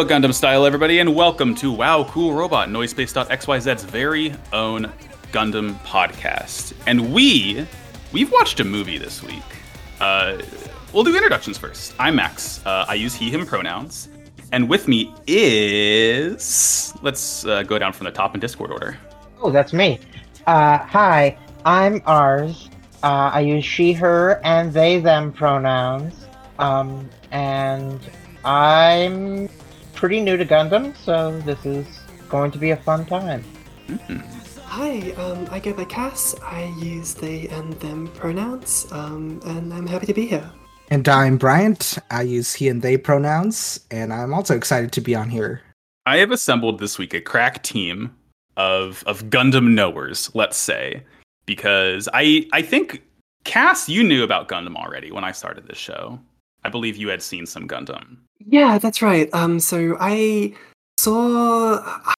Gundam style, everybody, and welcome to Wow Cool Robot, Noisepace.xyz's very own Gundam podcast. And we, we've watched a movie this week. Uh, we'll do introductions first. I'm Max. Uh, I use he, him pronouns. And with me is. Let's uh, go down from the top in Discord order. Oh, that's me. Uh, hi, I'm Ars. Uh, I use she, her, and they, them pronouns. Um, and I'm pretty new to Gundam, so this is going to be a fun time. Hi, um, I go by Cass. I use they and them pronouns, um, and I'm happy to be here. And I'm Bryant. I use he and they pronouns, and I'm also excited to be on here. I have assembled this week a crack team of of Gundam knowers, let's say, because I I think Cass, you knew about Gundam already when I started this show. I believe you had seen some Gundam. Yeah, that's right. Um, so I saw.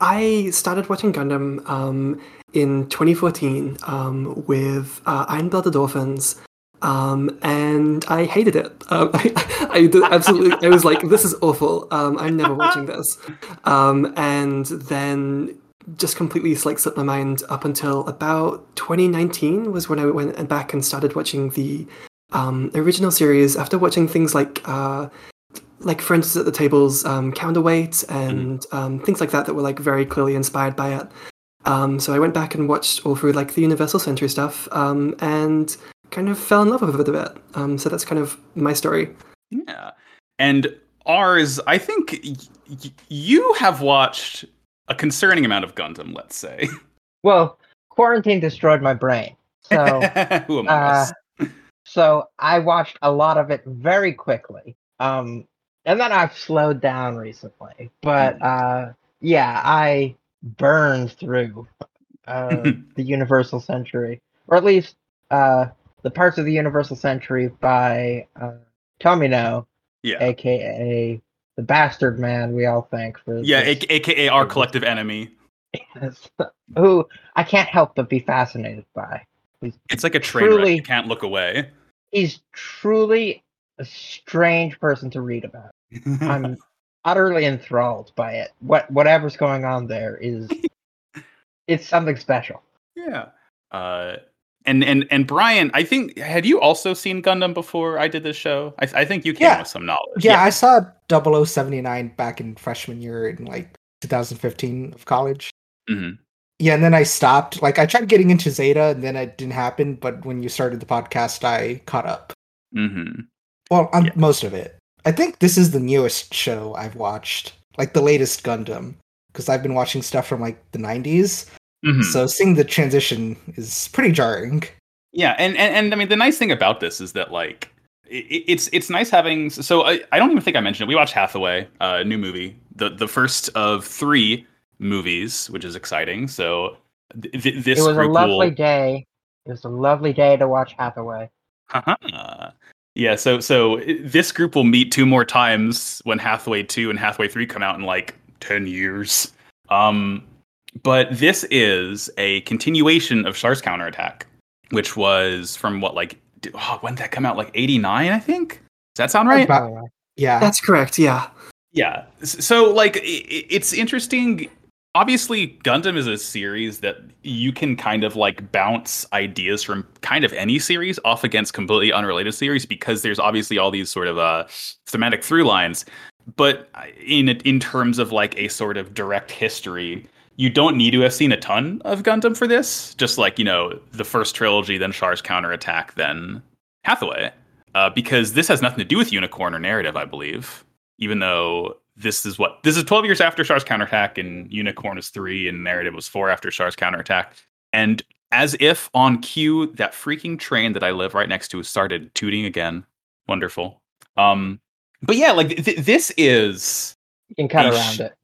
I started watching Gundam um, in 2014 um, with uh, Iron Blooded Orphans, um, and I hated it. Um, I, I did absolutely. I was like, "This is awful. Um, I'm never watching this." Um, and then just completely like slipped my mind up until about 2019 was when I went back and started watching the um, original series after watching things like uh, like Friends at the Tables, um, Counterweight, and um, things like that that were like very clearly inspired by it. Um, so I went back and watched all through like the Universal Century stuff, um, and kind of fell in love with it a bit. Um, so that's kind of my story. Yeah. And Ars, I think y- y- you have watched a concerning amount of Gundam, let's say. Well, quarantine destroyed my brain, so Who among uh, us? so I watched a lot of it very quickly. Um, and then I've slowed down recently, but uh, yeah, I burned through uh, the Universal Century, or at least uh, the parts of the Universal Century by uh, Tomino, Yeah. aka the bastard man we all thank for Yeah, this- aka our collective enemy. who I can't help but be fascinated by. He's It's like a train wreck. Truly- You can't look away. He's truly a strange person to read about. I'm utterly enthralled by it. What whatever's going on there is it's something special. yeah. Uh, and and and Bryant, I think had you also seen Gundam before I did this show? I, I think you came Yeah. with some knowledge. Yeah, I saw 0079 back in freshman year in like 2015 of college. Mhm. Yeah, and then I stopped. Like I tried getting into Zeta, and then it didn't happen. But when you started the podcast, I caught up. Mhm. Well, on Yeah. most of it. I think this is the newest show I've watched, like the latest Gundam, because I've been watching stuff from like the 90s. Mhm. So seeing the transition is pretty jarring. Yeah, and, and and I mean the nice thing about this is that like it, it's it's nice having so I, I don't even think I mentioned it. We watched Hathaway, uh, new movie, the the first of three movies, which is exciting. So th- th- this it was a lovely will, day. It was a lovely day to watch Hathaway. Haha. Yeah. So so this group will meet two more times when Hathaway two and Hathaway three come out in like ten years. Um, but this is a continuation of Char's counterattack, which was from what like oh, when did that come out? Like eighty nine, I think. Does that sound right? About- Yeah. That's correct. Yeah. Yeah. So like i- i- it's interesting. Obviously, Gundam is a series that you can kind of like bounce ideas from kind of any series off against completely unrelated series because there's obviously all these sort of uh thematic through lines. But in in terms of like a sort of direct history, you don't need to have seen a ton of Gundam for this. Just like you know the first trilogy, then Char's counterattack, then Hathaway, uh, because this has nothing to do with Unicorn or narrative, I believe even though this is what this is 12 years after Char's counterattack and Unicorn is three and narrative was four after Char's counterattack. And as if on cue, that freaking train that I live right next to started tooting again. Wonderful. Um, but yeah, like th- this is You can cut around it.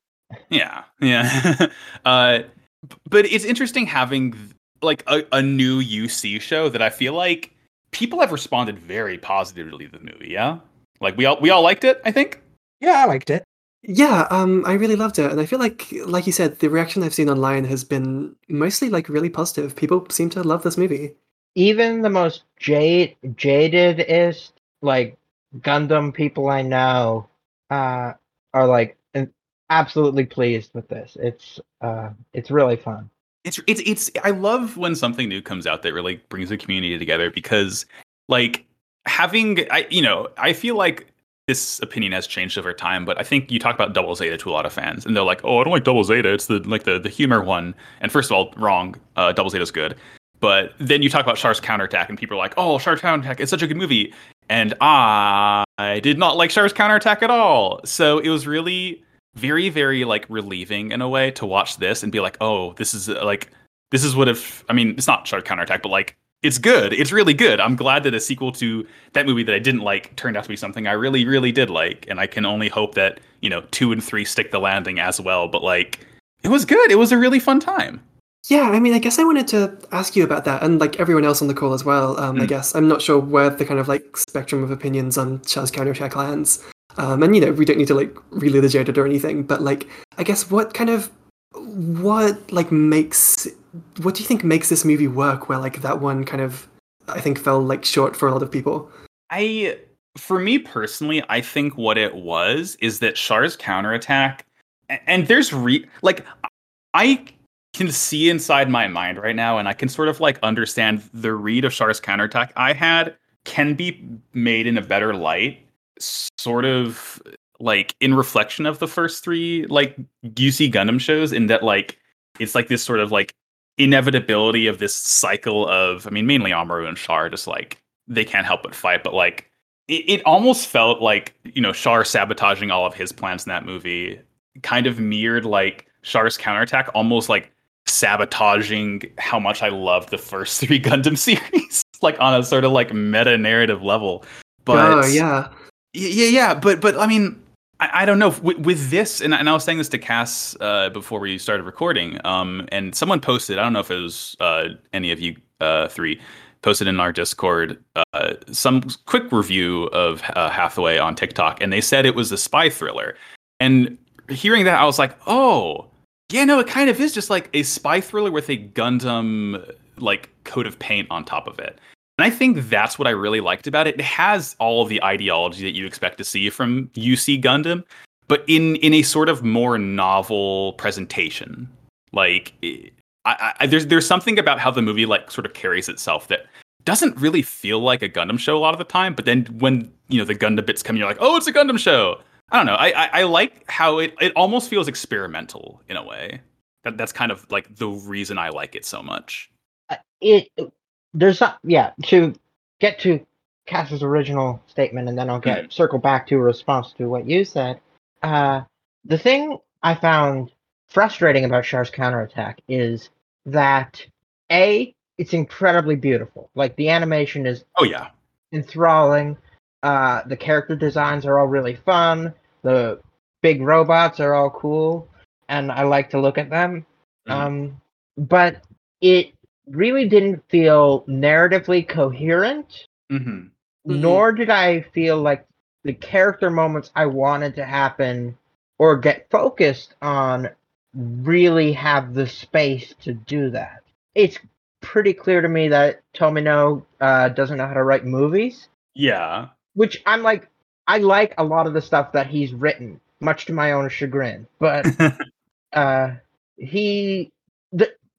yeah, yeah. uh, but it's interesting having like a, a new UC show that I feel like people have responded very positively to the movie. Yeah, like we all we all liked it. I think. yeah, I liked it. Yeah, um, I really loved it, and I feel like, like you said, the reaction I've seen online has been mostly like really positive. People seem to love this movie. Even the most jade jaded is like Gundam people I know uh are like absolutely pleased with this. It's uh, it's really fun. It's it's it's I love when something new comes out that really brings the community together because like having I you know, I feel like this opinion has changed over time, but I think you talk about Double Zeta to a lot of fans, and they're like, "Oh, I don't like Double Zeta. It's the like the the humor one." And first of all, wrong. Uh, Double Zeta's good, but then you talk about Char's counterattack, and people are like, "Oh, Char's counterattack is such a good movie," and I did not like Char's counterattack at all. So it was really very very like relieving in a way to watch this and be like, "Oh, this is like this is what if I mean it's not Char's counterattack, but like it's good. It's really good. I'm glad that a sequel to that movie that I didn't like turned out to be something I really, really did like, and I can only hope that you know two and three stick the landing as well. But like, it was good. It was a really fun time. Yeah, I mean, I guess I wanted to ask you about that, and like everyone else on the call as well. Um, I Mm. guess I'm not sure where the kind of like spectrum of opinions on Char's counterattack lands. Um, and you know, we don't need to like relitigate it or anything, but like, I guess what kind of what like makes what do you think makes this movie work? Where like that one kind of I think fell like short for a lot of people. I, for me personally, I think what it was is that Char's counterattack, and there's re like, I can see inside my mind right now, and I can sort of like understand the read of Char's counterattack I had can be made in a better light, sort of like in reflection of the first three like UC Gundam shows, in that like it's like this sort of like inevitability of this cycle of I mean mainly Amuro and Char just like they can't help but fight, but like it, it almost felt like you know Char sabotaging all of his plans in that movie kind of mirrored like Char's counterattack, almost like sabotaging how much I loved the first three Gundam series, like on a sort of like meta narrative level. But oh yeah, yeah, yeah, but but I mean, I, I don't know with, with this, and, and I was saying this to Cass uh, before we started recording, um, and someone posted. I don't know if it was uh, any of you uh, three posted in our Discord uh, some quick review of uh, Hathaway on TikTok, and they said it was a spy thriller. And hearing that, I was like, oh, yeah, no, it kind of is just like a spy thriller with a Gundam like coat of paint on top of it. And I think that's what I really liked about it. It has all the ideology that you expect to see from UC Gundam, but in in a sort of more novel presentation. Like, I, I, there's there's something about how the movie like sort of carries itself that doesn't really feel like a Gundam show a lot of the time. But then when you know the Gundam bits come, you're like, oh, it's a Gundam show. I don't know. I, I, I like how it it almost feels experimental in a way. That that's kind of like the reason I like it so much. Uh, It there's not yeah to get to Cass's original statement, and then I'll get circle back to a response to what you said. Uh, the thing I found frustrating about Char's counterattack is that a it's incredibly beautiful. Like the animation is Oh yeah. enthralling. Uh, the character designs are all really fun. The big robots are all cool, and I like to look at them. Mhm. Um, but it really didn't feel narratively coherent, Mm-hmm. Mhm. nor did I feel like the character moments I wanted to happen or get focused on really have the space to do that. It's pretty clear to me that Tomino uh, doesn't know how to write movies Yeah. which I'm like, I like a lot of the stuff that he's written, much to my own chagrin. But uh, he,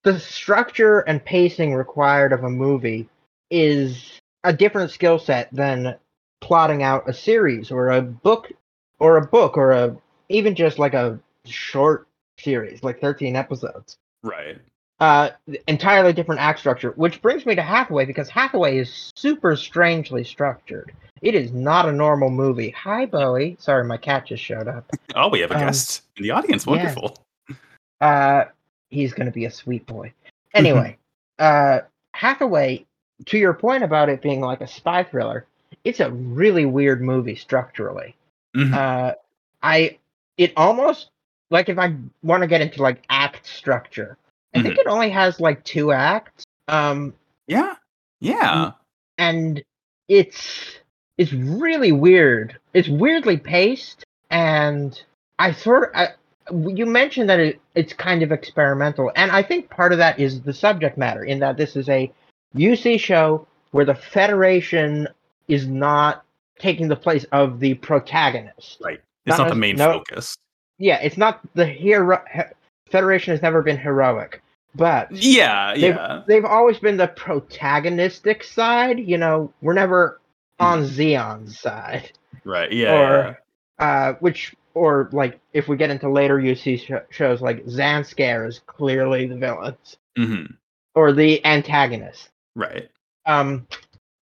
the structure and pacing required of a movie is a different skill set than plotting out a series or a book or a book or a even just like a short series like 13 episodes right. uh entirely different act structure which brings me to hathaway because hathaway is super strangely structured it is not a normal movie hi bowie sorry my cat just showed up Oh, we have a Um, guest in the audience. yeah. Wonderful. uh he's gonna be a sweet boy anyway uh hathaway to your point about it being like a spy thriller it's a really weird movie structurally Mhm. uh i it almost like if i want to get into like act structure i think it only has like two acts um yeah. Yeah. and it's it's really weird. It's weirdly paced, and I sort of I, you mentioned that it, it's kind of experimental, and I think part of that is the subject matter, in that this is a UC show where the Federation is not taking the place of the protagonist. Right. It's not, Not the main no. focus. Yeah, it's not the hero. Federation has never been heroic, but Yeah, they've, yeah. they've always been the protagonistic side. You know, we're never on Zeon's side, Right. Yeah. or uh, which or like if we get into later UC sh- shows, like Zanscare is clearly the villains yeah. hmm or the antagonist. Right. um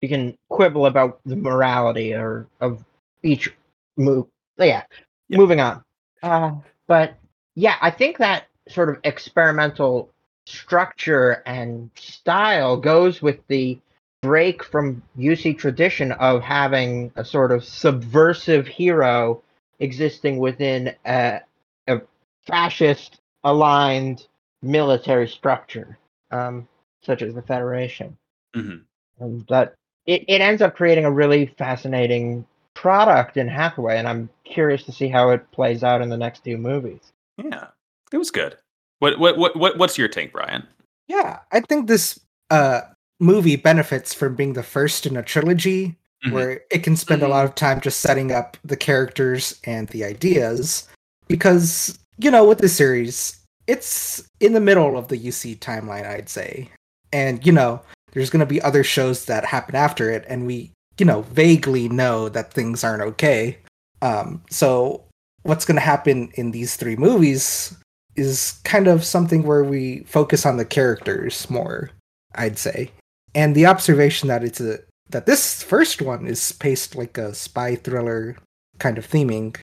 you can quibble about the morality or of each move yeah, Yeah. moving on uh but yeah i think that sort of experimental structure and style goes with the break from uc tradition of having a sort of subversive hero existing within a, a fascist aligned military structure um such as the federation hmm and that it, it ends up creating a really fascinating product in Hathaway, and I'm curious to see how it plays out in the next two movies. Yeah. It was good. What what what what what's your take, Bryant? Yeah, I think this uh movie benefits from being the first in a trilogy Mhm. where it can spend a lot of time just setting up the characters and the ideas because you know with this series it's in the middle of the UC timeline I'd say. And you know, there's going to be other shows that happen after it and we you know vaguely know that things aren't okay. Um so what's going to happen in these three movies is kind of something where we focus on the characters more, I'd say. And the observation that it's a that this first one is paced like a spy thriller kind of theming.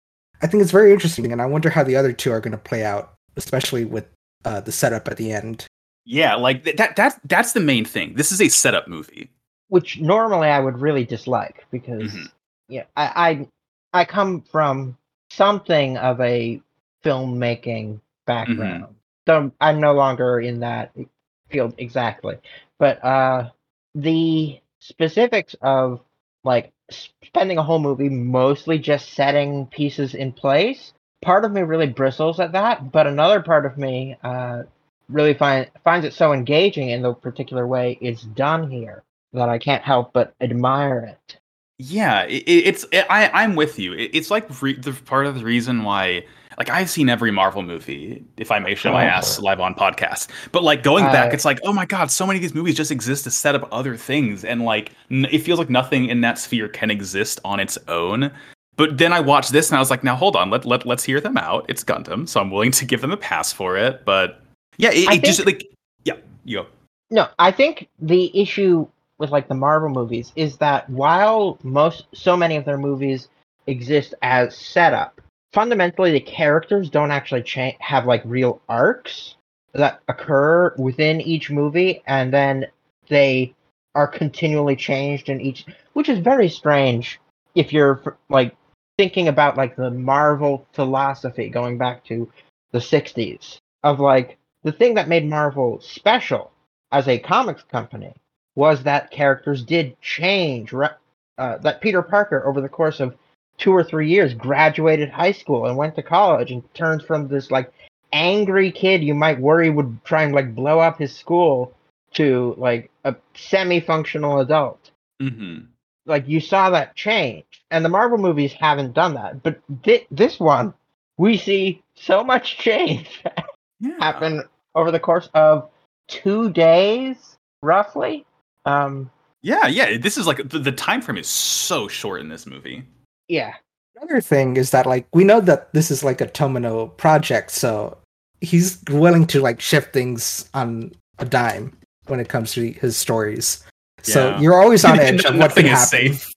I think it's very interesting, and I wonder how the other two are going to play out, especially with uh, the setup at the end. Yeah, like th- that that that's the main thing. This is a setup movie. Which normally I would really dislike because Mhm. yeah, I, I I come from something of a filmmaking background. So I'm no longer in that field exactly. But uh the specifics of like spending a whole movie mostly just setting pieces in place part of me really bristles at that but another part of me uh really find finds it so engaging in the particular way it's done here that i can't help but admire it Yeah, it, it's it, I I'm with you. It, it's like re- the part of the reason why like I've seen every Marvel movie, if I may show my Oh. ass live on podcast. But like going back, it's like oh my god, so many of these movies just exist to set up other things, and like n- it feels like nothing in that sphere can exist on its own. But then I watched this and I was like, now hold on, let let let's hear them out. It's Gundam, so I'm willing to give them a pass for it. But yeah, it, I it just like yeah, you go. No, I think the issue with like the Marvel movies is that while most so many of their movies exist as setup, fundamentally the characters don't actually cha- have like real arcs that occur within each movie and then they are continually changed in each which is very strange if you're like thinking about like the Marvel philosophy going back to the 60s of like the thing that made Marvel special as a comics company was that characters did change. Uh, that Peter Parker, over the course of two or three years, graduated high school and went to college and turned from this like angry kid you might worry would try and like blow up his school to like a semi-functional adult. Mm-hmm. Like you saw that change, and the Marvel movies haven't done that. But thi- this one, we see so much change Yeah. happen over the course of two days, roughly. Um, Yeah, yeah. This is like the, the time frame is so short in this movie. Yeah, Another thing is that like we know that this is like a Tomino project, so he's willing to like shift things on a dime when it comes to his stories. So Yeah. you're always on edge of what Nothing could is happen. safe.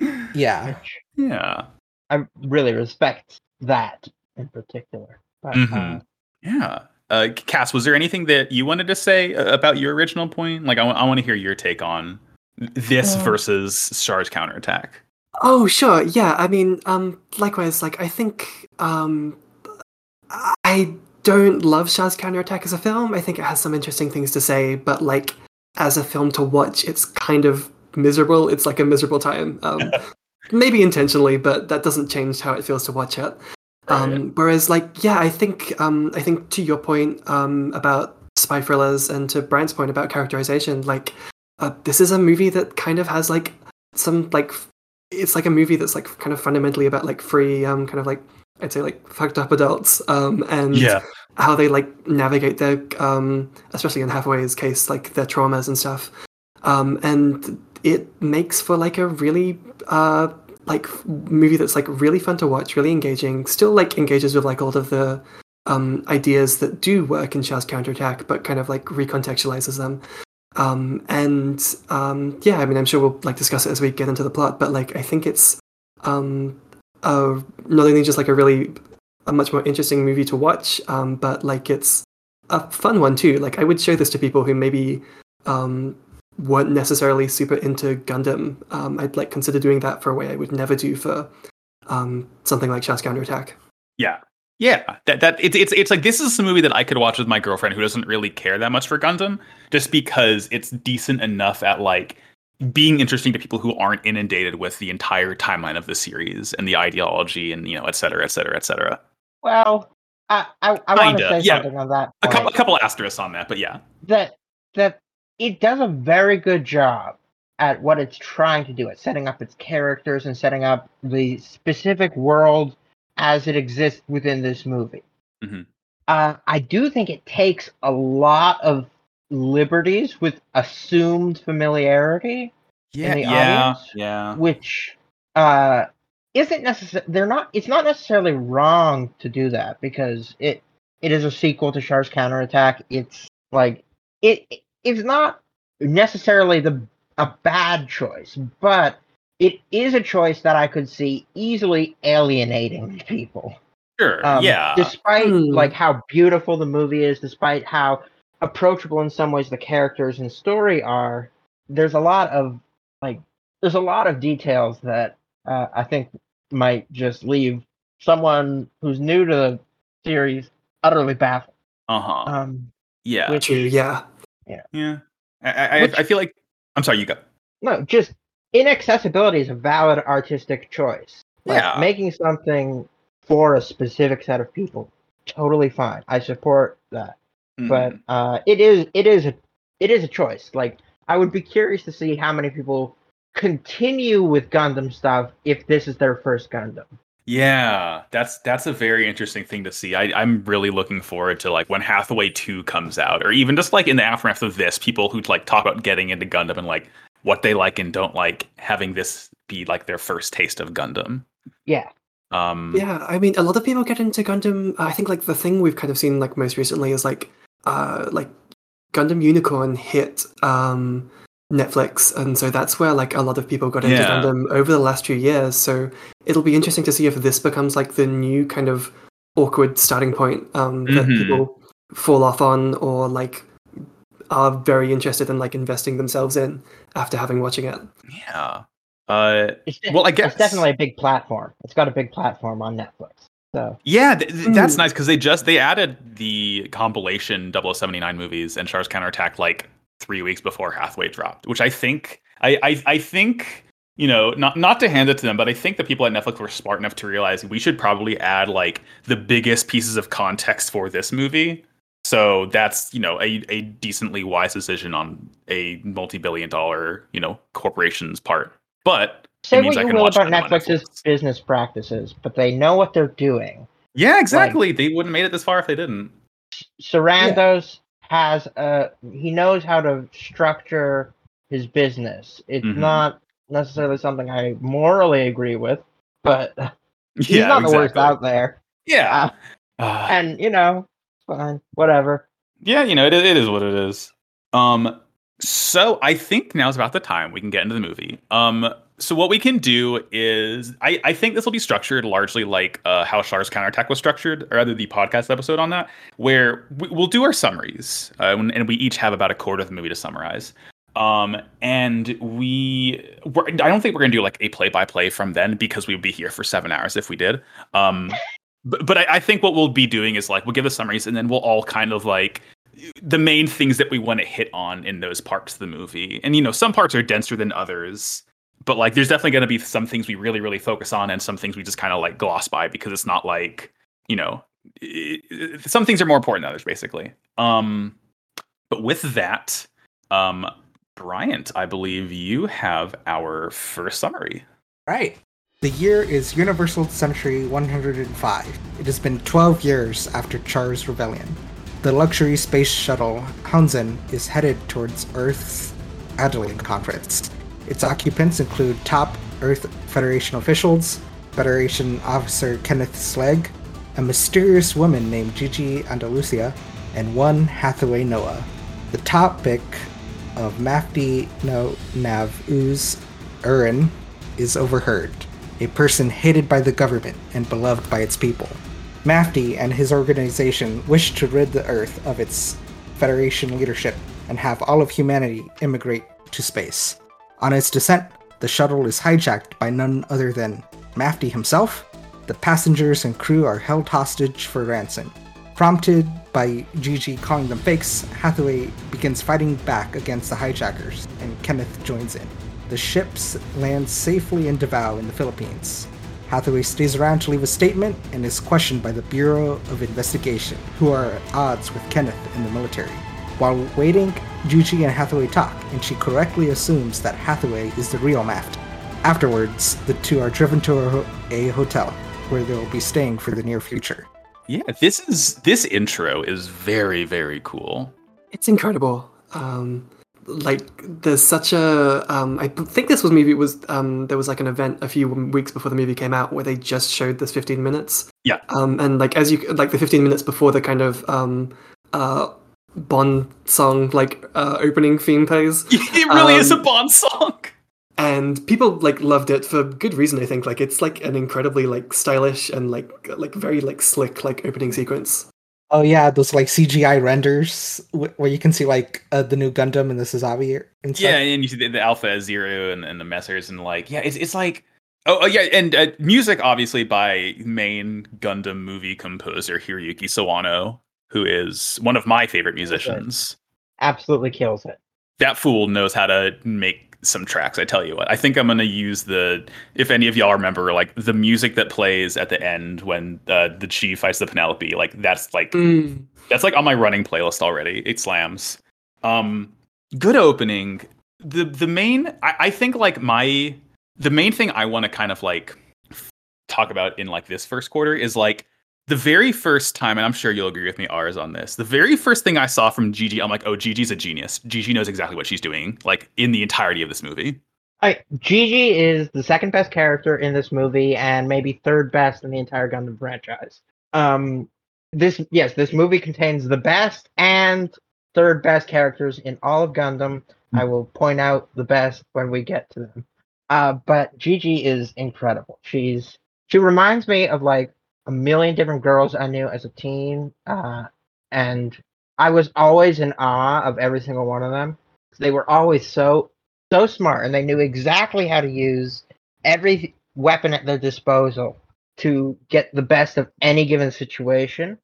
Yeah. Yeah. I really respect that in particular. But uh, Mhm. Yeah. Uh, Cass, was there anything that you wanted to say uh, about your original point? Like, I want to hear your take on this Uh, versus Char's counterattack. Oh, sure. Yeah. I mean, um, likewise, like, I think, um, I don't love Char's counterattack as a film. I think it has some interesting things to say, but, like, as a film to watch, it's kind of miserable. It's like a miserable time. Um, maybe intentionally, but that doesn't change how it feels to watch it. Um, whereas, like, yeah, I think, um, I think to your point, um, about spy thrillers and to Bryant's point about characterization, like, uh, this is a movie that kind of has, like, some, like, it's like a movie that's like kind of fundamentally about like free um kind of like I'd say like fucked up adults, um, and Yeah. how they like navigate their, um, especially in Hathaway's case, like their traumas and stuff. Um, and it makes for like a really uh, like movie that's like really fun to watch, really engaging. Still like engages with like all of the um, ideas that do work in Char's counterattack, but kind of like recontextualizes them. Um, and um, yeah, I mean, I'm sure we'll like discuss it as we get into the plot, but like I think it's um, uh, not only just like a really a much more interesting movie to watch, um, but like it's a fun one too. Like I would show this to people who maybe um, weren't necessarily super into Gundam. Um, I'd like consider doing that for a way I would never do for um, something like Char's counterattack. Yeah. Yeah, that that it's it's it's like this is a movie that I could watch with my girlfriend who doesn't really care that much for Gundam, just because it's decent enough at like being interesting to people who aren't inundated with the entire timeline of the series and the ideology and you know et cetera et cetera et cetera. Well, I I, I want to say yeah. something on that. A couple a couple asterisks on that, but yeah, that that it does a very good job at what it's trying to do at setting up its characters and setting up the specific world as it exists within this movie. Mhm. Uh, I do think it takes a lot of liberties with assumed familiarity, yeah, the yeah, audience? yeah. which uh, isn't necessary. They're not. It's not necessarily wrong to do that because it it is a sequel to Char's counterattack. It's like it. It's not necessarily the a bad choice, but it is a choice that I could see easily alienating people. Sure, Um, yeah, Despite Hmm. like how beautiful the movie is, despite how approachable in some ways the characters and story are, there's a lot of like there's a lot of details that uh, I think might just leave someone who's new to the series utterly baffled. uh huh, Um, yeah, which True, yeah. yeah. I, I, Which- I feel like I'm sorry, you go. no, just inaccessibility is a valid artistic choice. Like, Yeah. making something for a specific set of people, totally fine. I support that. But Mhm. uh, it is it is a it is a choice. Like I would be curious to see how many people continue with Gundam stuff if this is their first Gundam. Yeah, that's that's a very interesting thing to see. I, I'm really looking forward to like when Hathaway Two comes out, or even just like in the aftermath of this, people who like talk about getting into Gundam and like what they like and don't like, having this be like their first taste of Gundam. Yeah, Um, Yeah, I mean, a lot of people get into Gundam. I think like the thing we've kind of seen like most recently is like, uh, like Gundam Unicorn hit um, Netflix, and so that's where like a lot of people got into Yeah. Gundam over the last few years. So it'll be interesting to see if this becomes like the new kind of awkward starting point um, that Mhm. people fall off on, or like are very interested in like investing themselves in after having watching it. yeah. Uh, Well, I guess- it's definitely a big platform. It's got a big platform on Netflix. So yeah, th- th- that's Mm. nice because they just they added the compilation 0079 movies and Char's Counterattack like three weeks before Hathaway dropped, which I think I, I I think you know not not to hand it to them, but I think the people at Netflix were smart enough to realize we should probably add like the biggest pieces of context for this movie. So that's you know a, a decently wise decision on a multi-billion dollar you know corporation's part. But say what you will about Netflix's Netflix. business practices, but they know what they're doing. yeah, exactly. they wouldn't have made it this far if they didn't. Sarandos has a he knows how to structure his business. It's Mhm. not necessarily something I morally agree with, but he's yeah, not the worst out there. Yeah. Uh, And you know, fine, whatever. yeah, you know, it, it is what it is. Um, so I think now's about the time we can get into the movie. Um, so what we can do is, I, I think this will be structured largely like uh, how Char's counterattack was structured, or rather the podcast episode on that, where we, we'll do our summaries, uh, and we each have about a quarter of the movie to summarize. Um, and we, I don't think we're gonna do like a play by play from then because we would be here for seven hours if we did. Um, but, but I, I think what we'll be doing is like we'll give the summaries and then we'll all kind of like the main things that we want to hit on in those parts of the movie. And you know, some parts are denser than others, but like there's definitely going to be some things we really really focus on and some things we just kind of like gloss by because it's not like, you know, i- i- some things are more important than others basically. Um but with that, um Bryant, I believe you have our first summary. Right. The year is Universal Century 105. It has been 12 years after Char's rebellion. The luxury space shuttle Hauzen is headed towards Earth's Adelaide Conference. Its occupants include top Earth Federation officials, Federation officer Kenneth Slegg, a mysterious woman named Gigi Andalusia, and one Hathaway Noah. The topic of Mafty no Nav Uz Urin is overheard, a person hated by the government and beloved by its people. Mafty and his organization wish to rid the Earth of its Federation leadership and have all of humanity immigrate to space. On its descent, the shuttle is hijacked by none other than Mafty himself. The passengers and crew are held hostage for ransom. Prompted by Gigi calling them fakes, Hathaway begins fighting back against the hijackers, and Kenneth joins in. The ships land safely in Davao in the Philippines. Hathaway stays around to leave a statement and is questioned by the Bureau of Investigation, who are at odds with Kenneth in the military. While waiting, Gigi and Hathaway talk, and she correctly assumes that Hathaway is the real Maft. Afterwards, the two are driven to a, ho- a hotel, where they'll be staying for the near future. Yeah, this is this intro is very very cool. It's incredible. Um, like there's such a um, I think this was movie was um, there was like an event a few weeks before the movie came out where they just showed this 15 minutes. Yeah. Um, and like as you like the 15 minutes before the kind of um, uh, Bond song like uh, opening theme plays. It really is a Um, Bond song. and people like loved it for good reason i think like it's like an incredibly like stylish and like like very like slick like opening sequence Oh yeah, those like CGI renders wh- where you can see like uh, the new Gundam and the Suzabi and stuff. Yeah, and you see the, the Alpha Zero and, and the Messers and like yeah, it's it's like oh, oh yeah, and uh, music obviously by main Gundam movie composer Hiroyuki Sawano, who is one of my favorite musicians. Absolutely kills it. That fool knows how to make some tracks. I tell you what, I think I'm gonna use the if any of y'all remember like the music that plays at the end when uh, the chief fights the Penelope. Like that's like that's like on my running playlist already. It slams. Um, good opening. The the main I, I think like my the main thing I want to kind of like f- talk about in like this first quarter is like the very first time, and I'm sure you'll agree with me, Ars on this. The very first thing I saw from Gigi, I'm like, oh, Gigi's a genius. Gigi knows exactly what she's doing, like in the entirety of this movie. I, Gigi is the second best character in this movie and maybe third best in the entire Gundam franchise. Um, this yes, this movie contains the best and third best characters in all of Gundam. I will point out the best when we get to them. Uh, but Gigi is incredible. She's she reminds me of like a million different girls I knew as a teen, uh, and I was always in awe of every single one of them. They were always so so smart and they knew exactly how to use every weapon at their disposal to get the best of any given situation.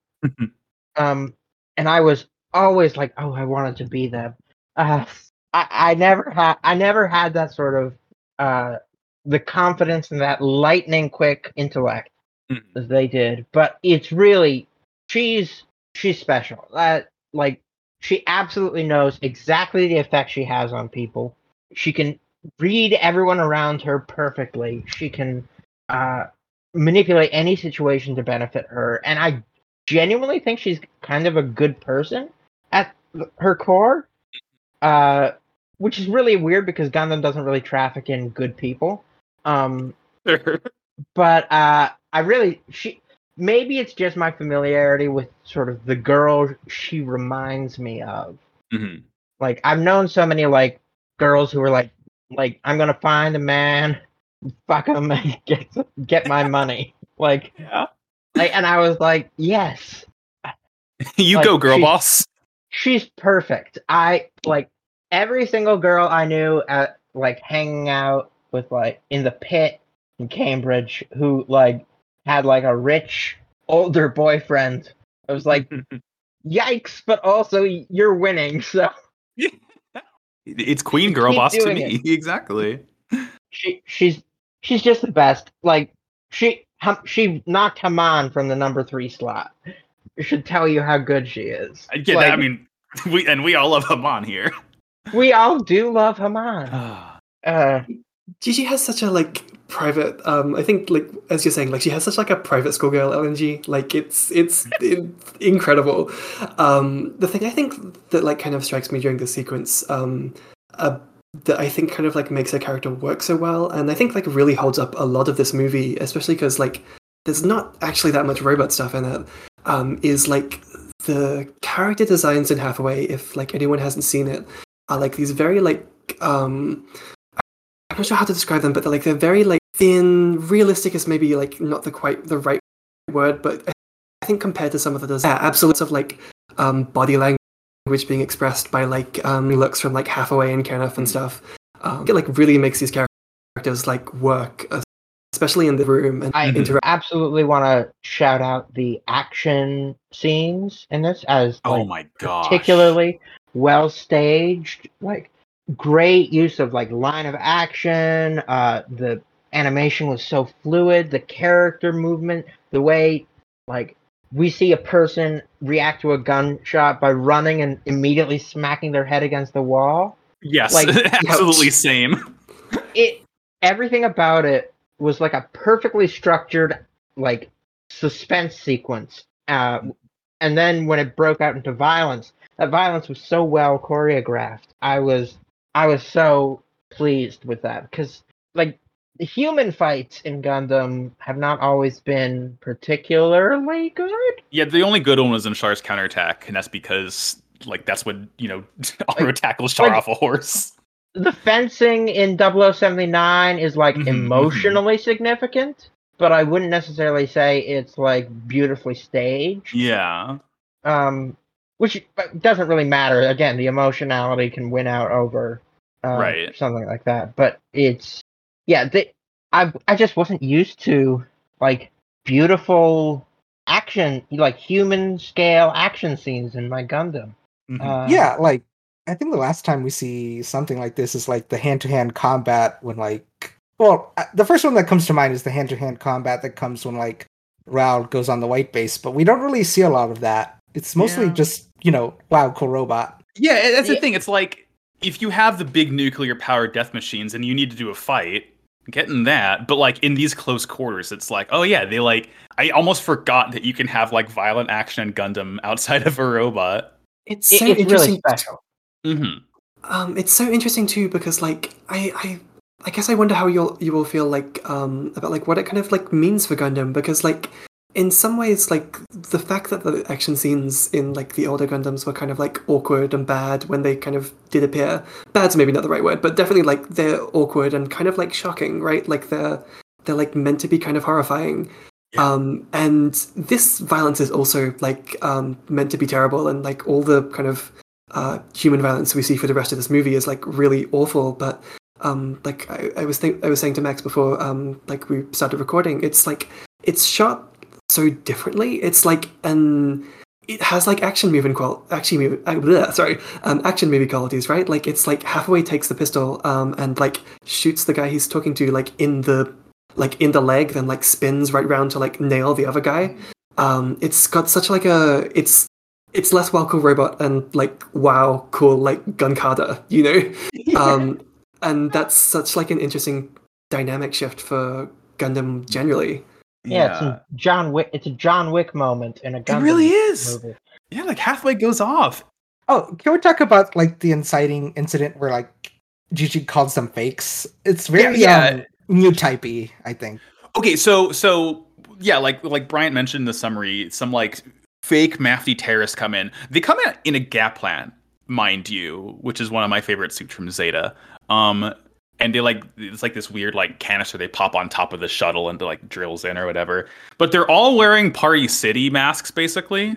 um, and I was always like, oh, I wanted to be them. Uh, I, I never had, I never had that sort of, uh, the confidence and that lightning quick intellect Mhm. as they did. But it's really, she's, she's special. That, like, she absolutely knows exactly the effect she has on people. She can read everyone around her perfectly. She can uh, manipulate any situation to benefit her. And I genuinely think she's kind of a good person at her core, uh, which is really weird because Gundam doesn't really traffic in good people. Um, but uh, I really she maybe it's just my familiarity with sort of the girl she reminds me of. Mhm. Like I've known so many like girls who are like like I'm gonna find a man, fuck him, and get get my money. Like, Yeah. like, and I was like, yes, you Like, go, girl she- boss. she's perfect. I like every single girl I knew at like hanging out with like in the pit in Cambridge who like had like a rich older boyfriend. I was like, yikes, but also you're winning, so it's Queen Girl Keep Boss to doing me. Exactly. she she's she's just the best. Like she she knocked Haman from the number three slot. It should tell you how good she is. I get Like, that. I mean, we and we all love Haman here. we all do love Haman. Uh, Gigi has such a like private. Um, I think like as you're saying, like she has such like a private schoolgirl LNG. Like it's it's in, incredible. Um, the thing I think that like kind of strikes me during this sequence, um, uh, that I think kind of like makes her character work so well, and I think like really holds up a lot of this movie, especially because like there's not actually that much robot stuff in it. Um, is like the character designs in Hathaway, if like anyone hasn't seen it, are like these very like um I'm not sure how to describe them, but they're like they're very like thin. Realistic is maybe like not the quite the right word, but I think compared to some of the designs, yeah, absolute of like um body language being expressed by like um looks from like Hathaway and Kenneth and stuff. Um, it like really makes these characters like work, uh, especially in the room and I interact. absolutely want to shout out the action scenes in this as Oh my god. particularly well staged like great use of like line of action. Uh the animation was so fluid. The character movement the way like we see a person react to a gunshot by running and immediately smacking their head against the wall. Yes, like, absolutely same. it everything about it was like a perfectly structured like suspense sequence. Uh and then when it broke out into violence that violence was so well choreographed. I was i was so pleased with that because like the human fights in gundam have not always been particularly good Yeah, the only good one was in Char's counterattack, and that's because like that's when you know Amuro tackles Char like- off a horse. the fencing in 0079 is like Mhm, mhm. emotionally significant but i wouldn't necessarily say it's like beautifully staged Yeah, um, which doesn't really matter. Again, the emotionality can win out over uh, Right. something like that. But it's yeah, the, I I just wasn't used to like beautiful action, like human scale action scenes in my Gundam. Mhm. Uh, yeah, like I think the last time we see something like this is like the hand to hand combat when like well, uh, the first one that comes to mind is the hand to hand combat that comes when like Ral goes on the white base, but we don't really see a lot of that. It's mostly Yeah. just you know, wow, cool robot. yeah. That's the Yeah. thing. It's like if you have the big nuclear powered death machines and you need to do a fight, getting that. But like in these close quarters, it's like, oh yeah, they like. I almost forgot that you can have like violent action in Gundam outside of a robot. It's It- so it's really interesting. special. hmm Um, it's so interesting too because like I, I I guess I wonder how you'll you will feel like um about like what it kind of like means for Gundam because like in some ways like the fact that the action scenes in like the older Gundams were kind of like awkward and bad when they kind of did appear. Bad's maybe not the right word, but definitely like they're awkward and kind of like shocking, right? Like they're they're like meant to be kind of horrifying. Yeah. Um, and this violence is also like um, meant to be terrible, and like all the kind of uh, human violence we see for the rest of this movie is like really awful. But um, like I, I was think I was saying to Max before, um, like we started recording, it's like it's shot so differently. It's like an it has like action movie qual action movie uh, bleh, sorry um action movie qualities right? Like it's like Hathaway takes the pistol um and like shoots the guy he's talking to like in the like in the leg then like spins right round to like nail the other guy. Um it's got such like a it's it's less wow cool robot and like wow cool like gun kata you know? Um and that's such like an interesting dynamic shift for gundam generally Yeah, it's a John Wick. It's a John Wick moment in a Gundam it really is. movie. Yeah, like halfway goes off. Oh, can we talk about like the inciting incident where like Gigi calls them fakes? It's very yeah. um, new typey, I think. Okay, so so yeah, like like Bryant mentioned in the summary, some like fake Mafty terrorists come in. They come in in a Gaplant, mind you, which is one of my favorite suits from Zeta. Um, and they like it's like this weird like canister they pop on top of the shuttle and they like drills in or whatever. But they're all wearing Party City masks, basically.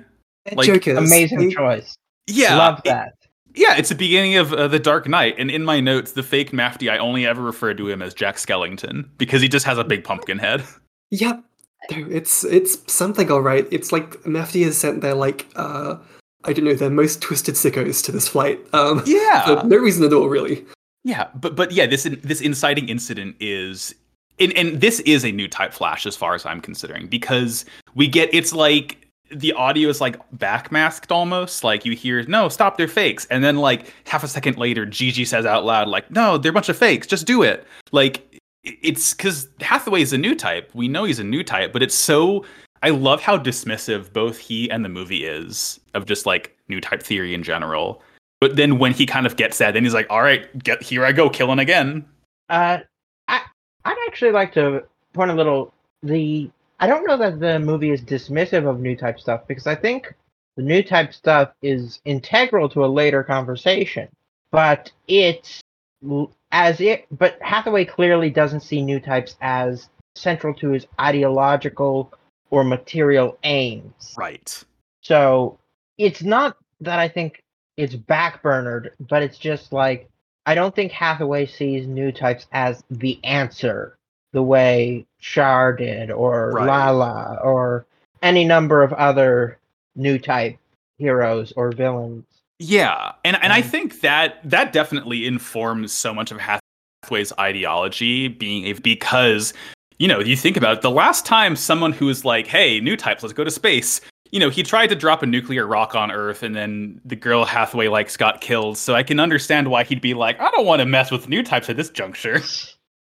Like, Jokers. Amazing choice. Yeah, Love it- that. yeah, it's the beginning of uh, the Dark Knight, and in my notes, the fake Mafty, I only ever refer to him as Jack Skellington because he just has a big pumpkin head. Yep. It's it's something all right. It's like Mafty has sent their like uh I don't know their most twisted sickos to this flight. Um, Yeah, for no reason at all, really. Yeah, but but yeah, this this inciting incident is and, and this is a new type flash as far as I'm considering because we get it's like the audio is like backmasked almost like you hear no stop they're fakes and then like half a second later Gigi says out loud like no they're a bunch of fakes just do it like it's because Hathaway is a new type. We know he's a new type, but it's so. I love how dismissive both he and the movie is of just like new type theory in general. But then when he kind of gets that, then he's like, "All right, get here I go, killing again." Uh, I I'd actually like to point a little the. I don't know that the movie is dismissive of new type stuff because I think the new type stuff is integral to a later conversation, but it's as it. But Hathaway clearly doesn't see new types as central to his ideological or material aims. Right. So it's not that I think it's backburnered, but it's just like I don't think Hathaway sees new types as the answer the way Char did or Right. Lalah or any number of other new type heroes or villains. Yeah, and and I Um, think that that definitely informs so much of Hathaway's ideology being a because you know you think about it, the last time someone who was like, "Hey, new types, let's go to space." You know, he tried to drop a nuclear rock on Earth, and then the girl Hathaway likes got killed. So I can understand why he'd be like, "I don't want to mess with new types at this juncture."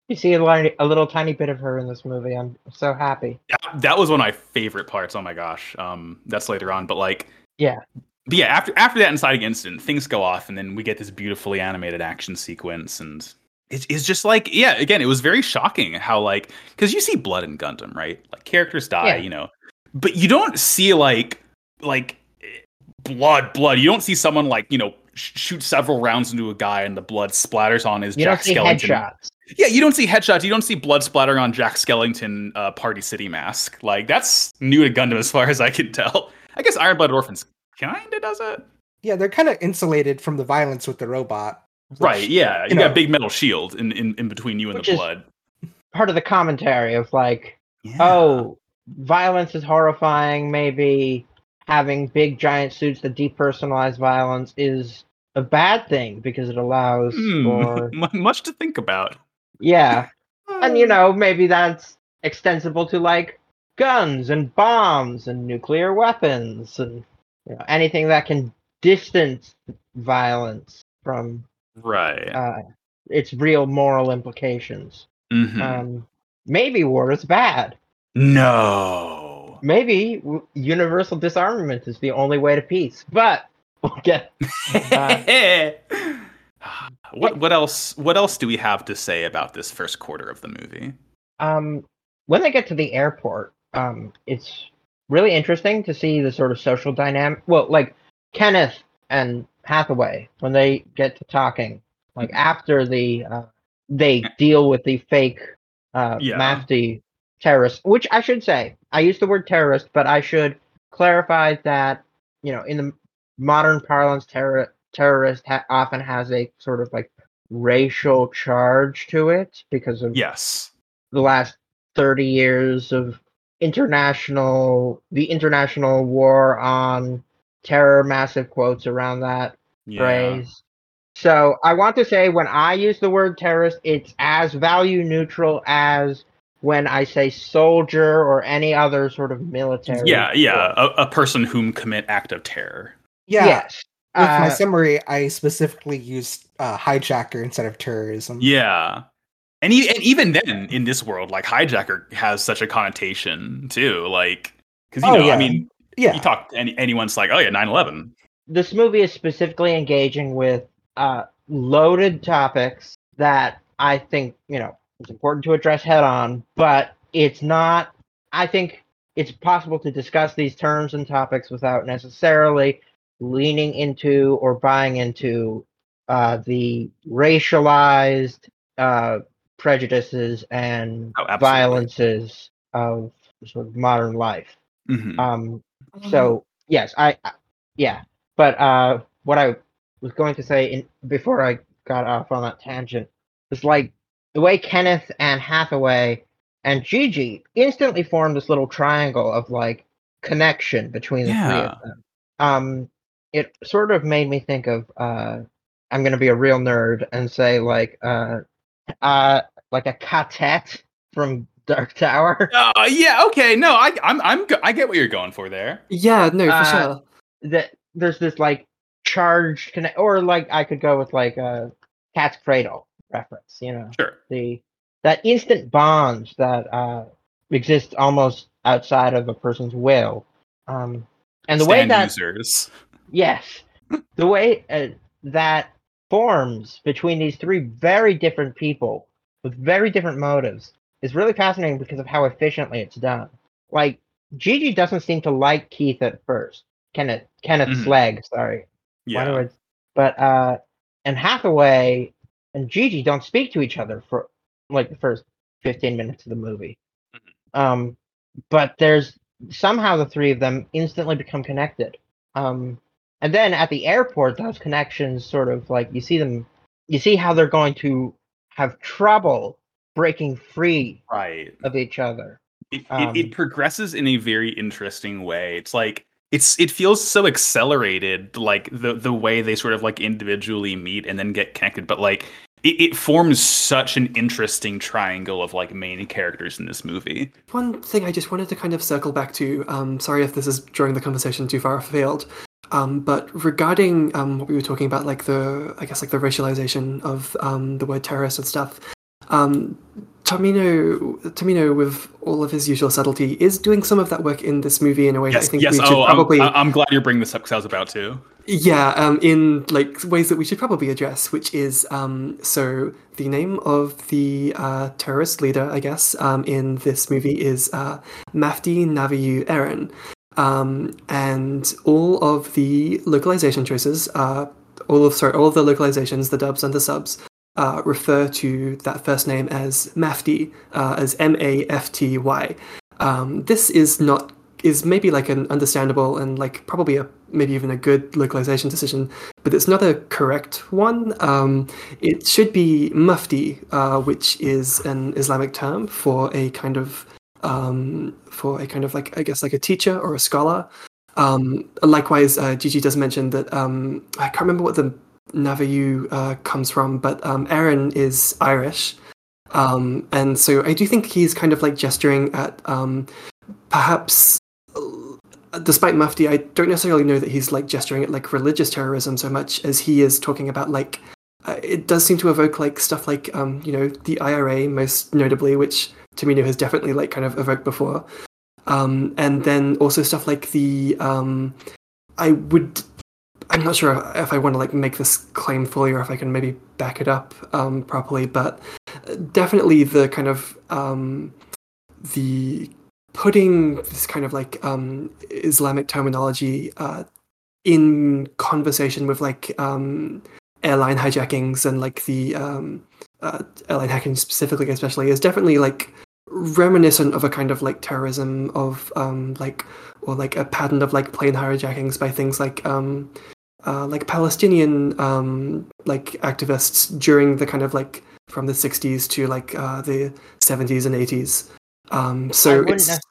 You see a, a little tiny bit of her in this movie. I'm so happy. That, that was one of my favorite parts. Oh my gosh, um, that's later on, but like, Yeah. but yeah. After after that inciting incident, things go off, and then we get this beautifully animated action sequence, and it's, it's just like, yeah. Again, it was very shocking how like because you see blood in Gundam, right? Like characters die, Yeah. you know, but you don't see like like blood, blood. You don't see someone like you know sh- shoot several rounds into a guy and the blood splatters on his You Jack don't see Skellington. headshots. Yeah, you don't see headshots. You don't see blood splattering on Jack Skellington uh, Party City mask. Like that's new to Gundam as far as I can tell. I guess Iron-Blooded Orphans kinda does it. Yeah, they're kind of insulated from the violence with the robot. Right, yeah. You, you got a big metal shield in, in, in between you and Which the is- blood. Part of the commentary of like, Yeah. oh, violence is horrifying. Maybe having big giant suits that depersonalize violence is a bad thing because it allows Hmm, for much to think about. yeah, and you know maybe that's extensible to like guns and bombs and nuclear weapons and you know, anything that can distance violence from Right. uh, its real moral implications. Mhm. Um, maybe war is bad. No. Maybe universal disarmament is the only way to peace. But we'll get what what else what else do we have to say about this first quarter of the movie? um, when they get to the airport, um, it's really interesting to see the sort of social dynamic. Well, like Kenneth and Hathaway when they get to talking, like after the uh, they deal with the fake uh, Yeah. Mafty terrorist. Which I should say, I use the word terrorist, but I should clarify that you know in the modern parlance, terror terrorist ha- often has a sort of like racial charge to it because of Yes. the last 30 years of international the international war on terror massive quotes around that Yeah. phrase so i want to say when i use the word terrorist it's as value neutral as when i say soldier or any other sort of military Yeah, yeah. A, a person whom commit act of terror. Yeah, yes with my Uh, summary, I specifically used uh, hijacker instead of terrorism. Yeah. And, e- and even then, in this world, like hijacker has such a connotation too. Like, because you Oh, know, I mean, yeah. you talk to any, anyone's like, oh yeah, 9-11. this movie is specifically engaging with uh, loaded topics that I think you know it's important to address head on, but it's not. I think it's possible to discuss these terms and topics without necessarily leaning into or buying into uh, the racialized uh, prejudices and Oh, violences of sort of modern life. Mhm. Um, so yes, I, I yeah, but uh, what I was going to say in before I got off on that tangent was like the way Kenneth and Hathaway and Gigi instantly formed this little triangle of like connection between the three of them. Um, it sort of made me think of uh, I'm gonna be a real nerd and say like uh, uh, like a ka-tet from Dark Tower. Uh, yeah. Okay. No, I, I'm, I'm, I get what you're going for there. Yeah, no, for Uh, sure. that there's this like charged connect or like I could go with like a cat's cradle reference, you know. Sure. The that instant bond that uh, exists almost outside of a person's will. Um, and the way that users. Yes. the way uh, that forms between these three very different people with very different motives is really fascinating because of how efficiently it's done. Like Gigi doesn't seem to like Keith at first. Kenneth Kenneth Mhm. Sleg, sorry. Yeah. But uh and Hathaway and Gigi don't speak to each other for like the first 15 minutes of the movie. Um but there's somehow the three of them instantly become connected. Um and then at the airport those connections sort of like you see them you see how they're going to have trouble breaking free Right. of each other. It, Um, it, it progresses in a very interesting way. It's like it's it feels so accelerated, like the the way they sort of like individually meet and then get connected. But like it, it forms such an interesting triangle of like main characters in this movie. One thing I just wanted to kind of circle back to, um, sorry if this is drawing the conversation too far afield, um, but regarding um, what we were talking about, like the, I guess, like the racialization of um, the word terrorist and stuff, um, Tomino, Tomino, with all of his usual subtlety, is doing some of that work in this movie in a way that I Yes, think yes. we should Oh, probably, I'm, I'm glad you're bringing this up because I was about to. Yeah, um, in like ways that we should probably address, which is um, so the name of the uh, terrorist leader, I guess, um, in this movie is uh, Mafty Navue Erin, um, and all of the localization choices, uh, all of sorry, all of the localizations, the dubs and the subs. Uh, refer to that first name as Mafty, uh, as M A F T Y. Um, this is not is maybe like an understandable and like probably a maybe even a good localization decision, but it's not a correct one. Um, it should be mufti, uh, which is an Islamic term for a kind of um, for a kind of like I guess like a teacher or a scholar. Um, likewise, uh, Gigi does mention that um, I can't remember what the Navue uh, comes from, but um, Erin is Irish. Um, and so I do think he's kind of like gesturing at um, perhaps, despite Mufti, I don't necessarily know that he's like gesturing at like religious terrorism so much as he is talking about like, uh, it does seem to evoke like stuff like, um, you know, the IRA most notably, which Tomino has definitely like kind of evoked before. Um, and then also stuff like the, um, I would I'm not sure if I want to like make this claim fully or if I can maybe back it up um, properly, but definitely the kind of um, the putting this kind of like um, Islamic terminology uh, in conversation with like um, airline hijackings and like the um, uh, airline hacking specifically, especially, is definitely like reminiscent of a kind of like terrorism of um, like or like a pattern of like plane hijackings by things like um, uh, like Palestinian um, like activists during the kind of like from the 60s to like uh, the 70s and 80s. Um, so it's nec-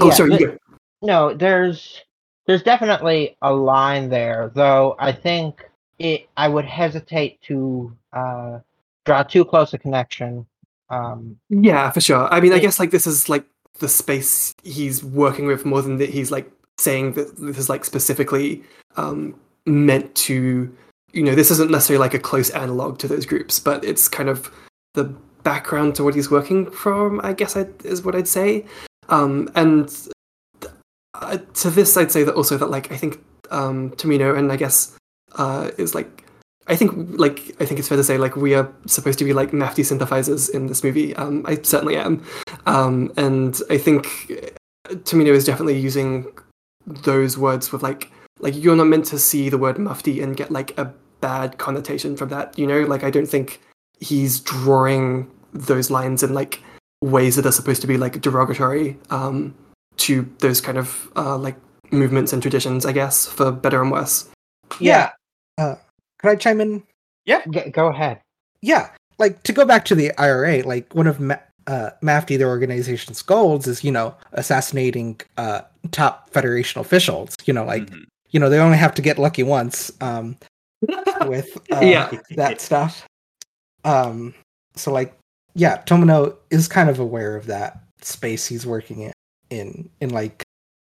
oh yeah, sorry, you go. no, there's there's definitely a line there, though I think it I would hesitate to uh, draw too close a connection. Um, yeah for sure. I mean, I guess like this is like the space he's working with more than that he's like saying that this is like specifically um, meant to you know this isn't necessarily like a close analog to those groups, but it's kind of the background to what he's working from. I guess I, is what I'd say. Um, and uh, to this, I'd say that also that like I think um, Tomino and I guess uh, is like I think like I think it's fair to say like we are supposed to be like Mafty sympathizers in this movie. Um, I certainly am, um, and I think Tomino is definitely using those words with like like you're not meant to see the word Mufti and get like a bad connotation from that. You know, like I don't think he's drawing those lines in like ways that are supposed to be like derogatory um, to those kind of uh, like movements and traditions. I guess for better and worse. Yeah. Uh, could I chime in? g- go ahead. Yeah, like to go back to the IRA, like one of Ma- uh, Mafty, the organization's goals is, you know, assassinating uh, top Federation officials. You know, like Mhm. you know they only have to get lucky once um, with uh, Yeah. that stuff. Um, so like, yeah, Tomino is kind of aware of that space he's working in, in in like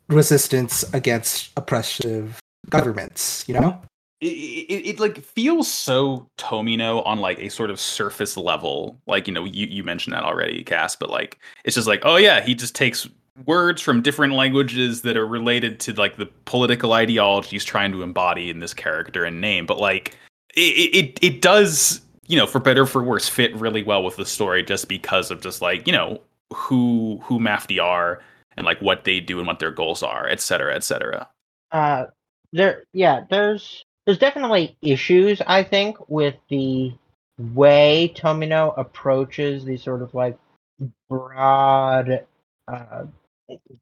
resistance against oppressive governments. You know. it, it, it, like feels so Tomino on like a sort of surface level. Like, you know, you, you mentioned that already, Cass, but like it's just like, oh yeah, he just takes words from different languages that are related to like the political ideology he's trying to embody in this character and name. But like it it, it does, you know, for better for worse, fit really well with the story just because of just like, you know, who who Mafty are and like what they do and what their goals are, et cetera, et cetera. Uh there yeah, there's there's definitely issues, I think, with the way Tomino approaches these sort of like broad, uh,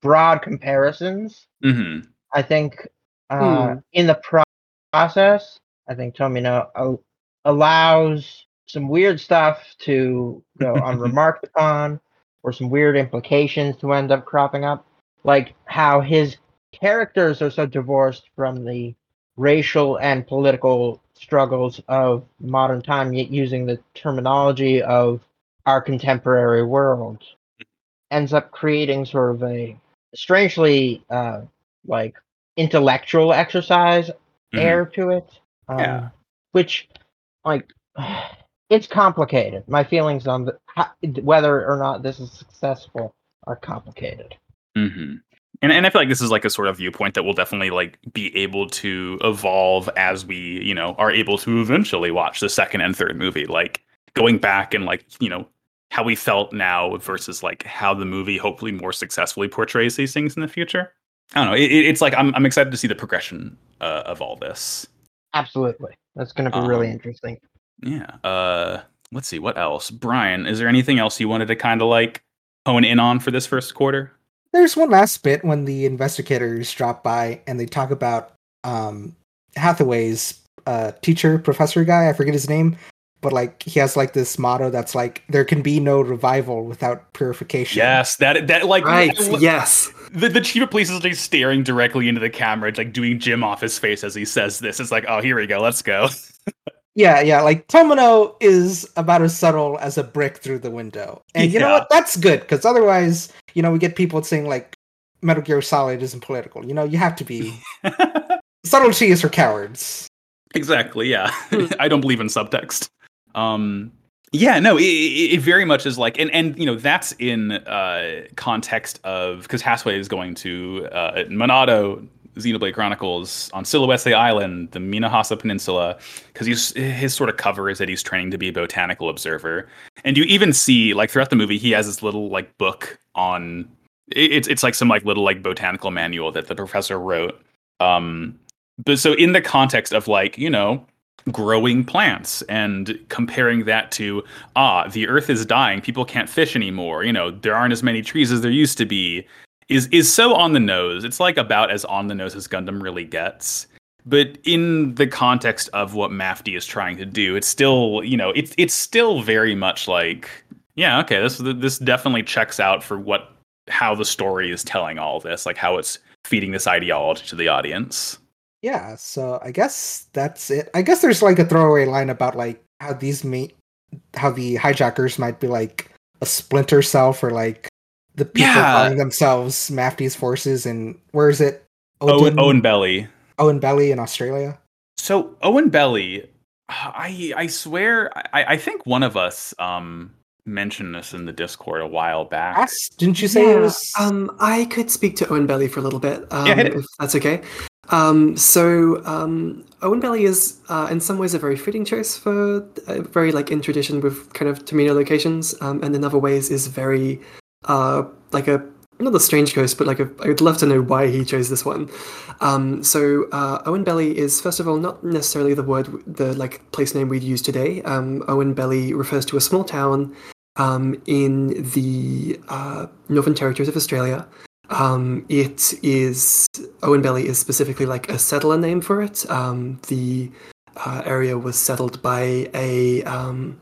broad comparisons. Mm-hmm. I think uh, hmm. in the pro- process, I think Tomino al- allows some weird stuff to go unremarked upon, or some weird implications to end up cropping up, like how his characters are so divorced from the racial and political struggles of modern time, yet using the terminology of our contemporary world, ends up creating sort of a strangely uh, like intellectual exercise mm-hmm. air to it. Um, yeah. Which, like, it's complicated. My feelings on the, how, whether or not this is successful are complicated. Mm-hmm and and I feel like this is like a sort of viewpoint that will definitely like be able to evolve as we you know are able to eventually watch the second and third movie. Like going back and like you know how we felt now versus like how the movie hopefully more successfully portrays these things in the future. I don't know. It, it's like I'm I'm excited to see the progression uh, of all this. Absolutely, that's going to be um, really interesting. Yeah. Uh, let's see what else. Brian, is there anything else you wanted to kind of like hone in on for this first quarter? there's one last bit when the investigators drop by and they talk about um, Hathaway's uh, teacher, professor guy. I forget his name, but like he has like this motto that's like there can be no revival without purification. Yes, that that like right. yes. The, the chief of police is like staring directly into the camera, like doing Jim off his face as he says this. It's like, oh, here we go, let's go. Yeah, yeah. Like Tomino is about as subtle as a brick through the window, and you yeah. know what? That's good because otherwise, you know, we get people saying like Metal Gear Solid isn't political. You know, you have to be subtlety is for cowards. Exactly. Yeah, hmm. I don't believe in subtext. Um, yeah, no, it, it, very much is like, and and you know that's in uh, context of because Hathaway is going to uh, Monado Xenoblade Chronicles on Silhouette Island, the Minahasa Peninsula, because he's his sort of cover is that he's training to be a botanical observer, and you even see like throughout the movie he has this little like book on it's it's like some like little like botanical manual that the professor wrote. Um, but so in the context of like you know growing plants and comparing that to ah the earth is dying people can't fish anymore you know there aren't as many trees as there used to be is is so on the nose. It's like about as on the nose as Gundam really gets. But in the context of what Mafty is trying to do, it's still, you know, it's it's still very much like, yeah, okay, this this definitely checks out for what how the story is telling all this, like how it's feeding this ideology to the audience. Yeah, so I guess that's it. I guess there's like a throwaway line about like how these mate how the hijackers might be like a splinter cell for like the people yeah. calling themselves Mafty's forces, and where is it? Owen, Oenpelli. Owen Belly in Australia. So Oenpelli, I I swear, I, I think one of us um mentioned this in the Discord a while back. Didn't you say yeah, it was? Um, I could speak to Oenpelli for a little bit, um, yeah, if that's okay. Um, so um, Oenpelli is, uh, in some ways, a very fitting choice for uh, very like in tradition with kind of Tomino locations, um, and in other ways is very uh, like a not a strange ghost, but like a, I'd love to know why he chose this one. Um, so uh, Oenpelli is first of all not necessarily the word, the like place name we'd use today. Um, Owen Belly refers to a small town um, in the uh, Northern Territories of Australia. Um, it is Oenpelli is specifically like a settler name for it. Um, the uh, area was settled by a um,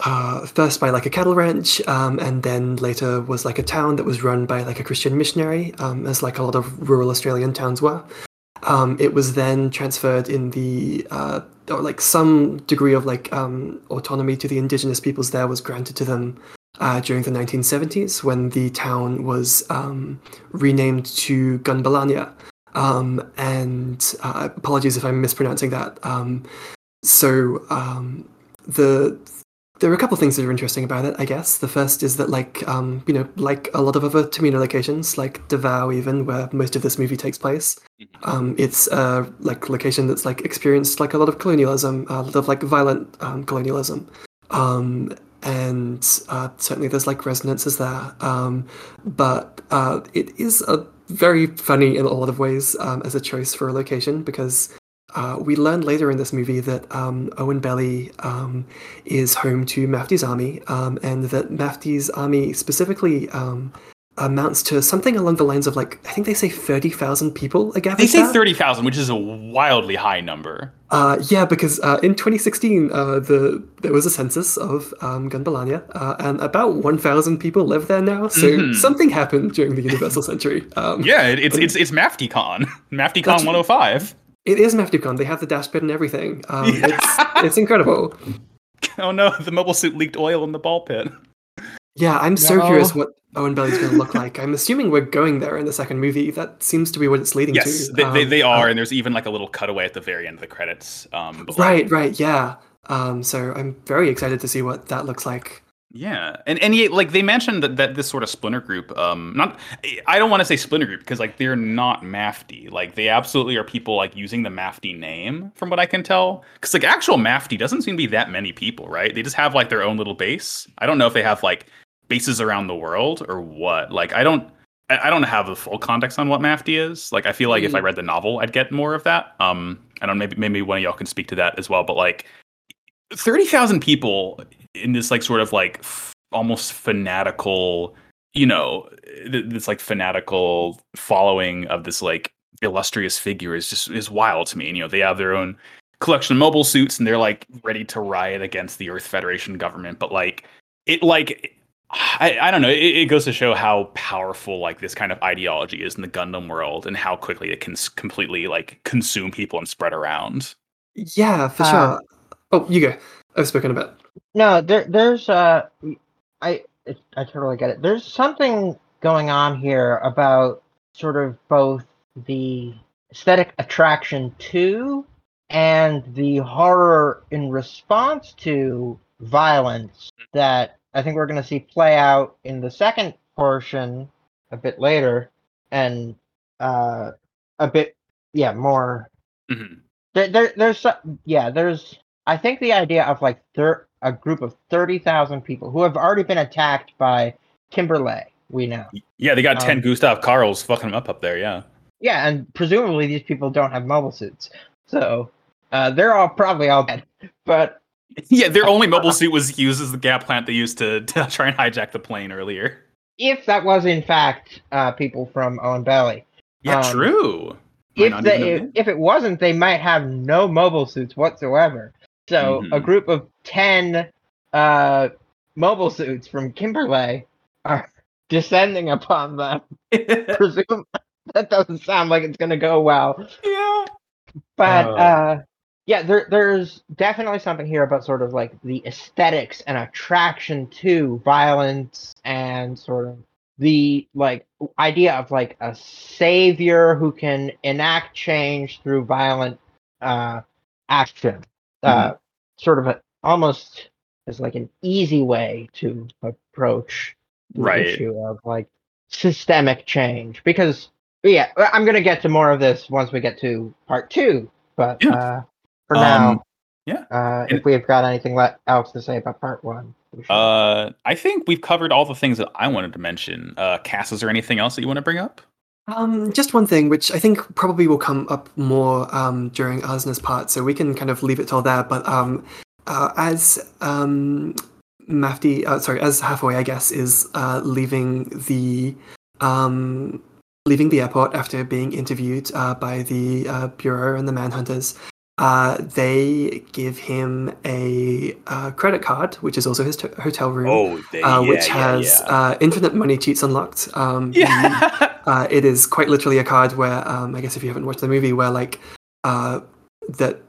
uh, first by like a cattle ranch, um, and then later was like a town that was run by like a Christian missionary, um, as like a lot of rural Australian towns were. Um, it was then transferred in the uh, or like some degree of like um, autonomy to the indigenous peoples there was granted to them uh, during the 1970s when the town was um, renamed to Gunbalanya, Um, and uh, apologies if I'm mispronouncing that. Um, so um, the there are a couple of things that are interesting about it, I guess. The first is that, like, um, you know, like a lot of other Tomino locations, like Davao, even where most of this movie takes place, um, it's a like location that's like experienced like a lot of colonialism, a lot of like violent um, colonialism, um, and uh, certainly there's like resonances there. Um, but uh, it is a very funny in a lot of ways um, as a choice for a location because uh, we learn later in this movie that um, Oenpelli um, is home to Mafty's army, um, and that Mafty's army specifically um, amounts to something along the lines of like I think they say thirty thousand people gathered. They say thirty thousand, which is a wildly high number. Uh, yeah, because uh, in 2016, uh, the there was a census of um, Gunbalanya, uh, and about 1,000 people live there now. So Mhm. something happened during the Universal Century. Um, Yeah, it, it's it's it's MaftyCon, MaftyCon That's- 105. It is Mafticon. They have the dashboard and everything. Um, Yeah. It's it's incredible. Oh no, the mobile suit leaked oil in the ball pit. Yeah, I'm so No. curious what Oenpelli's going to look like. I'm assuming we're going there in the second movie. That seems to be what it's leading Yes, to. Yes, they, Um, they are, uh, and there's even like a little cutaway at the very end of the credits. Um, right, right, yeah. Um, so I'm very excited to see what that looks like. Yeah, and and yeah, like they mentioned that, that this sort of splinter group, um, not I don't want to say splinter group because like they're not Mafty. Like they absolutely are people like using the Mafty name, from what I can tell. Because like actual Mafty doesn't seem to be that many people, right? They just have like their own little base. I don't know if they have like bases around the world or what. Like I don't. I don't have the full context on what Mafty is. Like, I feel like if I read the novel, I'd get more of that. Um, I don't. Maybe maybe one of y'all can speak to that as well. But like, thirty thousand people in this like sort of like f- almost fanatical you know th- this like fanatical following of this like illustrious figure is just is wild to me and, you know they have their own collection of mobile suits and they're like ready to riot against the earth federation government but like it like I, I don't know. It, it goes to show how powerful like this kind of ideology is in the Gundam world, and how quickly it can s- completely like consume people and spread around. Yeah, for Uh, sure. Oh, you go. I've spoken a bit. No, there, there's uh, I, I totally get it. There's something going on here about sort of both the aesthetic attraction to and the horror in response to violence that I think we're going to see play out in the second portion a bit later, and uh, a bit, yeah, more Mhm. there, there there's yeah there's i think the idea of like thir- a group of 30,000 people who have already been attacked by kimberley we know Yeah, they got ten Um, Gustav Karls fucking them up up there. Yeah. yeah and presumably these people don't have mobile suits so uh, they're all probably all dead but Yeah, their only mobile suit was used as the Gaplant they used to, to try and hijack the plane earlier. if that was in fact uh, people from Oenpelli Yeah, Um, true. Might if they if, if it wasn't they might have no mobile suits whatsoever so a Mhm. group of 10 uh mobile suits from kimberley are descending upon them presume that doesn't sound like it's going to go well yeah. but Oh. uh yeah there there's definitely something here about sort of like the aesthetics and attraction to violence and sort of the like idea of like a savior who can enact change through violent uh action uh sort of a, almost as like an easy way to approach the Right. issue of like systemic change because yeah i'm gonna get to more of this once we get to part two but Yeah. uh for Um, now yeah. uh if we've got anything le- else to say about part one. Uh, I think we've covered all the things that I wanted to mention. Uh, Cass, is there anything else that you want to bring up? Um, just one thing, which I think probably will come up more um, during Asna's part, so we can kind of leave it till there. But um, uh, as um, Mafty, uh, sorry, as Halfway, I guess, is uh, leaving the um, leaving the airport after being interviewed uh, by the uh, bureau and the manhunters. Uh, they give him a uh, credit card, which is also his t- hotel room, Oh, they, uh, which has Uh, infinite money cheats unlocked. Um, yeah. uh, it is quite literally a card where um, I guess if you haven't watched the movie, where like uh, that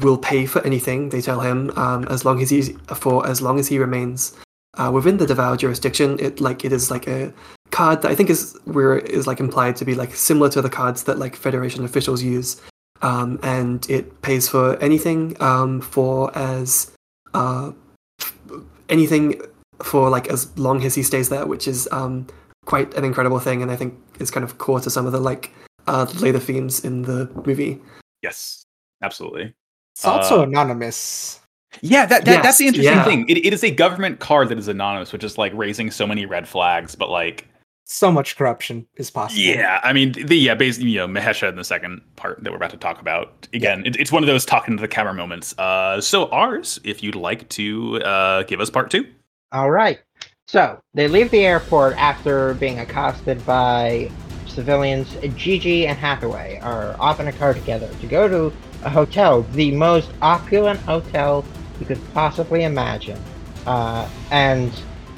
will pay for anything they tell him um, as long as he's for as long as he remains uh, within the Davao jurisdiction. It like it is like a card that I think is where is like implied to be like similar to the cards that like Federation officials use, um, and it pays for anything um, for as uh, anything for like as long as he stays there, which is um, quite an incredible thing, and I think is kind of core to some of the like uh, later themes in the movie. Yes, absolutely. It's also Uh, anonymous. Yeah, that, that that's the interesting yeah. thing. It, it is a government card that is anonymous, which is like raising so many red flags. But like, So much corruption is possible. yeah, I mean, the yeah, basically, you know, Mahesha in the second part that we're about to talk about. Again, it, it's one of those talking to the camera moments. Uh, so Ars, if you'd like to uh, give us part two. All right. So they leave the airport after being accosted by civilians. Gigi and Hathaway are off in a car together to go to a hotel, the most opulent hotel you could possibly imagine. Uh, and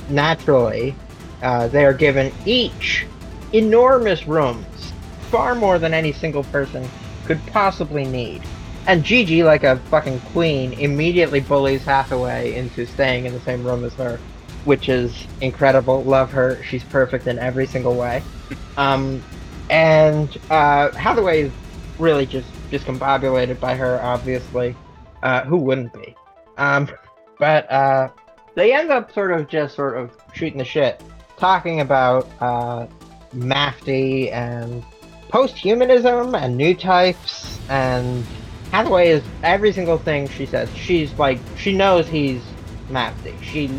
naturally, uh, they are given each enormous rooms, far more than any single person could possibly need. And Gigi, like a fucking queen, immediately bullies Hathaway into staying in the same room as her, which is incredible. Love her. She's perfect in every single way. Um, and uh, Hathaway is really just discombobulated by her, obviously. Uh, who wouldn't be? Um, but uh, they end up sort of just sort of shooting the shit, talking about uh, Mafty and posthumanism and new types and Hathaway is every single thing she says. She's like she knows he's Mafty. She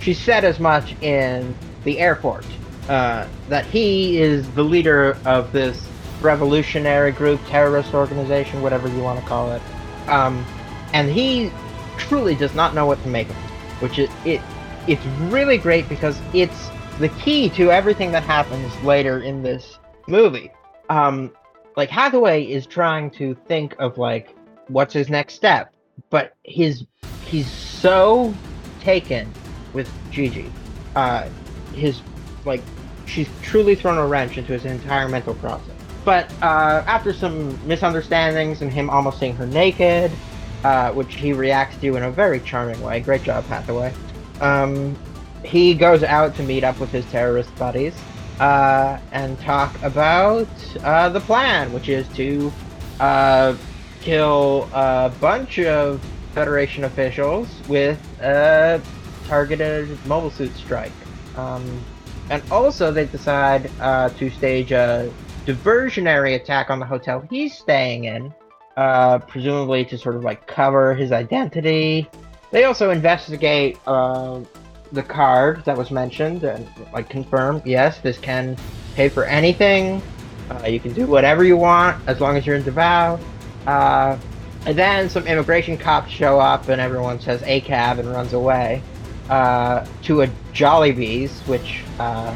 she said as much in the airport uh, that he is the leader of this revolutionary group, terrorist organization, whatever you want to call it. Um, and he truly does not know what to make of it, which is it. It's really great because it's the key to everything that happens later in this movie. Um, like Hathaway is trying to think of like what's his next step, but his he's so taken with Gigi. Uh, his like she's truly thrown a wrench into his entire mental process. But uh, after some misunderstandings and him almost seeing her naked, uh, which he reacts to in a very charming way. Great job, Hathaway. Um, he goes out to meet up with his terrorist buddies uh, and talk about uh, the plan, which is to uh, kill a bunch of Federation officials with a targeted mobile suit strike. Um, and also, they decide uh, to stage a diversionary attack on the hotel he's staying in, uh, presumably to sort of like cover his identity. They also investigate uh, the card that was mentioned and like confirm yes, this can pay for anything. Uh, you can do whatever you want as long as you're in Davao. Uh, and then some immigration cops show up and everyone says a cab and runs away uh, to a Jollibees, which uh,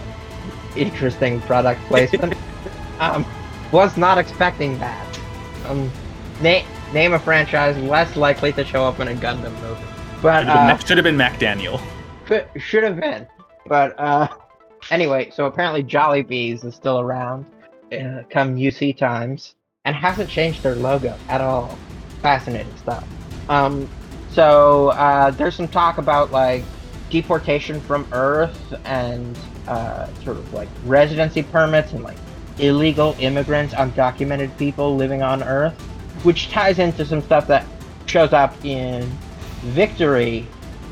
interesting product placement. um, was not expecting that. Um, na- name a franchise less likely to show up in a Gundam movie, but Should have been, uh, should have been Mac Daniel. Could, should have been. But uh, anyway, so apparently Jollibees is still around, uh, come UC times, and hasn't changed their logo at all. Fascinating stuff. Um, so uh, there's some talk about like deportation from Earth and uh, sort of like residency permits and like illegal immigrants, undocumented people living on Earth, which ties into some stuff that shows up in Victory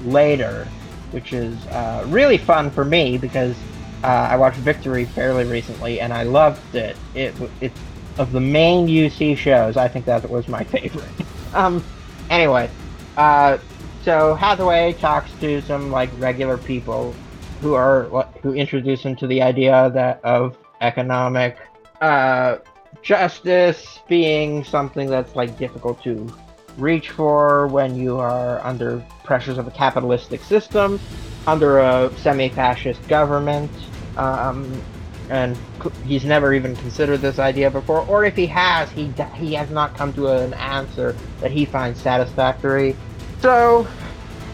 later, which is uh, really fun for me because uh, I watched Victory fairly recently and I loved it. It it's of the main UC shows, I think that was my favorite. um, anyway, uh, so Hathaway talks to some like regular people who are who introduce him to the idea that of economic uh, justice being something that's like difficult to reach for when you are under pressures of a capitalistic system, under a semi-fascist government, um, and he's never even considered this idea before. Or if he has, he he has not come to an answer that he finds satisfactory. So,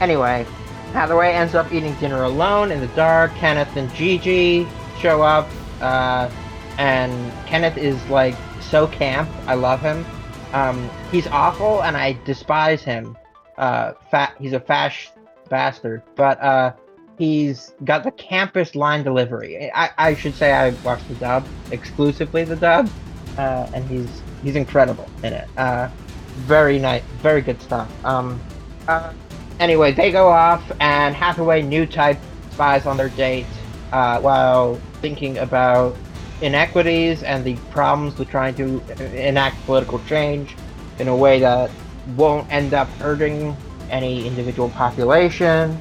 anyway, Hathaway ends up eating dinner alone in the dark. Kenneth and Gigi show up, uh, and Kenneth is like so camp. I love him. Um, he's awful, and I despise him. Uh, fat. He's a fash bastard. But uh, he's got the campus line delivery. I, I should say I watched the dub exclusively the dub, uh, and he's he's incredible in it. Uh, very nice, very good stuff. Um, uh, anyway, they go off, and Hathaway new type spies on their date uh, while thinking about inequities and the problems with trying to enact political change in a way that won't end up hurting any individual population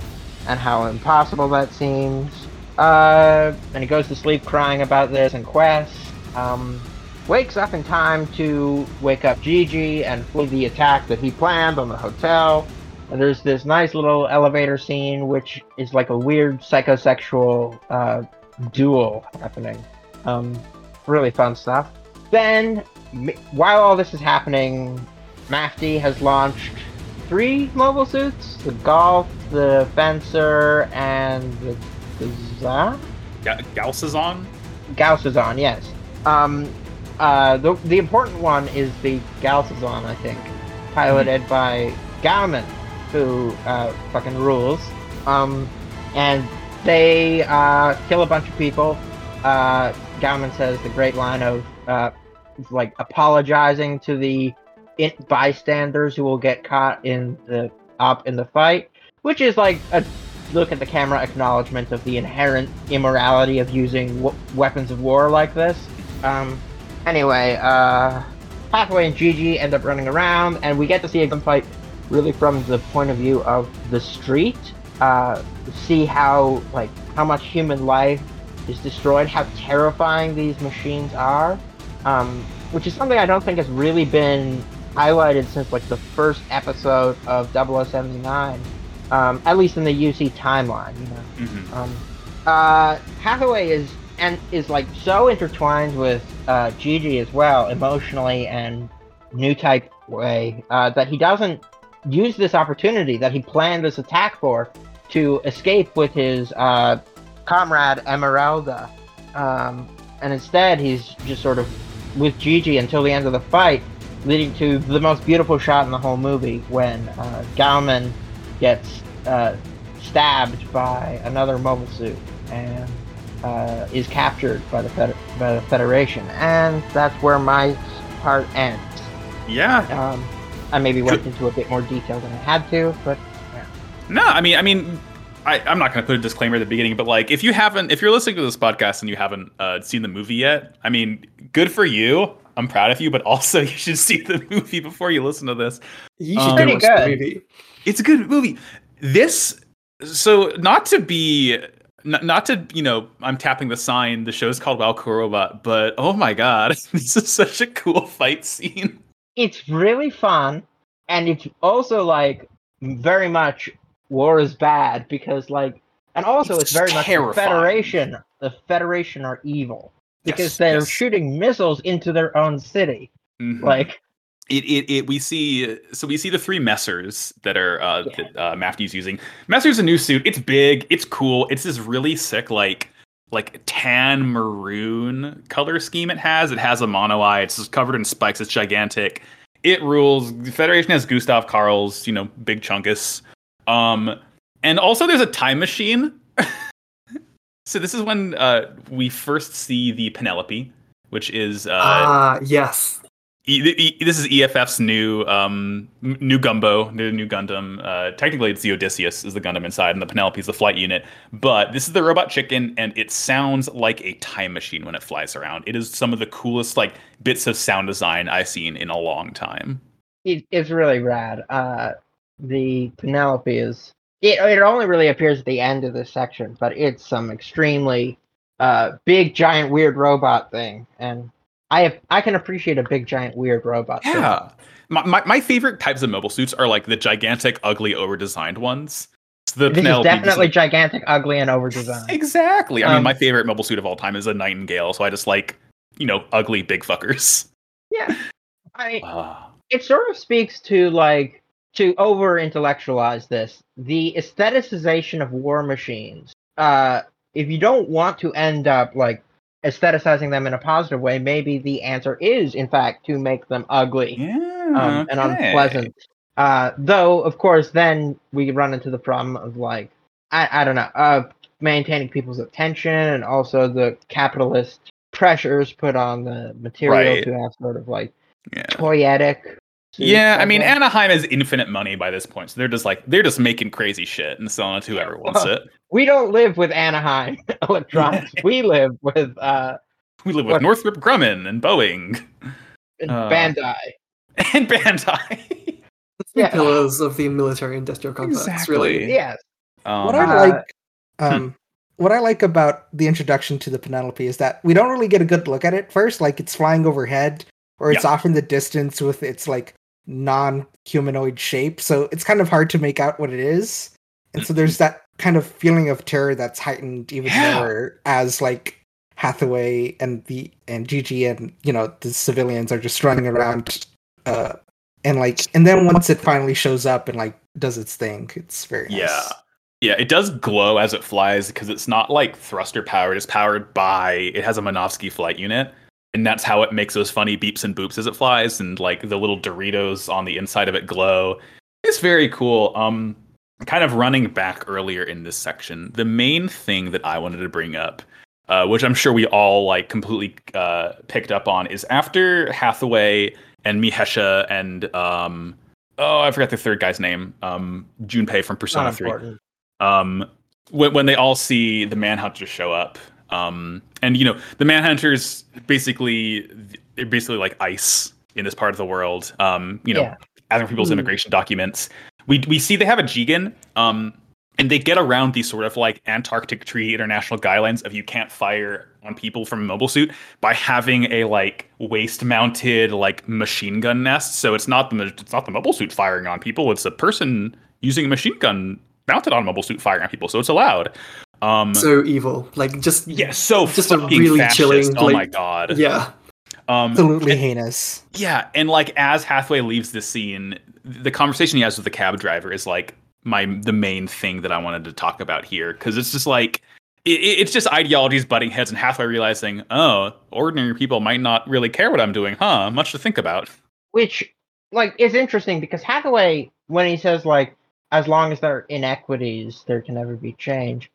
and how impossible that seems. Uh, and he goes to sleep crying about this and Quest. Um, wakes up in time to wake up Gigi and flee the attack that he planned on the hotel. And there's this nice little elevator scene, which is like a weird psychosexual uh, duel happening. Um, really fun stuff. Then, m- while all this is happening, Mafty has launched three mobile suits: the golf, the fencer, and the, the Za? Ga- Gauss is on. Gauss on, yes. Um, uh, the the important one is the Gauss on, I think, piloted by Gauman, who uh, fucking rules. Um, and they uh, kill a bunch of people. Uh, Gauman says the great line of uh, like apologizing to the bystanders who will get caught in the up in the fight, which is like a look at the camera acknowledgement of the inherent immorality of using w- weapons of war like this. Um, anyway, uh, and Gigi end up running around, and we get to see a gunfight really from the point of view of the street. Uh, see how like how much human life is destroyed, how terrifying these machines are, um, which is something I don't think has really been highlighted since like the first episode of 0079, um, at least in the UC timeline. You know, Mhm. um, uh, Hathaway is and is like so intertwined with uh, Gigi as well, emotionally and new type way, uh, that he doesn't use this opportunity that he planned this attack for to escape with his uh, comrade Emeralda. Um, and instead, he's just sort of with Gigi until the end of the fight, leading to the most beautiful shot in the whole movie when uh, Gauman gets uh, stabbed by another mobile suit and uh, is captured by the, by the Federation. And that's where my part ends. Yeah. Um, I maybe went into a bit more detail than I had to, but No, I mean, I mean, I, I'm not going to put a disclaimer at the beginning, but like, if you haven't, if you're listening to this podcast and you haven't uh, seen the movie yet, I mean, good for you. I'm proud of you, but also you should see the movie before you listen to this. You Um, should Pretty go the good. movie. It's a good movie. This, so not to be, not, not to, you know, I'm tapping the sign. The show's called Valkyrie Robot, but oh my god, this is such a cool fight scene. it's really fun, and it's also like very much war is bad because like, and also it's, It's very much the. Federation. The Federation are evil because Yes, they're yes. shooting missiles into their own city. Mhm. Like, it, it, it we see so we see the three messers that are uh Yeah. that uh Mafty's using. Messer's a new suit. It's big, it's cool. It's this really sick like like tan maroon color scheme it has. It has a mono eye. It's just covered in spikes. It's gigantic. It rules. The Federation has Gustav Karl's, you know, big chunkus. Um and also there's a time machine. so this is when uh we first see the Penelope, which is uh Ah, yes. E- e- this is EFF's new um new Gumbo, new new Gundam. Uh, technically, it's the Odysseus is the Gundam inside, and the Penelope is the flight unit. But this is the robot chicken, and it sounds like a time machine when it flies around. It is some of the coolest like bits of sound design I've seen in a long time. it, it's really rad. Uh, the Penelope is. It, it only really appears at the end of this section, but it's some extremely uh, big, giant, weird robot thing, and I have, I can appreciate a big, giant, weird robot. thing. Yeah, my, my my favorite types of mobile suits are like the gigantic, ugly, over designed ones. So the this is Penelope just, definitely like- gigantic, ugly, and overdesigned. Exactly. I mean, Um, my favorite mobile suit of all time is a Nightingale, so I just like you know ugly big fuckers. yeah, I mean, Ah. it sort of speaks to like to over intellectualize this the aestheticization of war machines uh if you don't want to end up like aestheticizing them in a positive way maybe the answer is in fact to make them ugly Yeah, um, and unpleasant uh though of course then we run into the problem of like I, I don't know, uh, maintaining people's attention and also the capitalist pressures put on the material Right. to have sort of like Yeah. toyetic. Suits, Yeah, I mean, guess. Anaheim has infinite money by this point, so they're just like they're just making crazy shit and selling it to whoever wants Well, it. we don't live with Anaheim electronics. we live with uh We live with what- Northrop Grumman and Boeing Uh, Bandai. and Bandai. The Yeah. pillars of the military-industrial complex. Exactly. Really. Yes. Um, what Uh, I like, um, what I like about the introduction to the Penelope is that we don't really get a good look at it first. Like it's flying overhead, or it's off in the distance with its like non-humanoid shape. So it's kind of hard to make out what it is. And so there's that kind of feeling of terror that's heightened even Yeah. more as like Hathaway and the and Gigi and you know the civilians are just running around. Uh, and like, and then once it finally shows up and like does its thing, it's very nice. Yeah. Yeah, it does glow as it flies because it's not like thruster powered. It's powered by it has a Minovsky flight unit, and that's how it makes those funny beeps and boops as it flies, and like the little Doritos on the inside of it glow. It's very cool. Um, kind of running back earlier in this section, the main thing that I wanted to bring up, uh, which I'm sure we all like completely uh, picked up on, is after Hathaway and Mihesha and um, oh, I forgot the third guy's name, um, Junpei from Persona Three um, when, when they all see the manhunters show up um, and you know the manhunters basically they're basically like ice in this part of the world. Um, you know Yeah. gathering people's Hmm. immigration documents. We, we see they have a Jegan um, and they get around these sort of like antarctic treaty international guidelines of you can't fire on people from a mobile suit by having a like waist mounted like machine gun nest. So it's not the it's not the mobile suit firing on people. It's a person using a machine gun mounted on a mobile suit firing on people. So it's allowed um So evil. Like just yeah so just a really fascist. chilling, oh like- my god yeah. um Absolutely heinous. yeah, and like as Hathaway leaves the scene, the conversation he has with the cab driver is like my the main thing that I wanted to talk about here because it's just like it, it's just ideologies butting heads and Hathaway realizing, oh, ordinary people might not really care what I'm doing, huh? Much to think about. Which like is interesting because Hathaway, when he says like as long as there are inequities, there can never be change.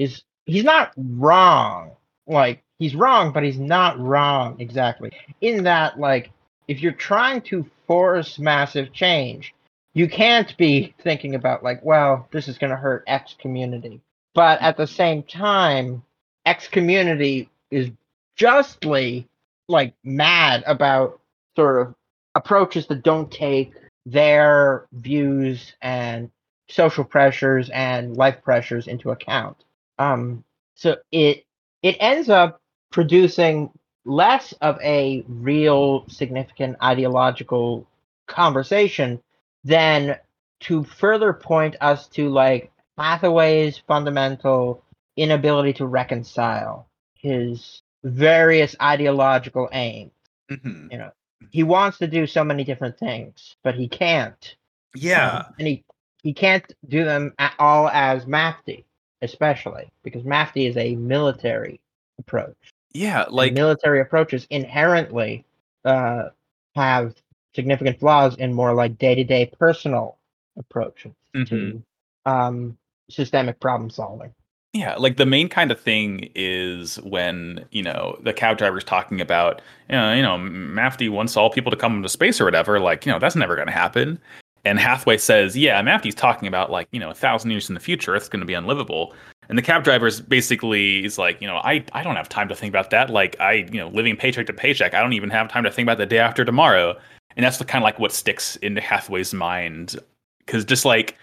Is he's not wrong. Like he's wrong, but he's not wrong exactly. In that, like, if you're trying to force massive change, you can't be thinking about like, well, this is gonna hurt X community. But at the same time, X community is justly like mad about sort of approaches that don't take their views and social pressures and life pressures into account. Um, so it it ends up producing less of a real significant ideological conversation than to further point us to like Hathaway's fundamental inability to reconcile his various ideological aims. Mm-hmm. He wants to do so many different things, but he can't. Yeah, and he he can't do them at all as Mafty, especially because Mafty is a military approach. yeah, And like military approaches inherently uh, have significant flaws in more like day to day personal approaches Mhm. to um, systemic problem solving. Yeah, like the main kind of thing is when you know the cab driver's talking about, you know, you know, wants all people to come into space or whatever. Like, you know, that's never going to happen. And Hathaway says, yeah, Mafty's talking about like, you know, a thousand years in the future, Earth's going to be unlivable. And the cab driver's basically is like, you know, I I don't have time to think about that. Like, I you know, living paycheck to paycheck, I don't even have time to think about the day after tomorrow. And that's the kind of like what sticks into Hathaway's mind, because just like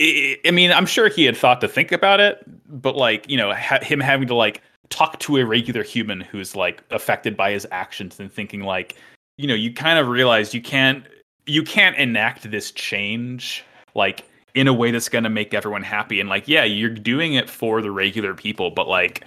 I I mean, I'm sure he had thought to think about it, but like, you know, ha- him having to like talk to a regular human who's like affected by his actions and thinking like, you know, you kind of realize you can't you can't enact this change like in a way that's going to make everyone happy and like, yeah, you're doing it for the regular people, but like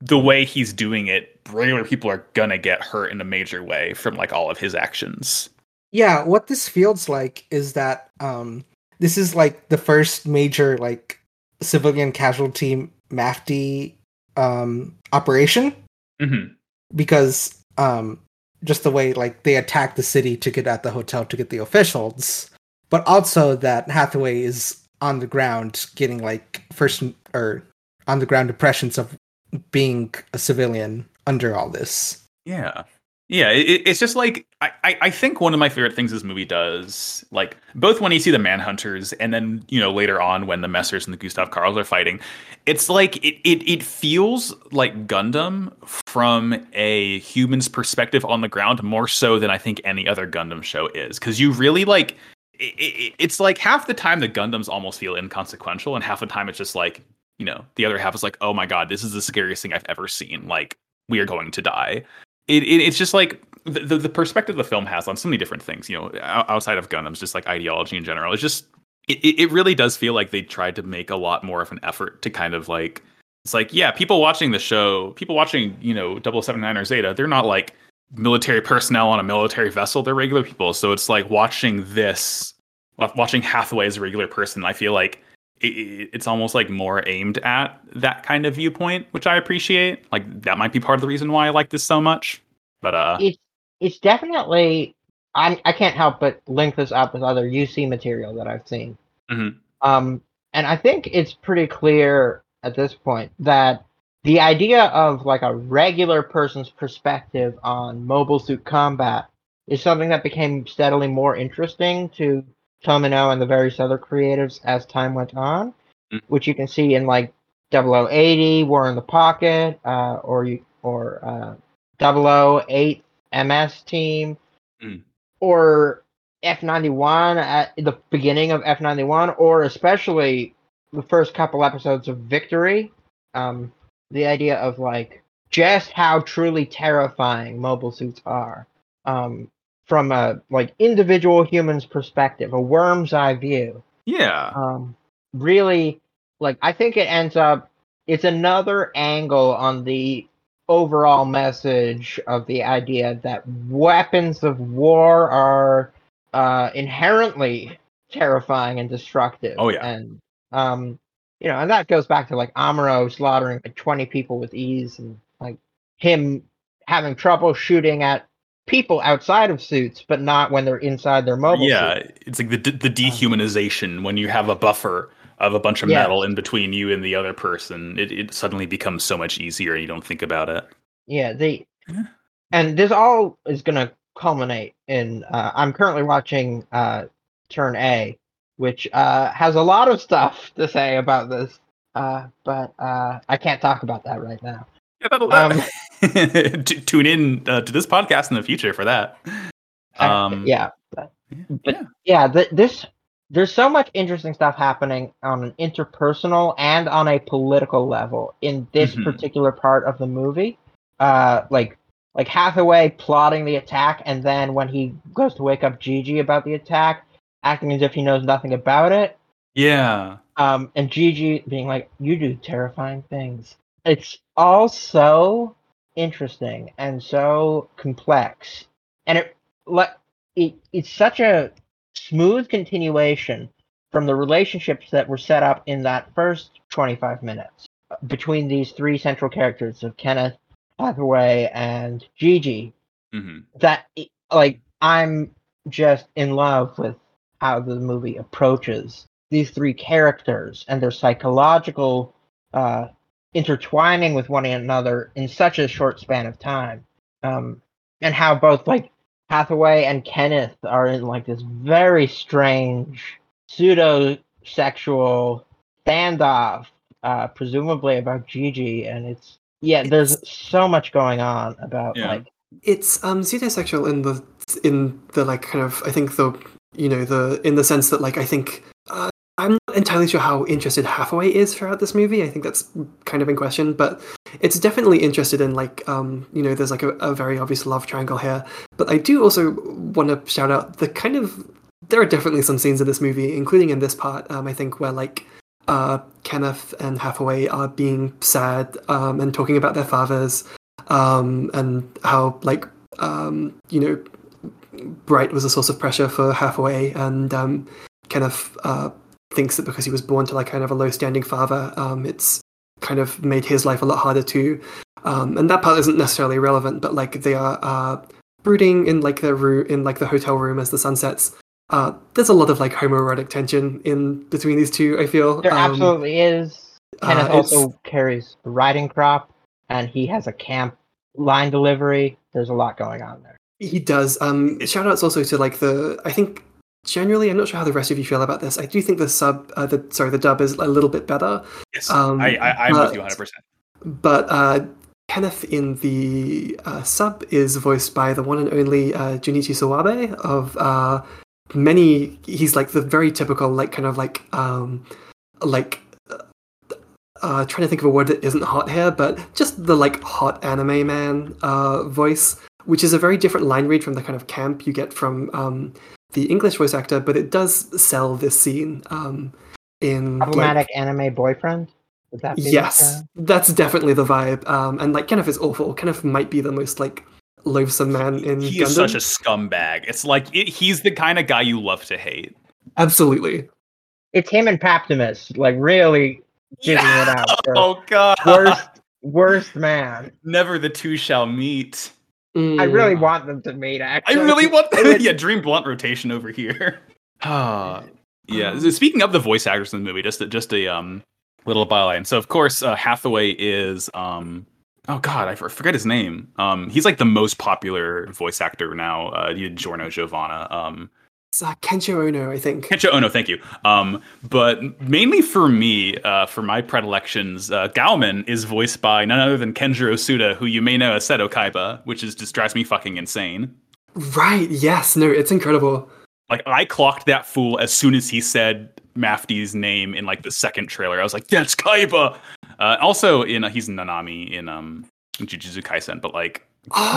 the way he's doing it, regular people are going to get hurt in a major way from like all of his actions. Yeah, what this feels like is that um this is like the first major like civilian casualty Mafty um operation Mhm. because um just the way like they attack the city to get at the hotel to get the officials, but also that Hathaway is on the ground getting like first or on the ground impressions of being a civilian under all this. Yeah. Yeah, it, it's just like I, I think one of my favorite things this movie does, like both when you see the Manhunters and then you know later on when the Messers and the Gustav Karls are fighting, it's like it it it feels like Gundam from a human's perspective on the ground more so than I think any other Gundam show is. Because you really like it, it, it's like half the time the Gundams almost feel inconsequential and half the time it's just like you know the other half is like oh my god this is the scariest thing I've ever seen. Like we are going to die it, it it's just like the, the perspective the film has on so many different things, you know, outside of Gundams, just like ideology in general. It's just it, it really does feel like they tried to make a lot more of an effort to kind of like it's like yeah, people watching the show, people watching you know 079 or Zeta, they're not like military personnel on a military vessel; they're regular people. So it's like watching this, watching Hathaway as a regular person. I feel like it's almost like more aimed at that kind of viewpoint, which I appreciate. Like that might be part of the reason why I like this so much. But uh, it's it's definitely I I can't help but link this up with other UC material that I've seen. Mm-hmm. Um, and I think it's pretty clear at this point that the idea of like a regular person's perspective on mobile suit combat is something that became steadily more interesting to Tomino and the various other creatives as time went on, mm. which you can see in like 0080, War in the Pocket, uh, or you or uh, 008 MS team, mm. or F91 at the beginning of F91, or especially the first couple episodes of Victory. Um, the idea of like just how truly terrifying mobile suits are. Um, from a like individual human's perspective, a worm's eye view. Yeah. Um, really, like I think it ends up. It's another angle on the overall message of the idea that weapons of war are uh, inherently terrifying and destructive. Oh yeah. And um, you know, and that goes back to like Amuro slaughtering like twenty people with ease, and like him having trouble shooting at people outside of suits, but not when they're inside their mobile. Yeah, suit. it's like the the dehumanization when you have a buffer of a bunch of Yes. metal in between you and the other person. It it suddenly becomes so much easier, and you don't think about it. Yeah, they Yeah. and this all is gonna culminate in uh, I'm currently watching uh Turn A, which uh has a lot of stuff to say about this. Uh but uh I can't talk about that right now. Yeah, that'll Um, T- tune in uh, to this podcast in the future for that. I- Um, yeah, but, but yeah. yeah, th- this there's so much interesting stuff happening on an interpersonal and on a political level in this Mhm. particular part of the movie. Uh, like like Hathaway plotting the attack, and then when he goes to wake up Gigi about the attack, acting as if he knows nothing about it. yeah, Um, and Gigi being like, "You do terrifying things." It's all so interesting and so complex, and it like it, it's such a smooth continuation from the relationships that were set up in that first 25 minutes between these three central characters of Kenneth, Hathaway, and Gigi. Hmm that like I'm just in love with how the movie approaches these three characters and their psychological uh, intertwining with one another in such a short span of time, um, and how both like Hathaway and Kenneth are in like this very strange pseudo sexual standoff, uh, presumably about Gigi, and it's yeah, there's so much going on about Yeah. like It's um pseudosexual in the in the like kind of I think the you know the in the sense that like I think I'm not entirely sure how interested Hathaway is throughout this movie. I think that's kind of in question, but it's definitely interested in like um you know there's like a, a very obvious love triangle here. But I do also want to shout out the kind of there are definitely some scenes in this movie, including in this part. Um, I think where like uh, Kenneth and Hathaway are being sad um, and talking about their fathers um, and how like um, you know Bright was a source of pressure for Hathaway, and um, Kenneth uh, thinks that because he was born to like kind of a low-standing father, um, it's kind of made his life a lot harder too. Um, and that part isn't necessarily relevant, but like they are uh, brooding in like their room in like the hotel room as the sun sets, uh, there's a lot of like homoerotic tension in between these two. I feel There Um, absolutely is. Kenneth uh, also carries a riding crop, and he has a camp line delivery. There's a lot going on there. He does. Um, shout outs also to like the. I think generally, I'm not sure how the rest of you feel about this. I do think the sub, uh, the sorry, the dub is a little bit better. Yes, Um, I, I, I'm with you 100. percent But uh, Kenneth in the uh, sub is voiced by the one and only uh, Junichi Suwabe of uh, many. He's like the very typical, like kind of like um, like. Uh, trying to think of a word that isn't hot here, but just the like hot anime man uh, voice, which is a very different line read from the kind of camp you get from um, the English voice actor, but it does sell this scene um, in like, Problematic anime boyfriend. Would that be? Yes, uh, that's definitely the vibe. Um, and like Kenneth is awful. Kenneth might be the most like loathsome man in He Gundam. is such a scumbag. It's like it, he's the kind of guy you love to hate. Absolutely. it's him and Paptimus, like really giving it out. Oh god. worst, worst man. Never the two shall meet. Mm. I really want them to meet. I really want It would- yeah, Dream Blunt rotation over here. Ah, yeah. Speaking of the voice actors in the movie, just a, just a um little byline. So of course, uh, Hathaway is um oh god, I forget his name. Um, he's like the most popular voice actor now. Uh, he did Giorno Giovanna. Um, It's uh, Kensho Ono, I think. Kensho Ono, thank you. Um, but mainly for me, uh, for my predilections, uh, Gauman is voiced by none other than Kenjiro Tsuda, who you may know as Seto Kaiba, which is just drives me fucking insane. Right. Yes. No. It's incredible. Like I clocked that fool as soon as he said Mafty's name in like the second trailer. I was like, "That's Kaiba." Uh, also, in uh, he's Nanami in um Jujutsu Kaisen, but like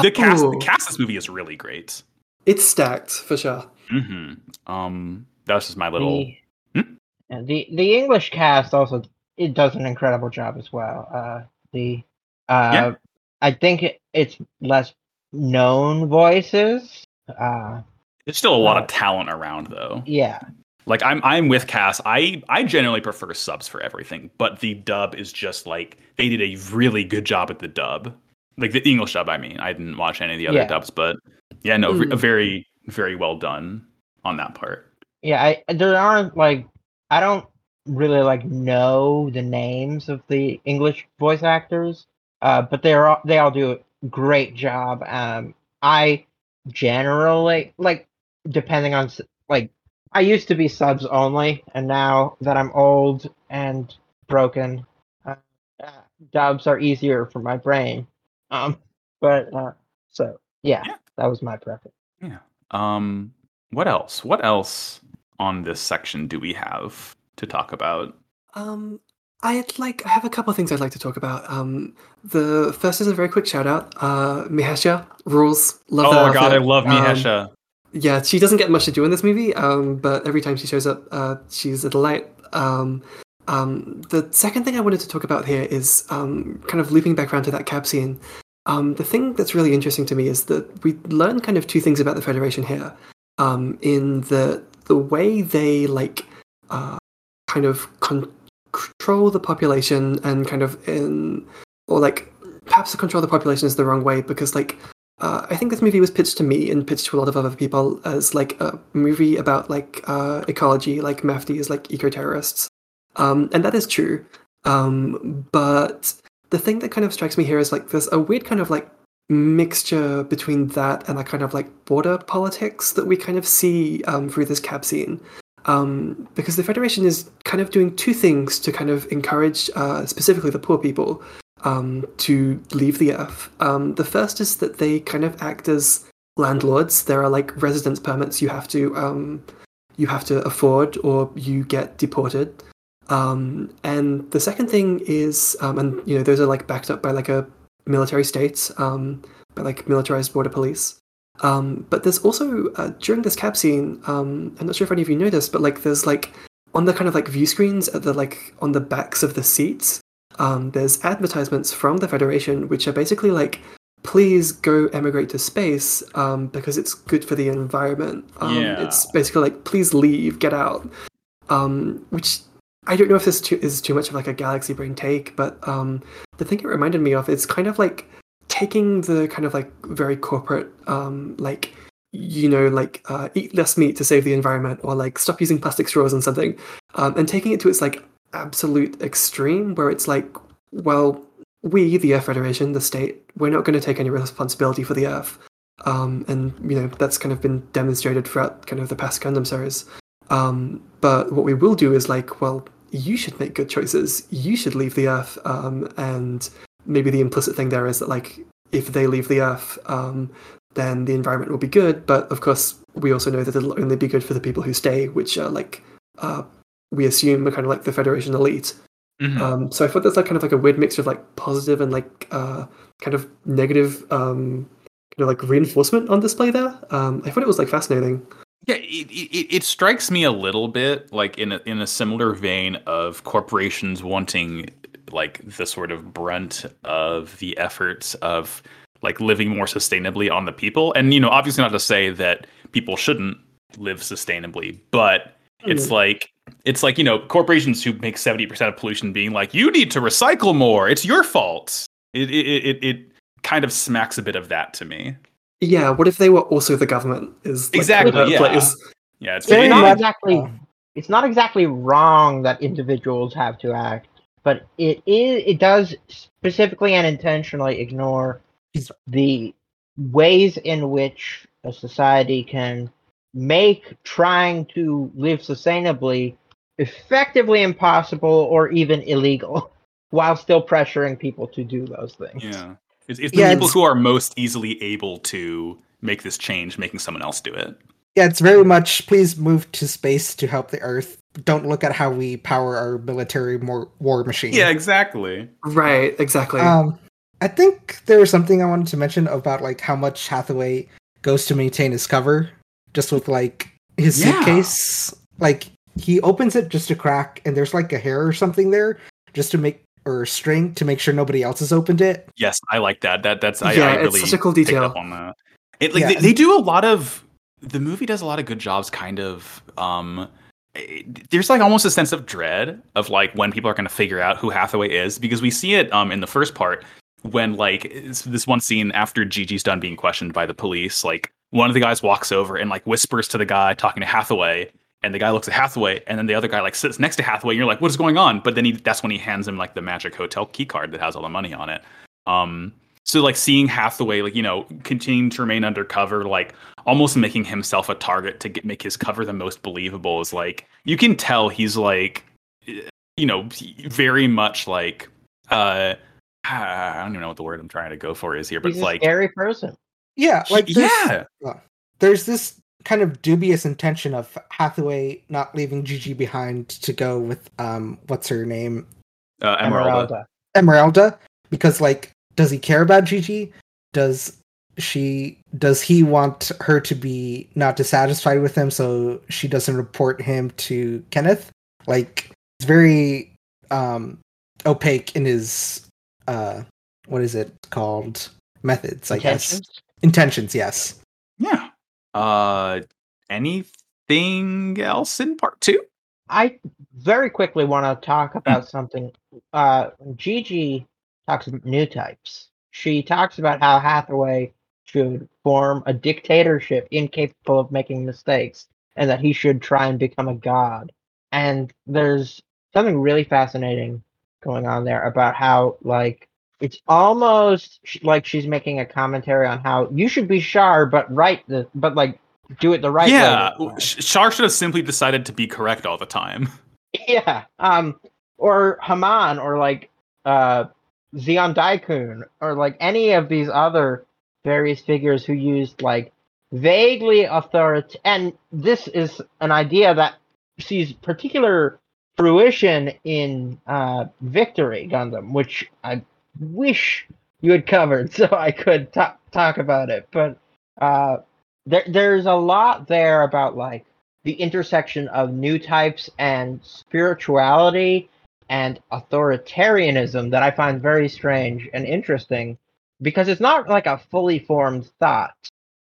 the cast, Oh, the cast of this movie is really great. It's stacked for sure. Hmm Um, that was just my little. The, Hmm? and the the English cast also it does an incredible job as well. Uh, the uh, Yeah. I think it, it's less known voices. Uh, There's still a lot of talent around, though. yeah, Like I'm, I'm with Cass. I, I generally prefer subs for everything, but the dub is just like they did a really good job at the dub, like the English dub. I mean, I didn't watch any of the other Yeah. dubs, but yeah, no, Mm. very, very well done on that part. yeah. I there aren't like I don't really like know the names of the English voice actors, uh, but they're all, they all do a great job. Um, I generally like depending on like I used to be subs only, and now that I'm old and broken, uh, dubs are easier for my brain. Um, but uh, so yeah, Yeah. that was my preference. Um, what else? What else on this section do we have to talk about? Um, I'd like. I have a couple of things I'd like to talk about. Um, the first is a very quick shout out. Uh, Mihesha rules. Love oh my god, I love Um, yeah, she doesn't get much to do in this movie, um, but every time she shows up, uh, she's a delight. Um, um, the second thing I wanted to talk about here is um, kind of looping back around to that cab scene. Um, the thing that's really interesting to me is that we learn kind of two things about the Federation here. Um, in the the way they like uh, kind of con- control the population and kind of in or like perhaps control the population is the wrong way because like uh, I think this movie was pitched to me and pitched to a lot of other people as like a movie about like uh, ecology, like Mafty is like eco terrorists, um, and that is true. Um, but the thing that kind of strikes me here is like there's a weird kind of like mixture between that and a kind of like border politics that we kind of see um, through this cab scene. Um, because the Federation is kind of doing two things to kind of encourage uh, specifically the poor people um, to leave the earth. Um, the first is that they kind of act as landlords. There are like residence permits you have to um, you have to afford, or you get deported. Um, and the second thing is, um, and you know, those are like backed up by like a military state, um, by like militarized border police. Um, but there's also uh, during this cab scene, um, I'm not sure if any of you know this, but like there's like on the kind of like view screens at the like on the backs of the seats, um, there's advertisements from the Federation which are basically like, please go emigrate to space um, because it's good for the environment. Um, Yeah. It's basically like, please leave, get out. Um, which I don't know if this too, is too much of like a galaxy brain take, but um, the thing it reminded me of is kind of like taking the kind of like very corporate um, like you know, like uh, eat less meat to save the environment, or like stop using plastic straws and something, um, and taking it to its like absolute extreme, where it's like, well, we, the Earth Federation, the state, we're not going to take any responsibility for the Earth, um, and you know that's kind of been demonstrated throughout kind of the past Gundam series. Um, but what we will do is like, well, you should make good choices. You should leave the Earth, um, and maybe the implicit thing there is that like if they leave the Earth, um, then the environment will be good. But of course, we also know that it'll only be good for the people who stay, which are like uh, we assume are kind of like the Federation elite. Mhm. Um, so I thought that's like kind of like a weird mixture of like positive and like uh, kind of negative um, kind of like reinforcement on display there. Um, I thought it was like fascinating. Yeah, it, it, it strikes me a little bit like in a, in a similar vein of corporations wanting like the sort of brunt of the efforts of like living more sustainably on the people. And you know, obviously not to say that people shouldn't live sustainably, but it's mm. like it's like, you know, corporations who make 70% of pollution being like, you need to recycle more. It's your fault. It it it, it kind of smacks a bit of that to me. Yeah, what if they were also the government? Is like, Exactly, kind yeah. plays- Yeah, it's It's not exactly. It's not exactly wrong that individuals have to act, but it is. It does specifically and intentionally ignore the ways in which a society can make trying to live sustainably effectively impossible or even illegal, while still pressuring people to do those things. Yeah. It's, it's the Yeah, people it's- who are most easily able to make this change, making someone else do it. Yeah, it's very much please move to space to help the Earth. Don't look at how we power our military war, war machine. Yeah, exactly. Right, exactly. Um, I think there was something I wanted to mention about like how much Hathaway goes to maintain his cover, just with like his Yeah. suitcase. Like he opens it just to crack, and there's like a hair or something there, just to make or string to make sure nobody else has opened it. Yes, I like that. That that's I, Yeah, I it's really such a cool detail. on that. It like Yeah. they, they do a lot of the movie does a lot of good jobs kind of um it- there's like almost a sense of dread of like when people are going to figure out who Hathaway is because we see it um in the first part when like this one scene after Gigi's done being questioned by the police like one of the guys walks over and like whispers to the guy talking to Hathaway and the guy looks at Hathaway and then the other guy like sits next to Hathaway and you're like what is going on? But then he that's when he hands him like the magic hotel key card that has all the money on it. Um so like seeing Hathaway like you know continuing to remain undercover like almost making himself a target to get, make his cover the most believable is like you can tell he's like eh, you know very much like uh I don't even know what the word I'm trying to go for is here but He's it's a like scary person. Yeah, like yeah. there's this kind of dubious intention of Hathaway not leaving Gigi behind to go with um what's her name uh, Emeralda. Emeralda. Emeralda because like does he care about Gigi? Does she does he want her to be not dissatisfied with him so she doesn't report him to Kenneth? Like it's very um opaque in his uh what is it called? Methods, I guess. Intentions? Intentions, yes. yeah uh anything else in part two I very quickly want to talk about something. Uh, Gigi talks about new types. She talks about how Hathaway should form a dictatorship incapable of making mistakes, and that he should try and become a god. And there's something really fascinating going on there about how, like, it's almost like she's making a commentary on how you should be Char, but right the, but like do it the right way. yeah Char should have simply decided to be correct all the time Yeah. Um or Haman or like uh Zeon Daikun or like any of these other various figures who used like vaguely authority and this is an idea that sees particular fruition in uh Victory Gundam, which I wish you had covered so I could ta- talk about it. But uh there there's a lot there about like the intersection of new types and spirituality and authoritarianism that I find very strange and interesting because it's not like a fully formed thought,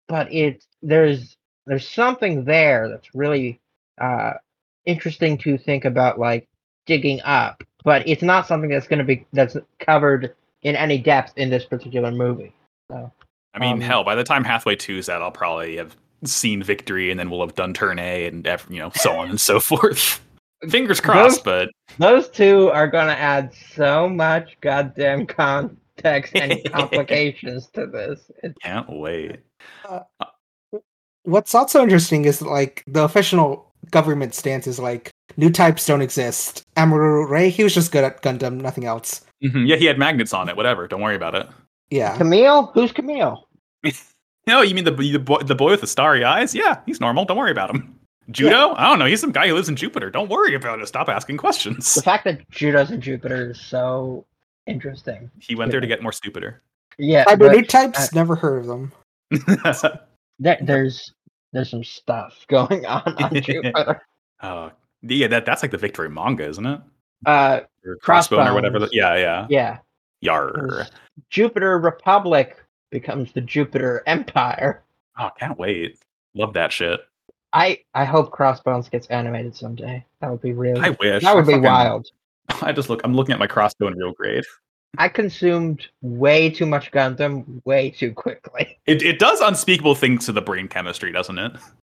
but it's there's there's something there that's really uh, interesting to think about, like digging up. But it's not something that's going to be that's covered in any depth in this particular movie. So I mean, Um, hell, by the time Hathaway 2 is out, I'll probably have seen victory, and then we'll have done turn A, and you know so on and so forth. Fingers crossed, but Those two are gonna add so much goddamn context and complications to this. It's can't wait. What's also interesting is like the official government stance is like new types don't exist. Amuro Ray, he was just good at Gundam, nothing else. Mhm, Yeah, he had magnets on it. Whatever. Don't worry about it. Yeah. Kamille? Who's Kamille? No, you mean the the boy, the boy with the starry eyes? Yeah, he's normal. Don't worry about him. Judau? I don't know. He's some guy who lives in Jupiter. Don't worry about it. Stop asking questions. The fact that Judau's in Jupiter is so interesting. He went there to get more stupider. Yeah, Cyber but new types, uh, never heard of them. there, there's there's some stuff going on on Jupiter. uh, yeah, that that's like the Victory manga, isn't it? Uh, Or Crossbone or whatever. The, yeah, yeah. yeah, Yar. Jupiter Republic becomes the Jupiter Empire. Oh, can't wait. Love that shit. I I hope Crossbones gets animated someday. That would be really I wish. that would I be fucking- wild. I just look. I'm looking at my crossbow in real grade. I consumed way too much Gundam way too quickly. It it does unspeakable things to the brain chemistry, doesn't it?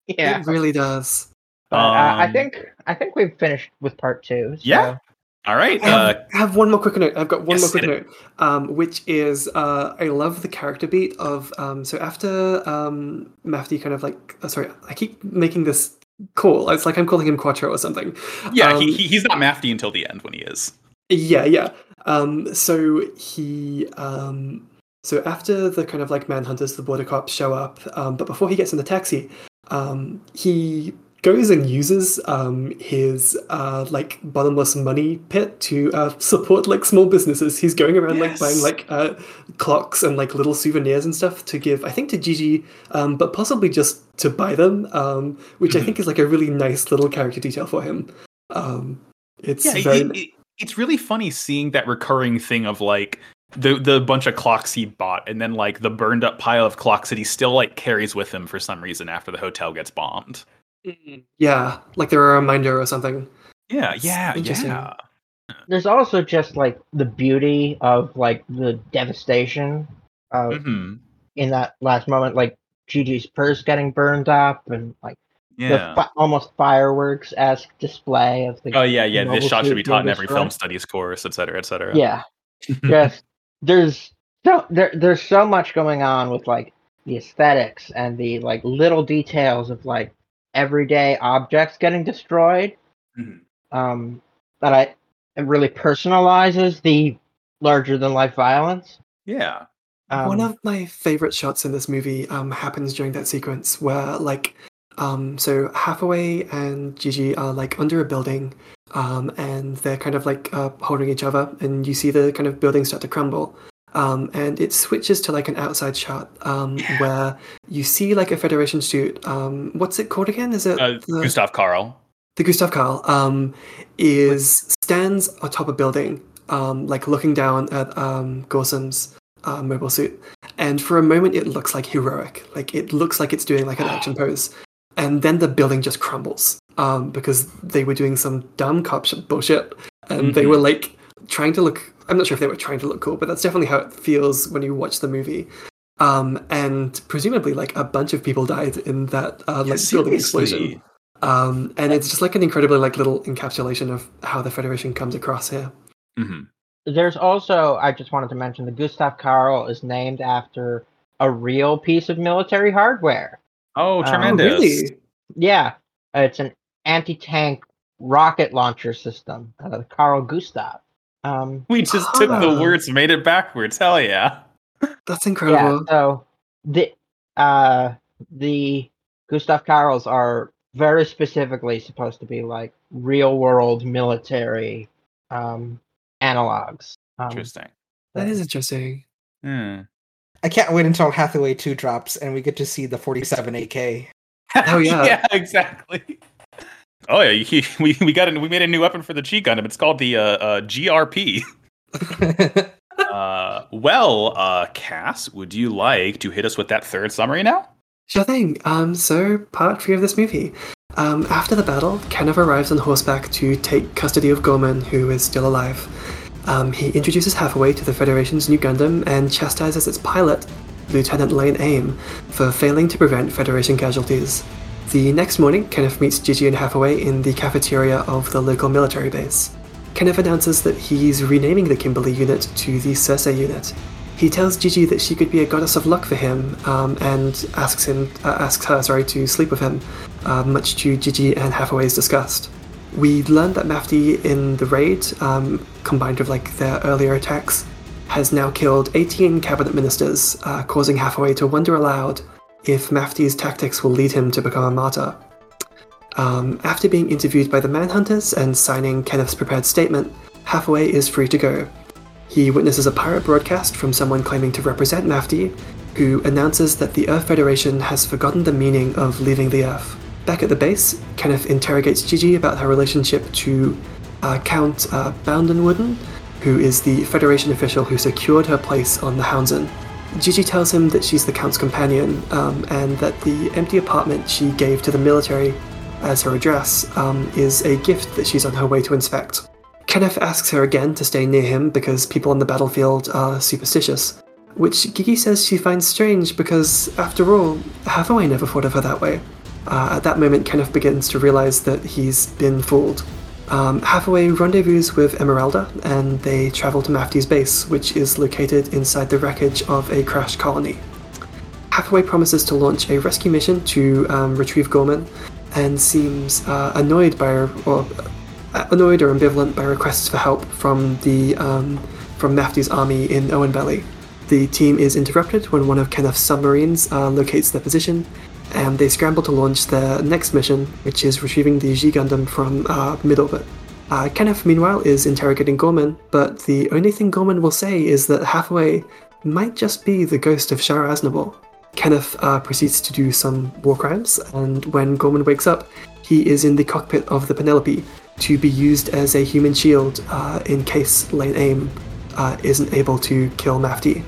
Yeah, It really does. But, uh, I Um, think I think we've finished with part two. So. Yeah. All right. I have, Uh, I have one more quick note. I've got one Yes, more quick note, um, which is uh, I love the character beat of um, so after um, Mafty kind of like uh, sorry, I keep making this call. It's like I'm calling him Quattro or something. yeah, um, he, he he's not Mafty until the end when he is. Yeah, yeah. Um, so he, um, so after the kind of like manhunters, the border cops show up, um, but before he gets in the taxi, um, he goes and uses um, his uh, like bottomless money pit to uh, support like small businesses. He's going around like buying like uh, clocks and like little souvenirs and stuff to give, I think, to Gigi, um, but possibly just to buy them, um, which I Mhm. think is like a really nice little character detail for him. Um, it's Yeah, very. it- it- it's really funny seeing that recurring thing of like the the bunch of clocks he bought, and then like the burned up pile of clocks that he still like carries with him for some reason after the hotel gets bombed. Yeah, like they're a reminder or something. Yeah, yeah, yeah. There's also just like the beauty of like the devastation of hmm in that last moment, like Gigi's purse getting burned up and like Yeah. the fi- almost fireworks esque display of the Oh yeah, yeah. This shot should be taught in every destroyed. film studies course, et cetera, et cetera. yeah just there's so there, there's so much going on with like the aesthetics and the like little details of like everyday objects getting destroyed Mhm. um that i it really personalizes the larger than life violence yeah. um, One of my favorite shots in this movie um, happens during that sequence where, like, um, so Hathaway and Gigi are like under a building, um, and they're kind of like uh, holding each other, and you see the kind of building start to crumble. Um, and it switches to like an outside shot um, Yeah. where you see like a Federation suit. Um, what's it called again? Is it Uh, the- Gustav Karl. the Gustav Karl um, is stands atop a building, um, like looking down at um, Gorsum's uh, mobile suit, and for a moment it looks like heroic, like it looks like it's doing like an action pose, and then the building just crumbles um, because they were doing some dumb cop sh- bullshit, and they Mhm. were like trying to look. I'm not sure if they were trying to look cool, but that's definitely how it feels when you watch the movie. Um, and presumably, like a bunch of people died in that uh, like building explosion. Um, and it's just like an incredibly like little encapsulation of how the Federation comes across here. Mhm. There's also, I just wanted to mention, the Gustav Karl is named after a real piece of military hardware. Oh, Oh, tremendous. really? Yeah, it's an anti-tank rocket launcher system, uh, the Carl Gustav. Um, We just took the words, made it backwards. Hell yeah. That's yeah, incredible. so the uh, the Gustav Karls are very specifically supposed to be like real-world military um, analogs. Um, Interesting. That is interesting. Hmm. I can't wait until Hathaway 2 drops and we get to see the 47 AK. Oh, yeah. yeah, exactly. Oh yeah, he, we we got a, we made a new weapon for the G Gundam. It's called the uh, uh, GRP. Uh, well, uh, Cass, would you like to hit us with that third summary now? Sure thing. Um, so part three of this movie. Um, after the battle, Kenneth arrives on horseback to take custody of Gorman, who is still alive. Um, he introduces Hathaway to the Federation's new Gundam and chastises its pilot, Lieutenant Lane Aim, for failing to prevent Federation casualties. The next morning, Kenneth meets Gigi and Hathaway in the cafeteria of the local military base. Kenneth announces that he's renaming the Kimberly unit to the Circe unit. He tells Gigi that she could be a goddess of luck for him, um, and asks him, uh, asks her, sorry, to sleep with him, uh, much to Gigi and Hathaway's disgust. We learned that Mafty in the raid, um, combined with like their earlier attacks, has now killed 18 cabinet ministers, uh, causing Hathaway to wonder aloud if Mafty's tactics will lead him to become a martyr. Um, after being interviewed by the Manhunters and signing Kenneth's prepared statement, Hathaway is free to go. He witnesses a pirate broadcast from someone claiming to represent Mafti, who announces that the Earth Federation has forgotten the meaning of leaving the Earth. Back at the base, Kenneth interrogates Gigi about her relationship to uh, Count uh, Boundenwooden, who is the Federation official who secured her place on the Houndsman. Gigi tells him that she's the Count's companion, um, and that the empty apartment she gave to the military as her address um, is a gift that she's on her way to inspect. Kenneth asks her again to stay near him because people on the battlefield are superstitious, which Gigi says she finds strange because, after all, Hathaway never thought of her that way. Uh, at that moment, Kenneth begins to realize that he's been fooled. Um, Hathaway rendezvous with Emeralda, and they travel to Mafty's base, which is located inside the wreckage of a crashed colony. Hathaway promises to launch a rescue mission to um, retrieve Gorman, and seems uh, annoyed by or uh, annoyed or ambivalent by requests for help from the um, from Mafty's army in Oenpelli. The team is interrupted when one of Kenneth's submarines uh, locates their position, and they scramble to launch their next mission, which is retrieving the G Gundam from uh, mid-orbit. Uh, Kenneth, meanwhile, is interrogating Gorman, but the only thing Gorman will say is that Hathaway might just be the ghost of Char Aznable. Kenneth uh, proceeds to do some war crimes, and when Gorman wakes up, he is in the cockpit of the Penelope to be used as a human shield uh, in case Lane Aim uh, isn't able to kill Mafty.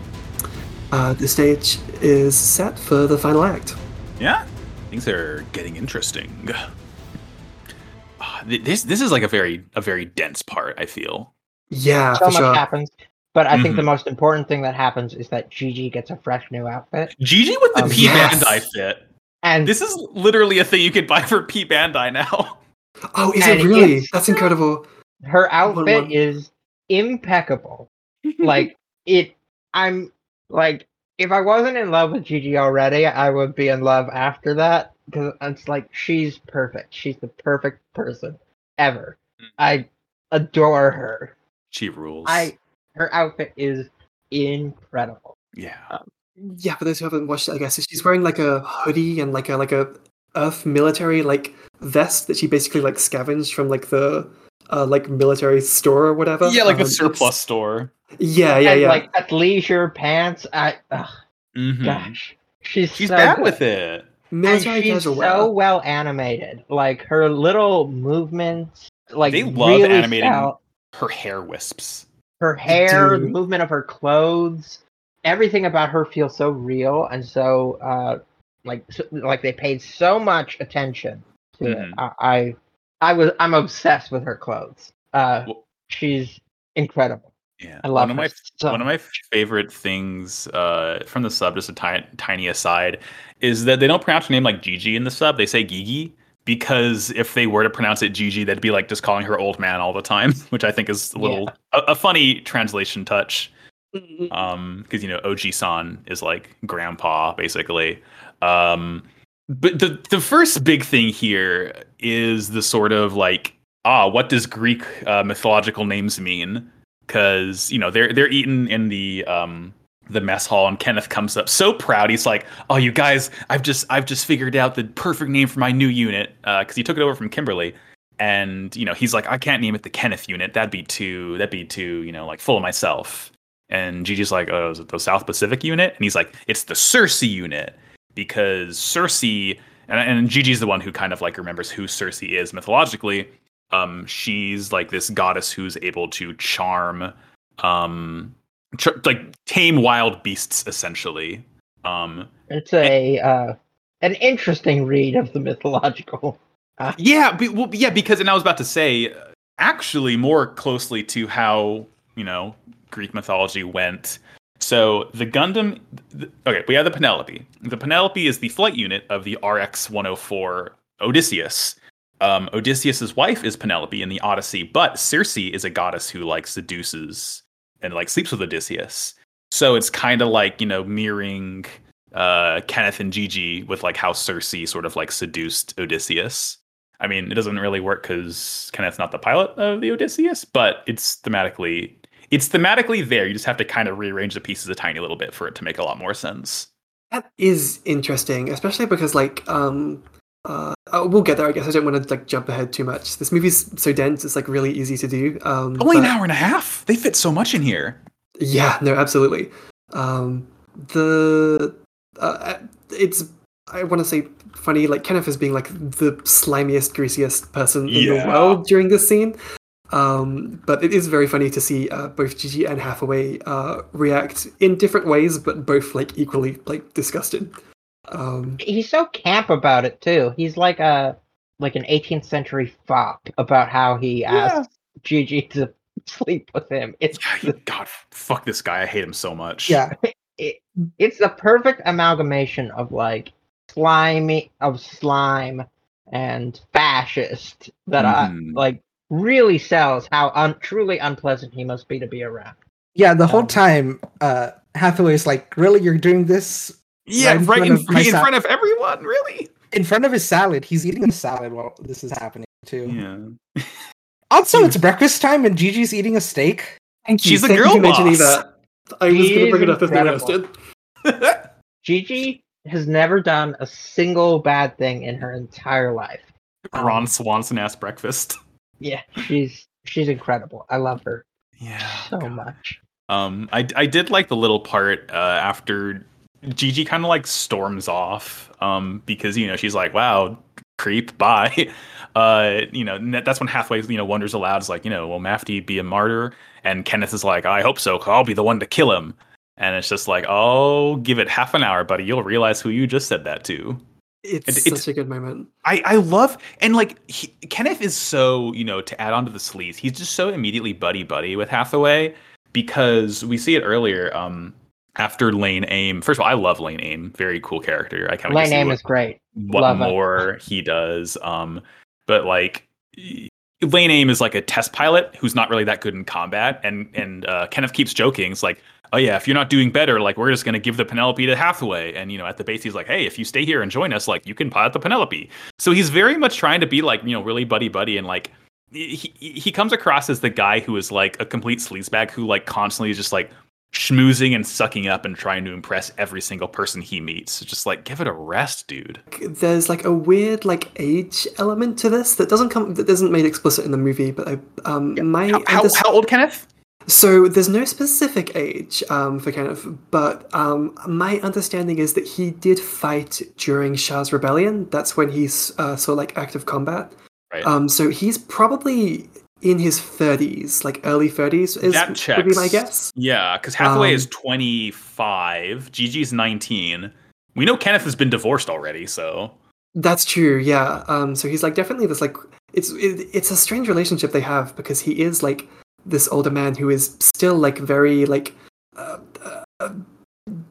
Uh, the stage is set for the final act. Yeah, things are getting interesting. Th- This this is like a very a very dense part. I feel. Yeah, so for much sure. happens. But I think the Mhm. most important thing that happens is that Gigi gets a fresh new outfit. Gigi with the Um, P yes. Bandai fit. And This is literally a thing you could buy for P Bandai now. Oh, is And it really? That's incredible. her outfit one. is impeccable. like it I'm like if I wasn't in love with Gigi already, I would be in love after that because it's like she's perfect. She's the perfect person ever. Mm. I adore her. She rules. I her outfit is incredible. yeah. Yeah, for those who haven't watched it, I guess she's wearing like a hoodie and like a like a Earth military like vest that she basically like scavenged from like the uh, like military store or whatever. Yeah, like Um, a surplus store. Yeah, yeah, and yeah. like athleisure pants. I ugh, Mhm. gosh, she's She's so bad good. with it. military and she's so wear. well animated. Like her little movements, like They love really animating sell. Her hair wisps. Her hair, do. the movement of her clothes, everything about her feels so real and so uh, like so, like they paid so much attention to it. Mhm. I, I I was I'm obsessed with her clothes. Uh, Well- she's incredible. Yeah. I love one of my so one of my favorite things uh, from the sub, just a ti- tiny aside, is that they don't pronounce her name like Gigi in the sub. They say Gigi because if they were to pronounce it Gigi, that'd be like just calling her old man all the time, which I think is a little a, a funny translation touch. Um, because you know OG San is like grandpa basically. Um, but the the first big thing here is the sort of like ah, what does Greek uh, mythological names mean? Because you know they're they're eating in the um the mess hall, and Kenneth comes up so proud. He's like, "Oh, you guys, I've just I've just figured out the perfect name for my new unit because he took it over from Kimberly." And you know he's like, "I can't name it the Kenneth unit. That'd be too that'd be too you know like full of myself." And Gigi's like, "Oh, is it the South Pacific unit?" And he's like, "It's the Circe unit because Circe." And, and Gigi's the one who kind of like remembers who Circe is mythologically um she's like this goddess who's able to charm um tr- like tame wild beasts essentially um It's a uh, an interesting read of the mythological. yeah be, well, yeah because and i was about to say uh, actually more closely to how you know greek mythology went So the Gundam, th- okay, we have the Penelope. The Penelope is the flight unit of the RX 104 Odysseus. Um, Odysseus's wife is Penelope in the Odyssey, but Circe is a goddess who like seduces and like sleeps with Odysseus. So it's kind of like you know mirroring uh, Kenneth and Gigi with like how Circe sort of like seduced Odysseus. I mean, it doesn't really work because Kenneth's not the pilot of the Odysseus, but it's thematically it's thematically there. You just have to kind of rearrange the pieces a tiny little bit for it to make a lot more sense. That is interesting, especially because like um uh oh, we'll get there. I guess I don't want to like jump ahead too much. This movie's so dense; it's like really easy to do. Um, Only an hour and a half. They fit so much in here. Yeah, no, absolutely. Um, the uh, it's I want to say funny, like Kenneth as being like the slimiest, greasiest person in the world during this scene. Um, but it is very funny to see uh, both Gigi and Hathaway uh, react in different ways, but both like equally like disgusted. Um, He's so camp about it too. He's like a like an 18th century fop about how he asked Gigi to sleep with him. It's Yeah, God, fuck this guy. I hate him so much. Yeah, it, it's the perfect amalgamation of like slimy of slime and fascist that Mhm. I like really sells how un- truly unpleasant he must be to be around. yeah. The whole Um, time, uh, Hathaway's like, "Really, you're doing this Yeah, Right in right front in, of in sa- front of everyone, really? in front of his salad? He's eating a salad while this is happening too." Yeah. Also, it's breakfast time and Gigi's eating a steak. thank you, She's a thank you girl for mentioning boss. that. I was going to He bring it is up if the rest incredible. did. Gigi has never done a single bad thing in her entire life. Um, Ron Swanson ass breakfast. Yeah, she's she's incredible. I love her Yeah. so much. Um, I I did like the little part uh, after Gigi kind of like storms off. Um, because you know she's like, "Wow, creep, bye." Uh, you know that's when Hathaway you know wonders aloud, is like, you know, will Mafty be a martyr? And Kenneth is like, "I hope so. 'cause I'll be the one to kill him." And it's just like, "Oh, give it half an hour, buddy. You'll realize who you just said that to." It's, It- it's- such a good moment. I, I love and like he, Kenneth is so you know to add on to the sleaze he's just so immediately buddy buddy with Hathaway because we see it earlier um after Lane Aim first of all I love Lane Aim very cool character I kind of My name is great. what love it. more he does um but like Lane Aim is like a test pilot who's not really that good in combat and and uh, Kenneth keeps joking it's like oh yeah if you're not doing better like we're just going to give the Penelope to Hathaway. And you know at the base he's like hey if you stay here and join us like you can pilot the Penelope. So he's very much trying to be like you know really buddy buddy and like he he comes across as the guy who is like a complete sleazebag who like constantly is just like schmoozing and sucking up and trying to impress every single person he meets. It's just like give it a rest dude. There's like a weird like age element to this that doesn't come that isn't made explicit in the movie but I, um my how, how, underst- how old Kenneth so there's no specific age um for Kenneth but um my understanding is that he did fight during Char's rebellion that's when he's uh, saw like active combat right um so he's probably in his 30s like early 30s is that would be my guess Yeah, because Hathaway Um, is 25, Gigi's 19. We know Kenneth has been divorced already, so That's true. Yeah. Um. So he's like definitely this like it's it, it's a strange relationship they have because he is like this older man who is still like very like uh, uh,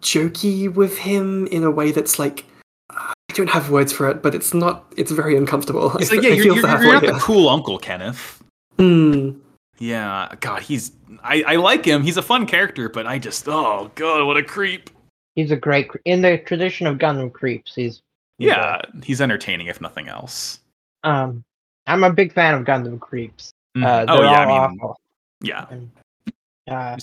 jokey with him in a way that's like I don't have words for it, but it's not. It's very uncomfortable. he's I, like, f- yeah, I you're, you're, you're Hathaway not the cool uncle, Kenneth. Hmm. Yeah, God, he's I, I like him. He's a fun character, but I just oh god, what a creep. He's a great in the tradition of Gundam creeps. He's he's Yeah, he's entertaining if nothing else. um, I'm a big fan of Gundam creeps. Mhm. Uh, oh yeah, all I mean, awful. Yeah. Uh,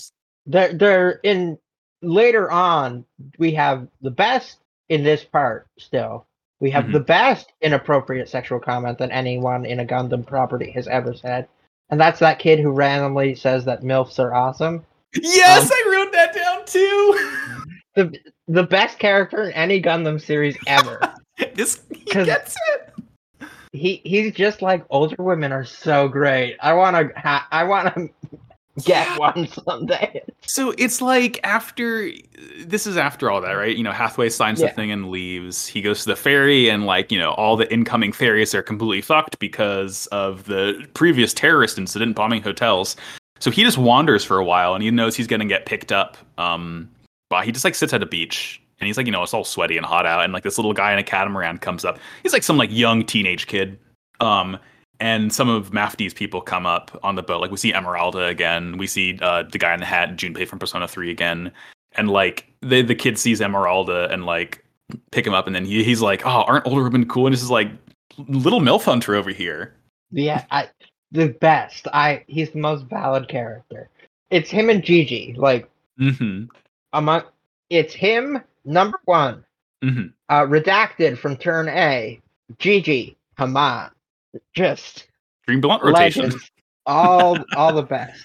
they're they're in later on. We have the best in this part. Still, we have Mhm. the best inappropriate sexual comment that anyone in a Gundam property has ever said, and that's that kid who randomly says that milfs are awesome. Yes, Um, I wrote that down too. The the best character in any Gundam series ever. this he gets it. He he's just like older women are so great. I want to ha- I want to get Yeah. one someday. So it's like after this is after all that, right? You know, Hathaway signs the thing and leaves. He goes to the ferry, and like you know, all the incoming ferries are completely fucked because of the previous terrorist incident bombing hotels. So he just wanders for a while, and he knows he's going to get picked up um, but he just like sits at a beach and he's like, you know, it's all sweaty and hot out, and like this little guy in a catamaran comes up. He's like some like young teenage kid. Um, and some of Mafty's people come up on the boat. Like we see Emeralda again. We see uh, the guy in the hat, Junpei from Persona Three again. And like the the kid sees Emeralda and like pick him up, and then he, he's like, "Oh, aren't older women cool?" And this is like little milf hunter over here. Yeah, I, the best. I he's the most valid character. It's him and Gigi. Like mm-hmm. among, it's him number one. hmm Uh, redacted from turn A. Gigi, come on, just Dream blunt rotation. legends. All all the best.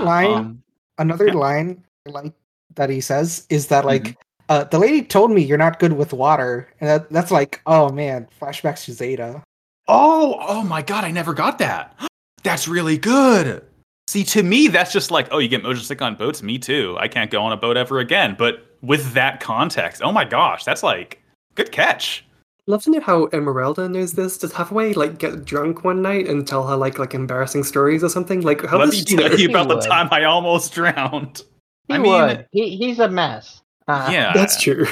line. Um, Another Yeah. line like that he says is that like Mhm. uh, the lady told me you're not good with water, and that, that's like oh man, flashbacks to Zeta. Oh, oh my god, I never got that. That's really good. See, to me, that's just like, oh, you get motion sick on boats. Me too. I can't go on a boat ever again. But with that context, oh my gosh, that's like good catch. Love to know how Emeralda knows this. Does Hathaway like get drunk one night and tell her like like embarrassing stories or something? Like how Let does me she know? tell you about the would. time I almost drowned. He I mean- would. He he's a mess. Uh, yeah, That's true.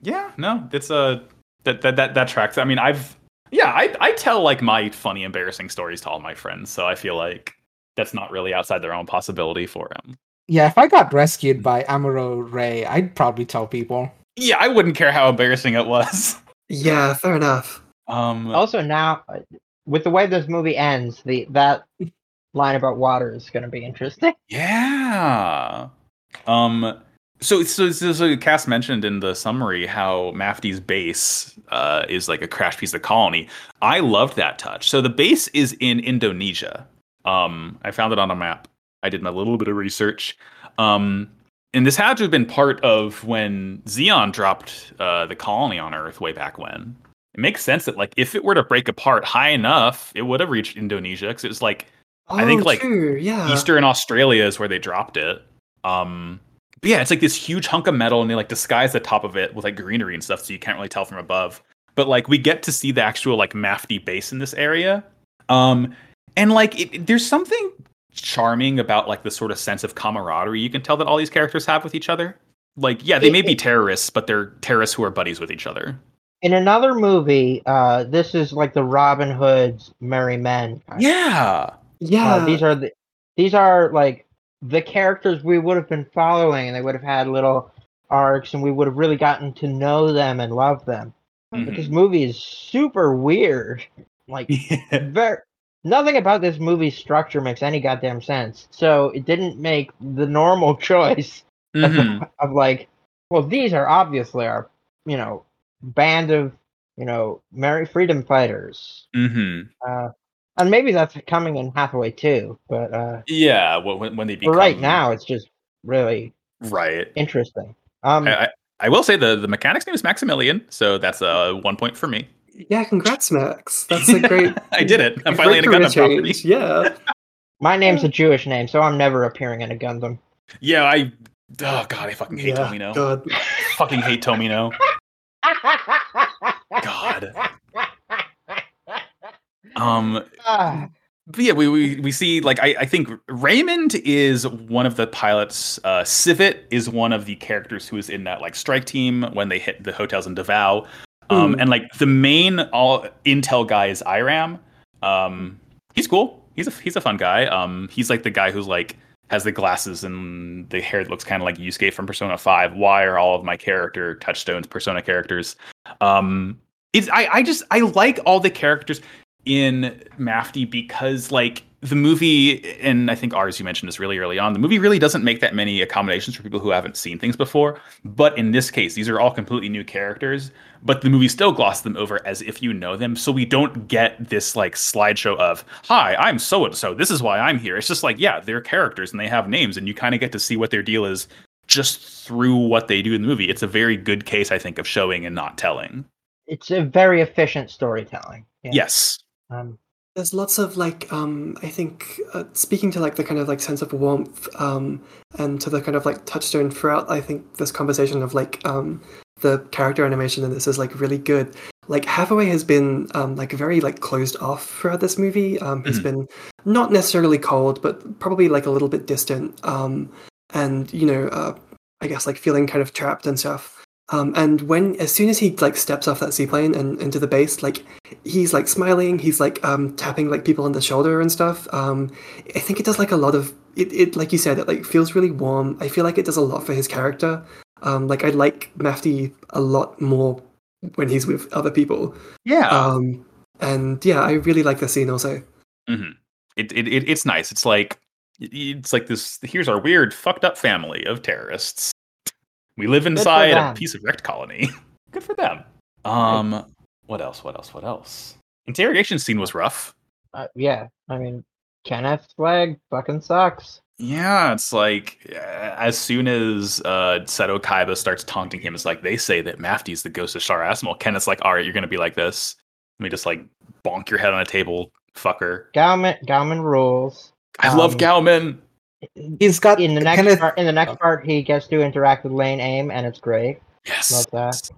Yeah, no, it's a that that that that tracks. I mean, I've yeah, I I tell like my funny, embarrassing stories to all my friends, so I feel like that's not really outside their own possibility for him. Yeah, if I got rescued by Amuro Ray, I'd probably tell people. Yeah, I wouldn't care how embarrassing it was. Yeah, fair enough. Um, Also now, uh, with the way this movie ends, the that line about water is going to be interesting. Yeah. Um. So, so, so, so Cass mentioned in the summary how Mafty's base uh, is like a crash piece of colony. I loved that touch. So the base is in Indonesia. Um, I found it on a map. I did my little bit of research. Um, and this had to have been part of when Zeon dropped uh, the colony on Earth way back when. It makes sense that like if it were to break apart high enough, it would have reached Indonesia because it was like I think, Oh, like, true, yeah. Eastern Australia is where they dropped it. Um, but yeah, it's like this huge hunk of metal, and they like disguise the top of it with like greenery and stuff, so you can't really tell from above. But like we get to see the actual like Mafty base in this area, um, and like it, there's something charming about like the sort of sense of camaraderie you can tell that all these characters have with each other. Like, yeah, they may be terrorists, but they're terrorists who are buddies with each other. In another movie, uh, this is like the Robin Hood's Merry Men. kind of. Yeah, yeah. Uh, these are the these are like the characters we would have been following, and they would have had little arcs, and we would have really gotten to know them and love them. But Mhm. this movie is super weird. Like very nothing about this movie's structure makes any goddamn sense. So it didn't make the normal choice Mhm. of like, well, these are obviously our, you know, band of, you know, merry freedom fighters. Mhm. Uh, and maybe that's coming in Hathaway too. But uh, yeah. When when they become right now, it's just really right. interesting. Um, I, I, I will say the the mechanic's name is Maximilian, so that's uh one point for me. Yeah, congrats, Max. That's a great. I did it. I'm finally in a great Gundam career property. Yeah. my name's a Jewish name, so I'm never appearing in a Gundam. Yeah, I. Oh god, I fucking hate yeah. Tomino. God. Fucking hate Tomino. God. Um, Ah, but yeah, we, we we see like I, I think Raymond is one of the pilots. Uh, Civet is one of the characters who is in that like strike team when they hit the hotels in Davao. Um, Hmm. and like the main all intel guy is Iram. Um, he's cool. He's a he's a fun guy. Um, he's like the guy who's like has the glasses and the hair that looks kind of like Yusuke from Persona Five. Why are all of my character touchstones Persona characters? Um, it's I I just I like all the characters in Mafty because like the movie and I think Ars you mentioned this really early on. The movie really doesn't make that many accommodations for people who haven't seen things before. But in this case, these are all completely new characters. But the movie still glosses them over as if you know them, so we don't get this like slideshow of "Hi, I'm so and so. This is why I'm here." It's just like, yeah, they're characters and they have names, and you kind of get to see what their deal is just through what they do in the movie. It's a very good case, I think, of showing and not telling. it's a very efficient storytelling. Yeah. Yes. Um, There's lots of like um I think uh, speaking to like the kind of like sense of warmth um and to the kind of like touchstone throughout I think this conversation of like um the character animation in this is like really good. Like Hathaway has been um like very like closed off throughout this movie. Um he's Mhm. been not necessarily cold but probably like a little bit distant. Um and you know uh I guess like feeling kind of trapped and stuff. Um, and when as soon as he like steps off that seaplane and into the base, like he's like smiling, he's like um, tapping like people on the shoulder and stuff. Um, I think it does like a lot of it, it. Like you said, it like feels really warm. I feel like it does a lot for his character. Um, like I like Mafty a lot more when he's with other people. Yeah. Um, and yeah, I really like the scene also. Mm-hmm. It, it, it it's nice. It's like it's like this. Here's our weird, fucked up family of terrorists. We live inside a piece of wrecked colony. Good for them. Um, what else? What else? What else? Interrogation scene was rough. Uh, yeah, I mean, Kenneth Sleg fucking sucks. Yeah, it's like uh, as soon as uh, Seto Kaiba starts taunting him, it's like they say that Mafty's the ghost of Char Aznable. Kenneth's like, all right, you're gonna be like this. Let me just like bonk your head on a table, fucker. Gauman, Gauman rules. I love Um, Gauman. He's got In the next Kenneth- part, in the next part, he gets to interact with Lane Aim, and it's great. Yes. Love that.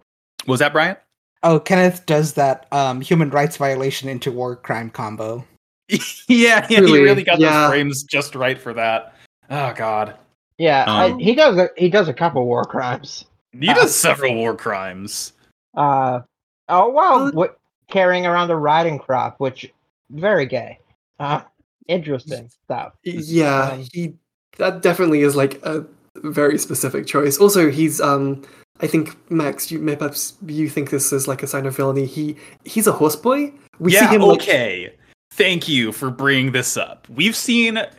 Was that Bryant? Oh, Kenneth does that um, human rights violation into war crime combo. yeah, yeah, he Really, really got yeah. those frames just right for that. Oh god, Yeah, I, Um, he does. A, he does a couple war crimes. he Uh, does several war crimes. Uh, oh wow, Well- what carrying around a riding crop, which very gay. Uh, interesting stuff. Yeah, Um, he that definitely is like a very specific choice. Also, he's um I think Max, you may perhaps you think this is like a sign of villainy. He he's a horseboy. We yeah, see him like okay. Thank you for bringing this up. We've seen uh,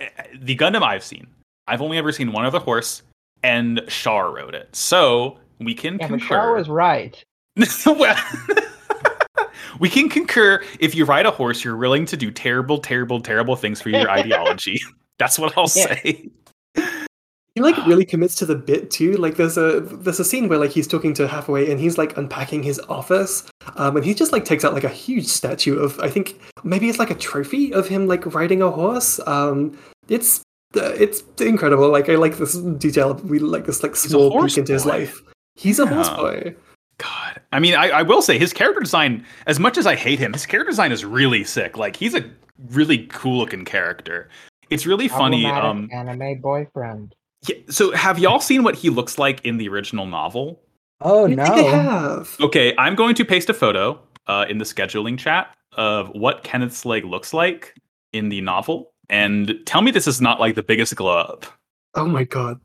the Gundam I've seen. I've only ever seen one other horse, and Char rode it. So we can Yeah, but concur. Char was right. well, we can concur. If you ride a horse, you're willing to do terrible, terrible, terrible things for your ideology. That's what I'll Yeah. say. he like really commits to the bit too. Like there's a there's a scene where like he's talking to Hathaway and he's like unpacking his office, um, and he just like takes out like a huge statue of I think maybe it's like a trophy of him like riding a horse. Um, it's uh, it's incredible. Like I like this detail. We like this like small peek into his life. He's a Yeah. horseboy. God, I mean, I, I will say his character design. As much as I hate him, his character design is really sick. Like he's a really cool looking character. It's really funny. Um, anime boyfriend. yeah, so have y'all seen what he looks like in the original novel? Oh I no! I have. Okay, I'm going to paste a photo uh, in the scheduling chat of what Kenneth Sleg looks like in the novel, and tell me this is not like the biggest glow up. Oh my god,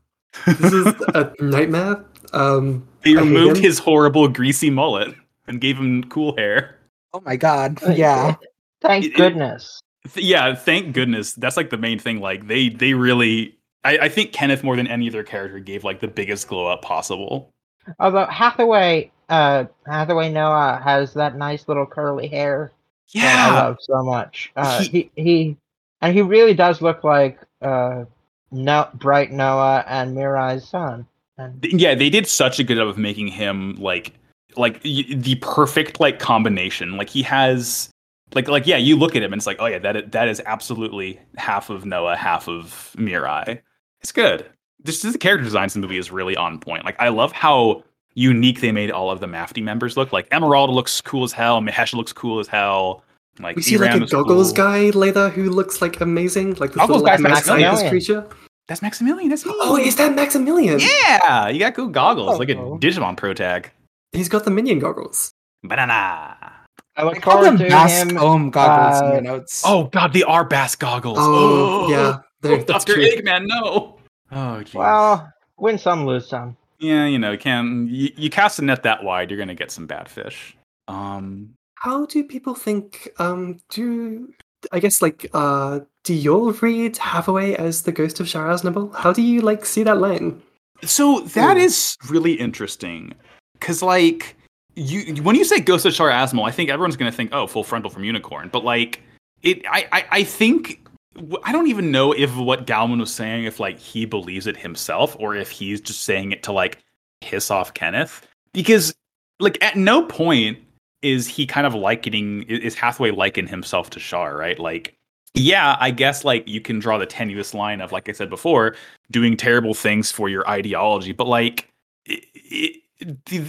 this is a nightmare. Um, They I removed his horrible greasy mullet and gave him cool hair. Oh my god! Yeah. Thank It- it- goodness. Th- Yeah, thank goodness. That's like the main thing. Like they they really I, I think Kenneth more than any other character gave like the biggest glow up possible. Although Hathaway, uh, Hathaway Noah has that nice little curly hair that I love so much. Uh, he he, and he really does look like uh, no, Bright Noah and Mirai's son. And yeah, they did such a good job of making him like like y- the perfect like combination. Like he has like like yeah, you look at him and it's like, oh yeah, that that is absolutely half of Noah, half of Mirai. It's good. This is the character designs in the movie is really on point. Like I love how unique they made all of the Mafty members look. Like Emerald looks cool as hell, Mahesh looks cool as hell. Like we see like a goggles cool. guy later who looks like amazing, like this Goggles little like, guy's mad oh, scientist creature. That's Maximilian. That's me. Oh, is that Maximilian? yeah, you got cool goggles, like a Oh. Digimon Pro Tag. He's got the minion goggles. Banana. I I look call them forward to mask him. ohm goggles in uh, the notes. Oh god, the R Bass goggles. Oh, yeah, there- that's Dr. true. Eggman, no. Oh, geez. Well, win some, lose some. yeah, you know, you can you, you cast a net that wide, you're gonna get some bad fish. Um, How do people think? Um, do I guess like uh, do you read Hathaway as the ghost of Char Aznable? How do you like see that line? so that Ooh. is really interesting, because like you when you say Ghost of Char Aznable, I think everyone's gonna think, oh, full frontal from Unicorn, but like it, I, I, I think. I don't even know if what Gauman was saying, if like he believes it himself, or if he's just saying it to like piss off Kenneth. Because like at no point is he kind of likening is Hathaway liken himself to Char, right? Like, yeah, I guess like you can draw the tenuous line of like I said before, doing terrible things for your ideology, but like it, it,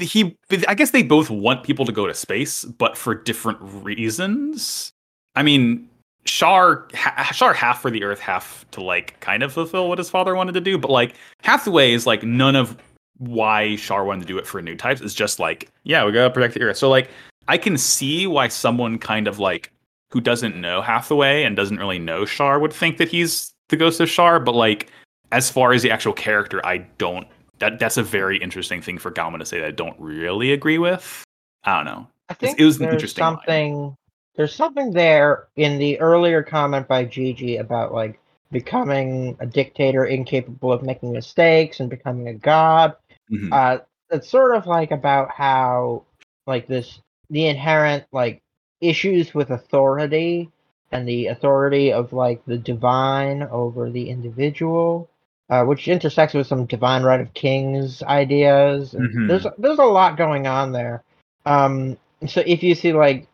he, I guess they both want people to go to space, but for different reasons. I mean, Char, ha- Char half for the Earth, half to like kind of fulfill what his father wanted to do, but like Hathaway is like none of why Char wanted to do it for new types is just like, yeah, we gotta protect the Earth. So like, I can see why someone kind of like who doesn't know Hathaway and doesn't really know Char would think that he's the ghost of Char. But like, as far as the actual character, I don't. That that's a very interesting thing for Gauman to say that I don't really agree with. I don't know. I think it was an there's interesting line. something. There's something there in the earlier comment by Gigi about like becoming a dictator incapable of making mistakes and becoming a god. Mhm. Uh, it's sort of like about how like this the inherent like issues with authority and the authority of like the divine over the individual, uh, which intersects with some divine right of kings ideas. Mhm. There's there's a lot going on there. Um, so if you see like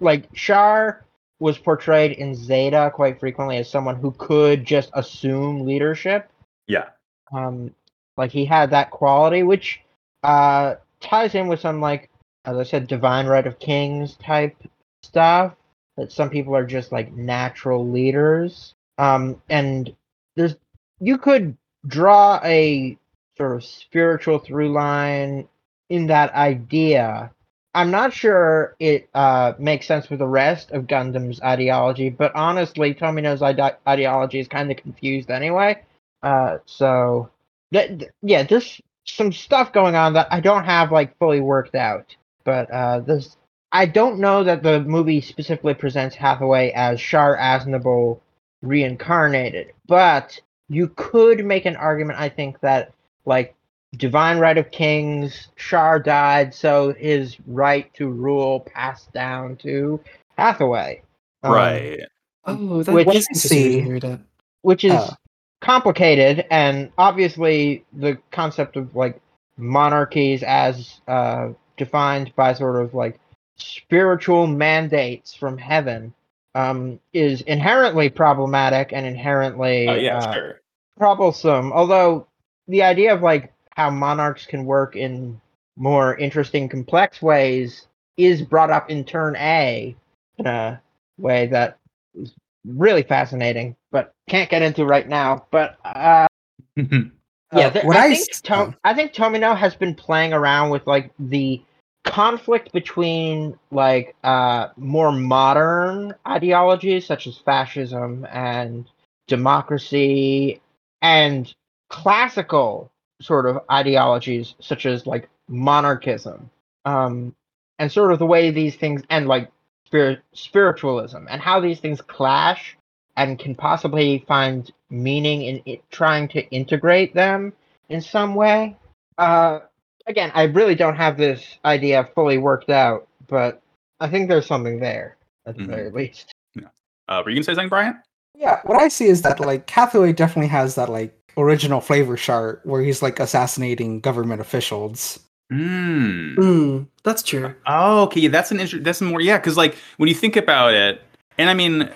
like Char was portrayed in Zeta quite frequently as someone who could just assume leadership yeah. um like he had that quality which uh ties in with some like as i said divine right of kings type stuff that some people are just like natural leaders. Um and there's you could draw a sort of spiritual through line in that idea. I'm not sure it uh makes sense with the rest of gundam's ideology but honestly tomino's ide- ideology is kind of confused anyway. Uh so th- th- yeah, there's some stuff going on that I don't have like fully worked out. But uh there's I don't know that the movie specifically presents Hathaway as Char Aznable reincarnated, but you could make an argument I think that like divine right of kings, Char died, so his right to rule passed down to Hathaway. Um, right. Oh, that Which- is interesting See. to read it. which is Oh. complicated and obviously the concept of like monarchies as uh, defined by sort of like spiritual mandates from heaven um, is inherently problematic and inherently Oh yeah, uh, sure. troublesome although the idea of like how monarchs can work in more interesting complex ways is brought up in turn a in a way that is really fascinating but can't get into right now but uh yeah Uh, th- what I, I think s- to- um, I think tomino has been playing around with like the conflict between like uh more modern ideologies such as fascism and democracy and classical sort of ideologies such as like monarchism um and sort of the way these things and like spirit spiritualism and how these things clash and can possibly find meaning in it, trying to integrate them in some way uh again i really don't have this idea fully worked out but i think there's something there at the Mhm. very least Yeah. Uh, were you gonna say something, Bryant? Yeah, what I see is that like Hathaway definitely has that like original flavor chart where he's like assassinating government officials. Hmm. Mm, that's true. Oh, okay. That's an interesting. That's more. Yeah, because like when you think about it, and I mean,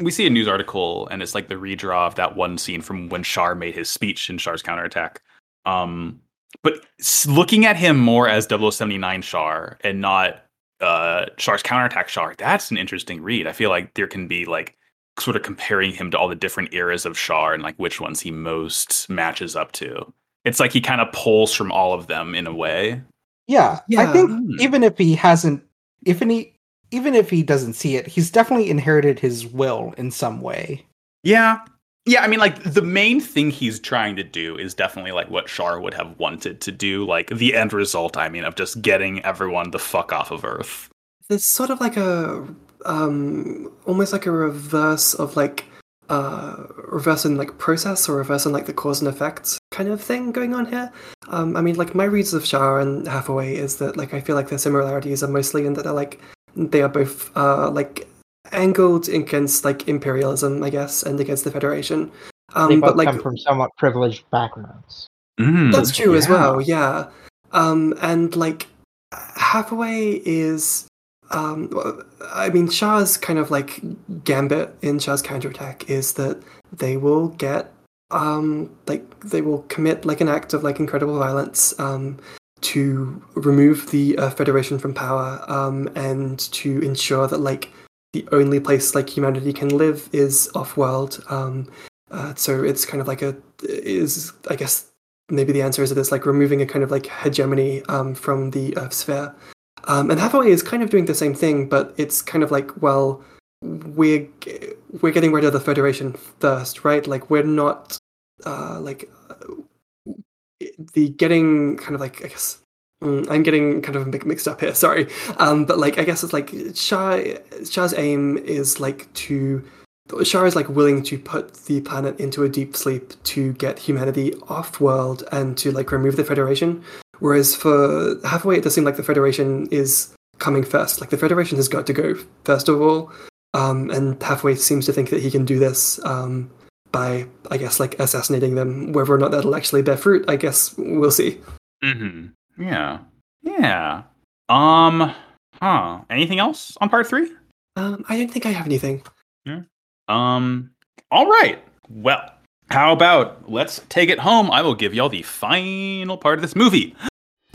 we see a news article, and it's like the redraw of that one scene from when Char made his speech in Char's counterattack. Um, but looking at him more as 0079 Char and not uh Char's counterattack Char, that's an interesting read. I feel like there can be like sort of comparing him to all the different eras of Char and like which ones he most matches up to. It's like he kind of pulls from all of them in a way. Yeah, yeah. I think Hmm. even if he hasn't, if any, even if he doesn't see it, he's definitely inherited his will in some way. Yeah. Yeah, I mean like the main thing he's trying to do is definitely like what Char would have wanted to do, like the end result, I mean, of just getting everyone the fuck off of Earth. There's sort of like a um almost like a reverse of like uh reverse in like process or reverse in like the cause and effect kind of thing going on here. Um I mean like my reads of Char and Hathaway is that like I feel like their similarities are mostly in that they're like they are both uh like angled against like imperialism, I guess, and against the Federation. they Um both but like come from somewhat privileged backgrounds Mm, That's true as well, yeah. Um, and like Hathaway is, um, I mean, Char's kind of like gambit in Char's counterattack is that they will get, um, like they will commit like an act of like incredible violence, um, to remove the uh, Federation from power, um, and to ensure that like the only place like humanity can live is off-world. Um, uh, so it's kind of like a is I guess maybe the answer is that it's like removing a kind of like hegemony um, from the Earth sphere. Um, and Hathaway is kind of doing the same thing, but it's kind of like, well, we're we're getting rid of the Federation first, right? Like we're not uh, like the getting kind of like I guess mm, I'm getting kind of mixed up here. Sorry, um, but like I guess it's like Char Char's aim is like to Char is like willing to put the planet into a deep sleep to get humanity off world and to like remove the Federation. Whereas for Hathaway, it does seem like the Federation is coming first. Like the Federation has got to go first of all. Um, and Hathaway seems to think that he can do this um, by, I guess, like assassinating them. Whether or not that'll actually bear fruit, I guess we'll see. Mm-hmm. Yeah. Yeah. Um. Huh. Anything else on part three? Um, I don't think I have anything. Yeah. Um. All right. Well, how about let's take it home? I will give y'all the final part of this movie.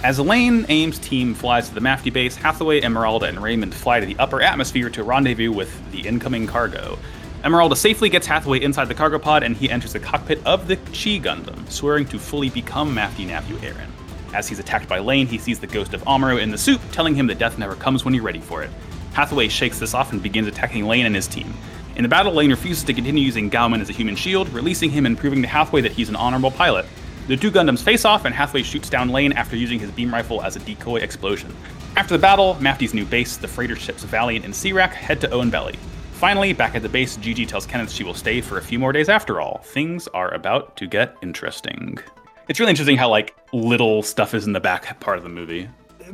As Lane Aim's team flies to the Mafty base, Hathaway, Emeralda, and Raymond fly to the upper atmosphere to rendezvous with the incoming cargo. Emeralda safely gets Hathaway inside the cargo pod, and he enters the cockpit of the Chi Gundam, swearing to fully become Mafty Navue Erin. As he's attacked by Lane, he sees the ghost of Amuro in the soup, telling him that death never comes when you're ready for it. Hathaway shakes this off and begins attacking Lane and his team. In the battle, Lane refuses to continue using Gauman as a human shield, releasing him and proving to Hathaway that he's an honorable pilot. The two Gundams face off, and Hathaway shoots down Lane after using his beam rifle as a decoy explosion. After the battle, Mafty's new base, the freighter ships Valiant and Serac, head to Oenpelli. Finally, back at the base, Gigi tells Kenneth she will stay for a few more days after all. Things are about to get interesting. It's really interesting how like little stuff is in the back part of the movie.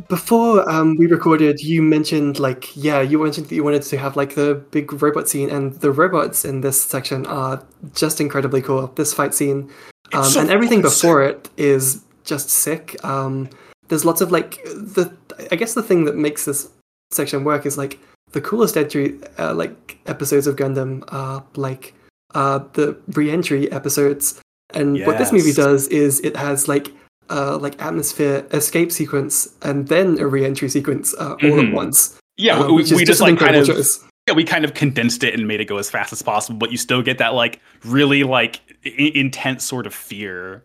Before um, we recorded, you mentioned like yeah, you mentioned that you wanted to have like the big robot scene, and the robots in this section are just incredibly cool. This fight scene, um, so and everything before it is just sick. Um, there's lots of like the I guess the thing that makes this section work is like the coolest entry uh, like episodes of Gundam are like uh, the re-entry episodes. And what this movie does is it has like uh, like atmosphere escape sequence and then a re-entry sequence uh, all Mhm. at once. Yeah, uh, we, we just like kind of choice. yeah, we kind of condensed it and made it go as fast as possible, but you still get that like really like I- intense sort of fear.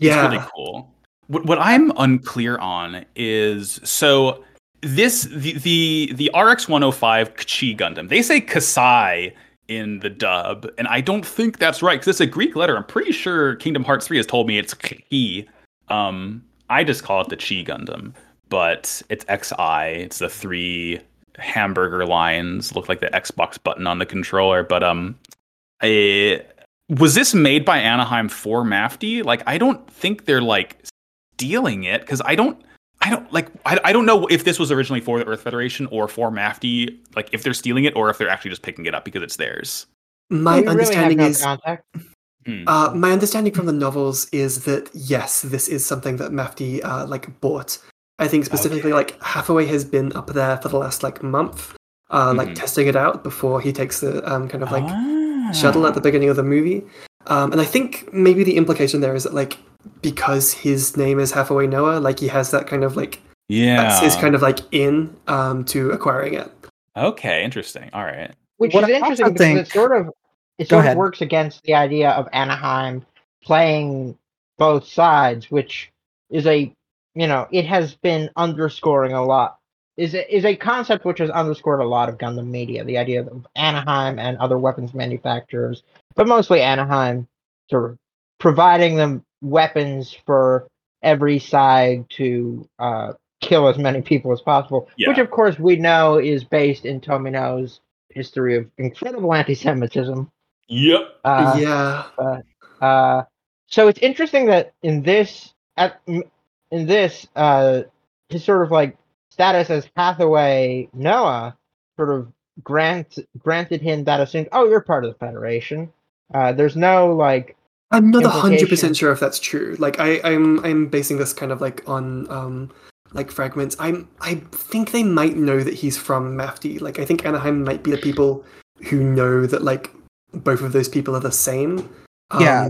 Yeah, It's really cool. What, what I'm unclear on is so this the the the RX 105 Chi Gundam. They say Kasai in the dub, and I don't think that's right because it's a Greek letter. I'm pretty sure Kingdom Hearts 3 has told me it's Ki. Um, I just call it the Chi Gundam, but it's XI. It's the three hamburger lines, look like the Xbox button on the controller. But um, I, was this made by Anaheim for Mafty? Like, I don't think they're like stealing it because I don't. I don't like. I, I don't know if this was originally for the Earth Federation or for Mafty. Like, if they're stealing it or if they're actually just picking it up because it's theirs. my We really understanding no is contact. Hmm. Uh, my understanding from the novels is that yes, this is something that Mafty uh, like bought. I think specifically like Hathaway has been up there for the last like month, uh, like Mhm. testing it out before he takes the um, kind of like Ah. shuttle at the beginning of the movie. Um, and I think maybe the implication there is that like because his name is Hathaway Noah, like he has that kind of like yeah. that's his kind of like in um, to acquiring it. Okay, interesting. All right. Which What is I interesting because think- it sort of it Go sort of works against the idea of Anaheim playing both sides, which is a you know it has been underscoring a lot. Is a, is a concept which has underscored a lot of Gundam media. The idea of Anaheim and other weapons manufacturers, but mostly Anaheim, sort of providing them weapons for every side to uh, kill as many people as possible. yeah. Which, of course, we know is based in Tomino's history of incredible anti-Semitism. Yep. Uh, yeah, uh, so it's interesting that in this, at, in this, uh, his sort of like status as Hathaway Noah sort of grant granted him that assumed, oh, you're part of the Federation. Uh, there's no like, I'm not a hundred percent sure if that's true. Like I, I'm I'm basing this kind of like on um like fragments. I'm I think they might know that he's from Mafty. Like I think Anaheim might be the people who know that like both of those people are the same. Um, Yeah.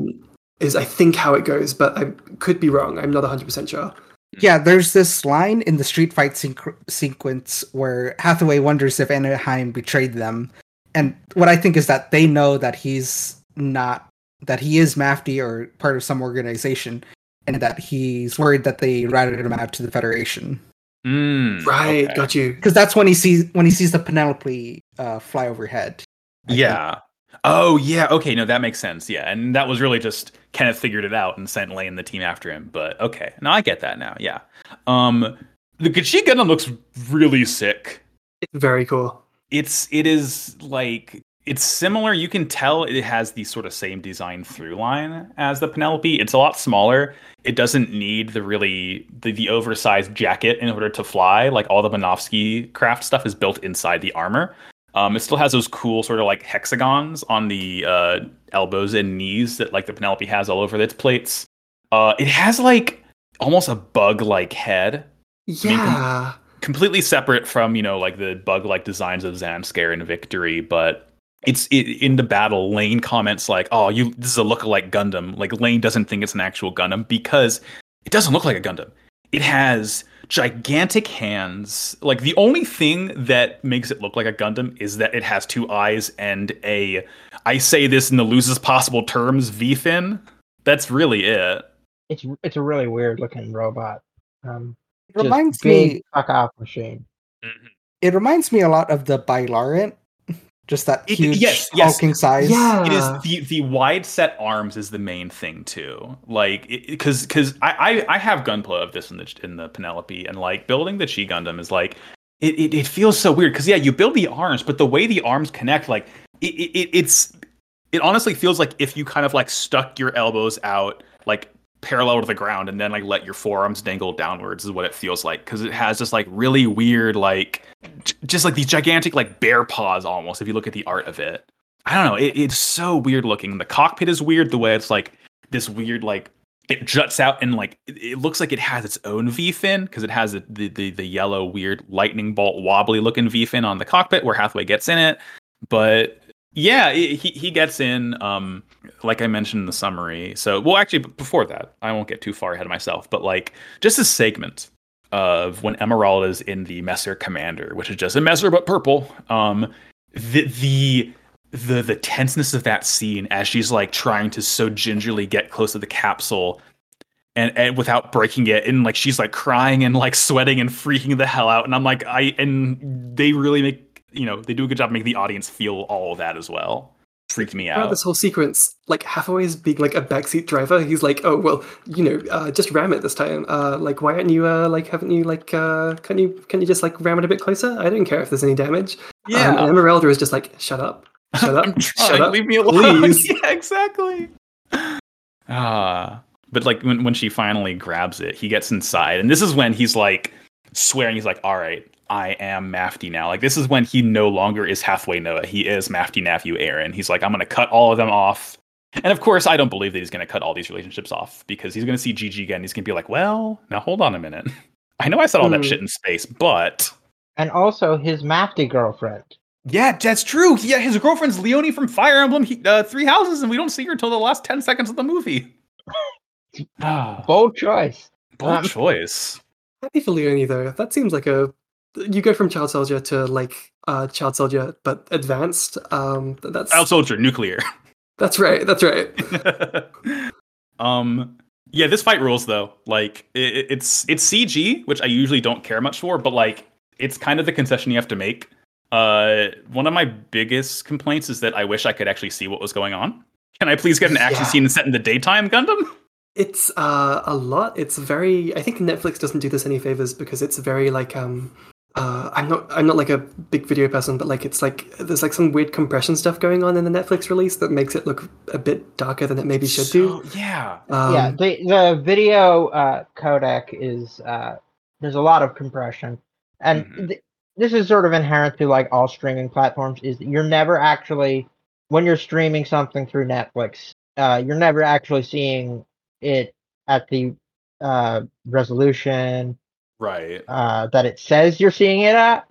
Is I think how it goes, but I could be wrong. I'm not 100% sure. Yeah, there's this line in the street fight sequ- sequence where Hathaway wonders if Anaheim betrayed them. And what I think is that they know that he's not, that he is Mafty or part of some organization. and that he's worried that they routed him out to the Federation. Mm, Right, okay. got you. Because that's when he sees when he sees the Penelope uh, fly overhead. I think. Yeah. Oh yeah. Okay. No, that makes sense. Yeah, and that was really just Kenneth figured it out and sent Lane and the team after him. But okay, no, I get that now. Yeah. Um, the Gachi Gundam looks really sick. It's very cool. It's it is like it's similar. You can tell it has the sort of same design through line as the Penelope. It's a lot smaller. It doesn't need the really the, the oversized jacket in order to fly. Like all the Minovsky craft stuff is built inside the armor. Um, it still has those cool sort of like hexagons on the uh, elbows and knees that like the Penelope has all over its plates. Uh, it has like almost a bug-like head Yeah. completely separate from you know like the bug like designs of Zanscare and Victory, but it's it, in the battle. Lane comments like, "Oh, you this is a look-alike Gundam." Like Lane doesn't think it's an actual Gundam because it doesn't look like a Gundam. It has gigantic hands. Like the only thing that makes it look like a Gundam is that it has two eyes and a I say this in the loosest possible terms, V fin. That's really it. It's it's a really weird looking robot. Um, It reminds me. fuck off machine. It reminds me a lot of the Byarlant. Just that It- huge yes, yes. hulking size. Yeah. it is the the wide set arms is the main thing too like because because I, I i have gunpla of this in the in the penelope and like building the chi gundam is like it, it, it feels so weird because yeah you build the arms but the way the arms connect like it, it it's it honestly feels like if you kind of like stuck your elbows out like parallel to the ground and then like let your forearms dangle downwards is what it feels like because it has this like really weird like j- just like these gigantic like bear paws almost if you look at the art of it I don't know. It, it's so weird looking. The cockpit is weird. The way it's like this weird, like it juts out and like it, it looks like it has its own V fin because it has the, the the the yellow weird lightning bolt wobbly looking V fin on the cockpit where Hathaway gets in it. But yeah, he he gets in. Um, like I mentioned in the summary. So well, actually, before that, I won't get too far ahead of myself. But like just a segment of when Emerald is in the Messer Commander, which is just a Messer but purple. Um, the the the the tenseness of that scene as she's like trying to so gingerly get close to the capsule and and without breaking it and like she's like crying and like sweating and freaking the hell out and I'm like I and they really make you know they do a good job making the audience feel all of that as well freaked me Throughout out this whole sequence, like Hathaway's being like a backseat driver. He's like, "Oh well, you know, uh, just ram it this time. Uh, like, why aren't you uh, like, haven't you like, uh, can you can you just like ram it a bit closer? I don't care if there's any damage." yeah Um, and Emeralda is just like, "Shut up, shut up, I'm shut up." leave me alone please. yeah exactly ah but like when, when she finally grabs it he gets inside and this is when he's like swearing he's like all right i am mafty now like this is when he no longer is Hathaway Noah he is Mafty Navue Erin he's like i'm gonna cut all of them off and of course i don't believe that he's gonna cut all these relationships off because he's gonna see Gigi again he's gonna be like well now hold on a minute i know i said all that Hmm. shit in space but And also his Mafty girlfriend. yeah, that's true. Yeah, his girlfriend's Leonie from Fire Emblem he, uh, Three Houses, and we don't see her until the last ten seconds of the movie. Ah, Bold choice. bold Um, choice. Happy for Leonie though. That seems like a you go from child soldier to like uh, child soldier, but advanced. Um, that's Child soldier, nuclear. that's right. That's right. um, yeah, this fight rules though. Like, it, it- it's it's CG, which I usually don't care much for, but like, it's kind of the concession you have to make. Uh, one of my biggest complaints is that I wish I could actually see what was going on. Can I please get an action Yeah. scene set in the daytime, Gundam? It's uh, a lot. It's very. I think Netflix doesn't do this any favors because it's very like um. Uh, I'm not. I'm not like a big video person, but like it's like there's like some weird compression stuff going on in the Netflix release that makes it look a bit darker than it maybe should do. Yeah. Um, yeah, the the video uh, codec is uh, there's a lot of compression, and Mhm. th- this is sort of inherent to like all streaming platforms. Is that you're never actually when you're streaming something through Netflix, uh, you're never actually seeing it at the uh, resolution Right. uh, that it says you're seeing it at.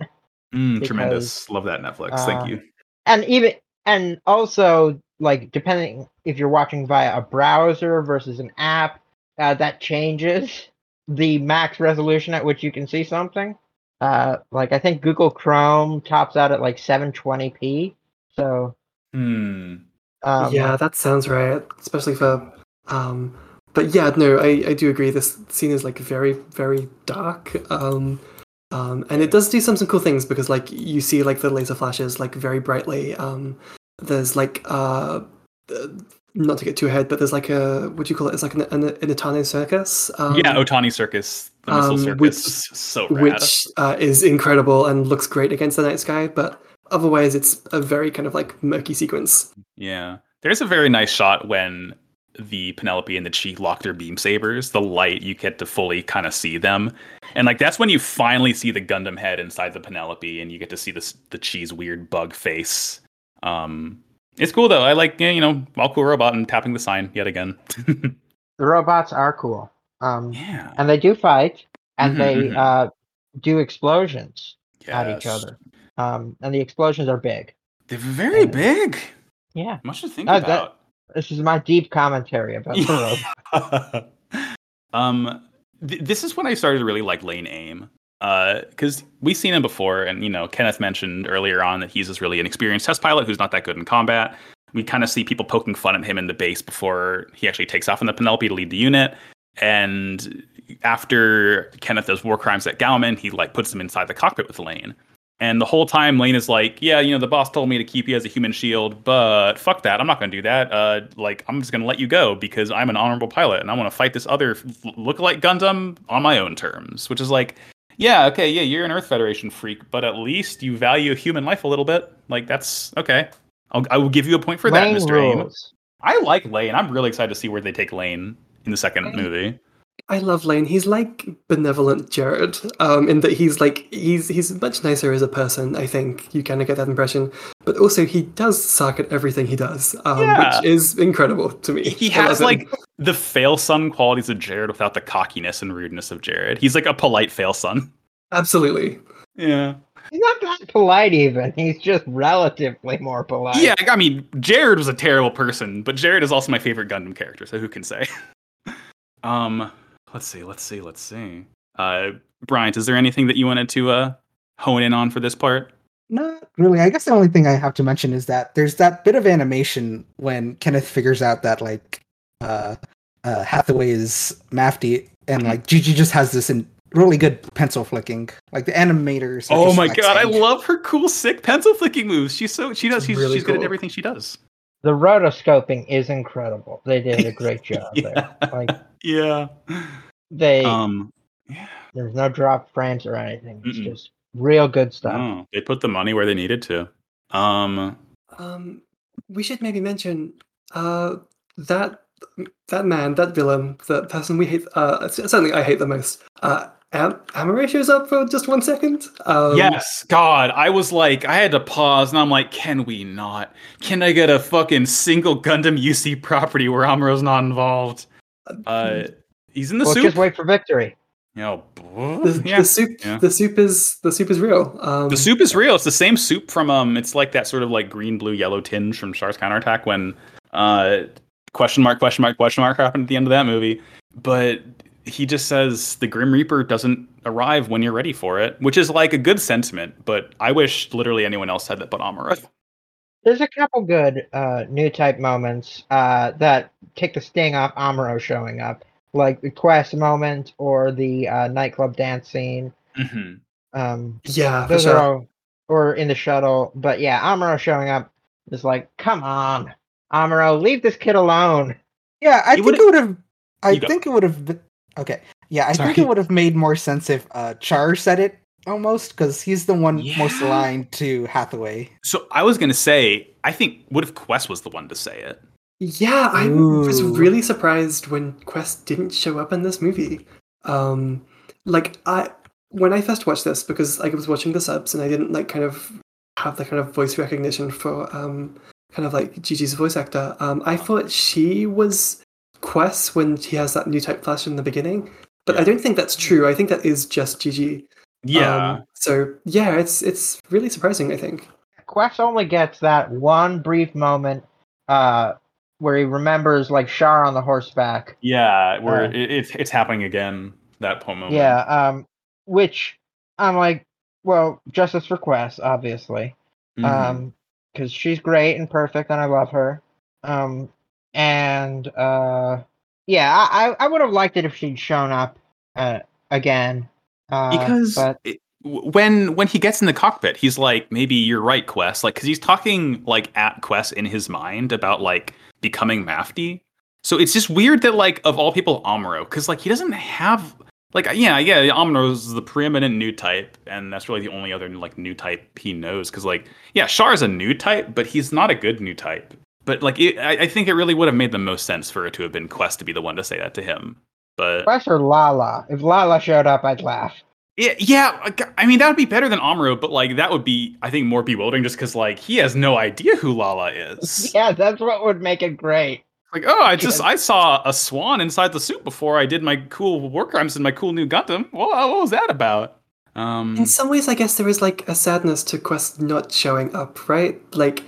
Mm, because, tremendous. Love that Netflix. uh, Thank you. and even and also like depending if you're watching via a browser versus an app uh, that changes the max resolution at which you can see something uh like i think google chrome tops out at like 720p so Hmm. um yeah, that sounds right. Especially for um, but yeah, no, I, I do agree. This scene is like very very dark. Um, um, and it does do some some cool things because like you see like the laser flashes like very brightly. Um, there's like uh, uh, not to get too ahead, but there's like a what do you call it? It's like an an, an circus. Um, yeah, Itano Circus, the missile um, circus, which- so rad. which uh, is incredible and looks great against the night sky. But otherwise, it's a very kind of like murky sequence. Yeah. There's a very nice shot when the Penelope and the Chi lock their beam sabers. The light, you get to fully kind of see them. And like that's when you finally see the Gundam head inside the Penelope and you get to see this the Chi's weird bug face. Um it's cool though. I like yeah, you know, all cool robot and tapping the sign yet again. The robots are cool. Um, yeah. and they do fight, and Mhm, they mhm. uh, do explosions at each other. Um, and the explosions are big. They're very big. Yeah, Much to think Uh, that- about. This is my deep commentary about the robot. um, th- this is when I started to really like Lane Aim. Because we've seen him before, and you know, Kenneth mentioned earlier on that he's this really inexperienced test pilot who's not that good in combat. We kind of see people poking fun at him in the base before he actually takes off in the Penelope to lead the unit. And after Kenneth does war crimes at Gauman, he like puts him inside the cockpit with Lane. And the whole time, Lane is like, "Yeah, you know, the boss told me to keep you as a human shield, but fuck that. I'm not going to do that. Uh, like, I'm just going to let you go because I'm an honorable pilot and I want to fight this other f- lookalike Gundam on my own terms." Which is like, yeah, okay, yeah, you're an Earth Federation freak, but at least you value human life a little bit. Like, that's okay. I'll, I will give you a point for Lane that, Mr. Aim. I like Lane. I'm really excited to see where they take Lane in the second Lane- movie. I love Lane. He's like benevolent Jerid, um, in that he's like he's he's much nicer as a person. I think you kind of get that impression, but also he does suck at everything he does, um, Yeah. which is incredible to me. He has like the fail son qualities of Jerid without the cockiness and rudeness of Jerid. He's like a polite fail son. absolutely. Yeah. He's not that polite even. He's just relatively more polite. Yeah, I mean, Jerid was a terrible person, but Jerid is also my favorite Gundam character, so who can say? um, let's see, let's see, let's see. Uh, Bryant, is there anything that you wanted to uh hone in on for this part? Not really. I guess the only thing I have to mention is that there's that bit of animation when Kenneth figures out that like uh, uh Hathaway is Mafty and Mhm. like Gigi just has this in really good pencil flicking. Like the animators. Oh just my god, I love her cool sick pencil flicking moves. She's so she does she's, really she's good at everything she does. The rotoscoping is incredible. They did a great job yeah. there. Like yeah. They Um yeah. there's no drop frames or anything. It's Mm-mm. just real good stuff. Oh, they put the money where they needed to. Um Um, we should maybe mention uh, that that man, that villain, that person we hate. Uh, certainly, I hate the most. Uh, Am- Amuro shows up for just one second. Um, yes, God, I was like, I had to pause, and I'm like, can we not? Can I get a fucking single Gundam UC property where Amuro's not involved? Uh, he's in the well, soup. just wait for victory. You know, The, yeah. the soup, yeah. the soup is the soup is real. Um, The soup is real. It's the same soup from um. It's like that sort of like green, blue, yellow tinge from Char's Counterattack when uh question mark question mark question mark happened at the end of that movie. But he just says the Grim Reaper doesn't arrive when you're ready for it, which is like a good sentiment. But I wish literally anyone else had that but Amuro. There's a couple good uh, new type moments uh, that take the sting off Amuro showing up, like the Quess moment or the uh, nightclub dance scene. hmm Um, yeah, for those sure. are all, or in the shuttle. But yeah, Amuro showing up is like, come on, Amuro, leave this kid alone. Yeah, I He think it would have. I You go. think it would have. been Okay. Yeah, I think it would have made more sense if uh, Char said it almost because he's the one most aligned to Hathaway. So I was gonna say, I think what if Quess was the one to say it? Yeah, I was really surprised when Quess didn't show up in this movie. Um, like I when I first watched this because I was watching the subs and I didn't like kind of have the kind of voice recognition for um kind of like Gigi's voice actor. Um, I thought she was Quess when he has that new type flash in the beginning, but I don't think that's true. I think that is just Gigi. Yeah. Um, so yeah, it's it's really surprising. I think. Quess only gets that one brief moment uh, where he remembers like Char on the horseback. yeah, where Uh, it, it's it's happening again. That point moment. Yeah, um, which I'm like, well, justice for Quess, obviously. Mhm. um because she's great and perfect and i love her um and uh Yeah, I, I would have liked it if she'd shown up uh, again. Uh, because but it- when when he gets in the cockpit, he's like, maybe you're right, Quess. Like, because he's talking like at Quess in his mind about like becoming Mafty. So it's just weird that like of all people, Amuro, because like he doesn't have like yeah yeah Amuro is the preeminent new type, and that's really the only other like new type he knows. Because like yeah, Char is a new type, but he's not a good new type. But like it, I, I think it really would have made the most sense for it to have been Quess to be the one to say that to him. But Quess or Lalah. If Lalah showed up, I'd laugh. Yeah, yeah. I mean, that would be better than Amuro, but like that would be, I think, more bewildering just because like he has no idea who Lalah is. Yeah, that's what would make it great. Like, oh, I just I saw a swan inside the suit before I did my cool work crimes and my cool new Gundam. Well, what was that about? Um, In some ways, I guess there is like a sadness to Quess not showing up, right? Like,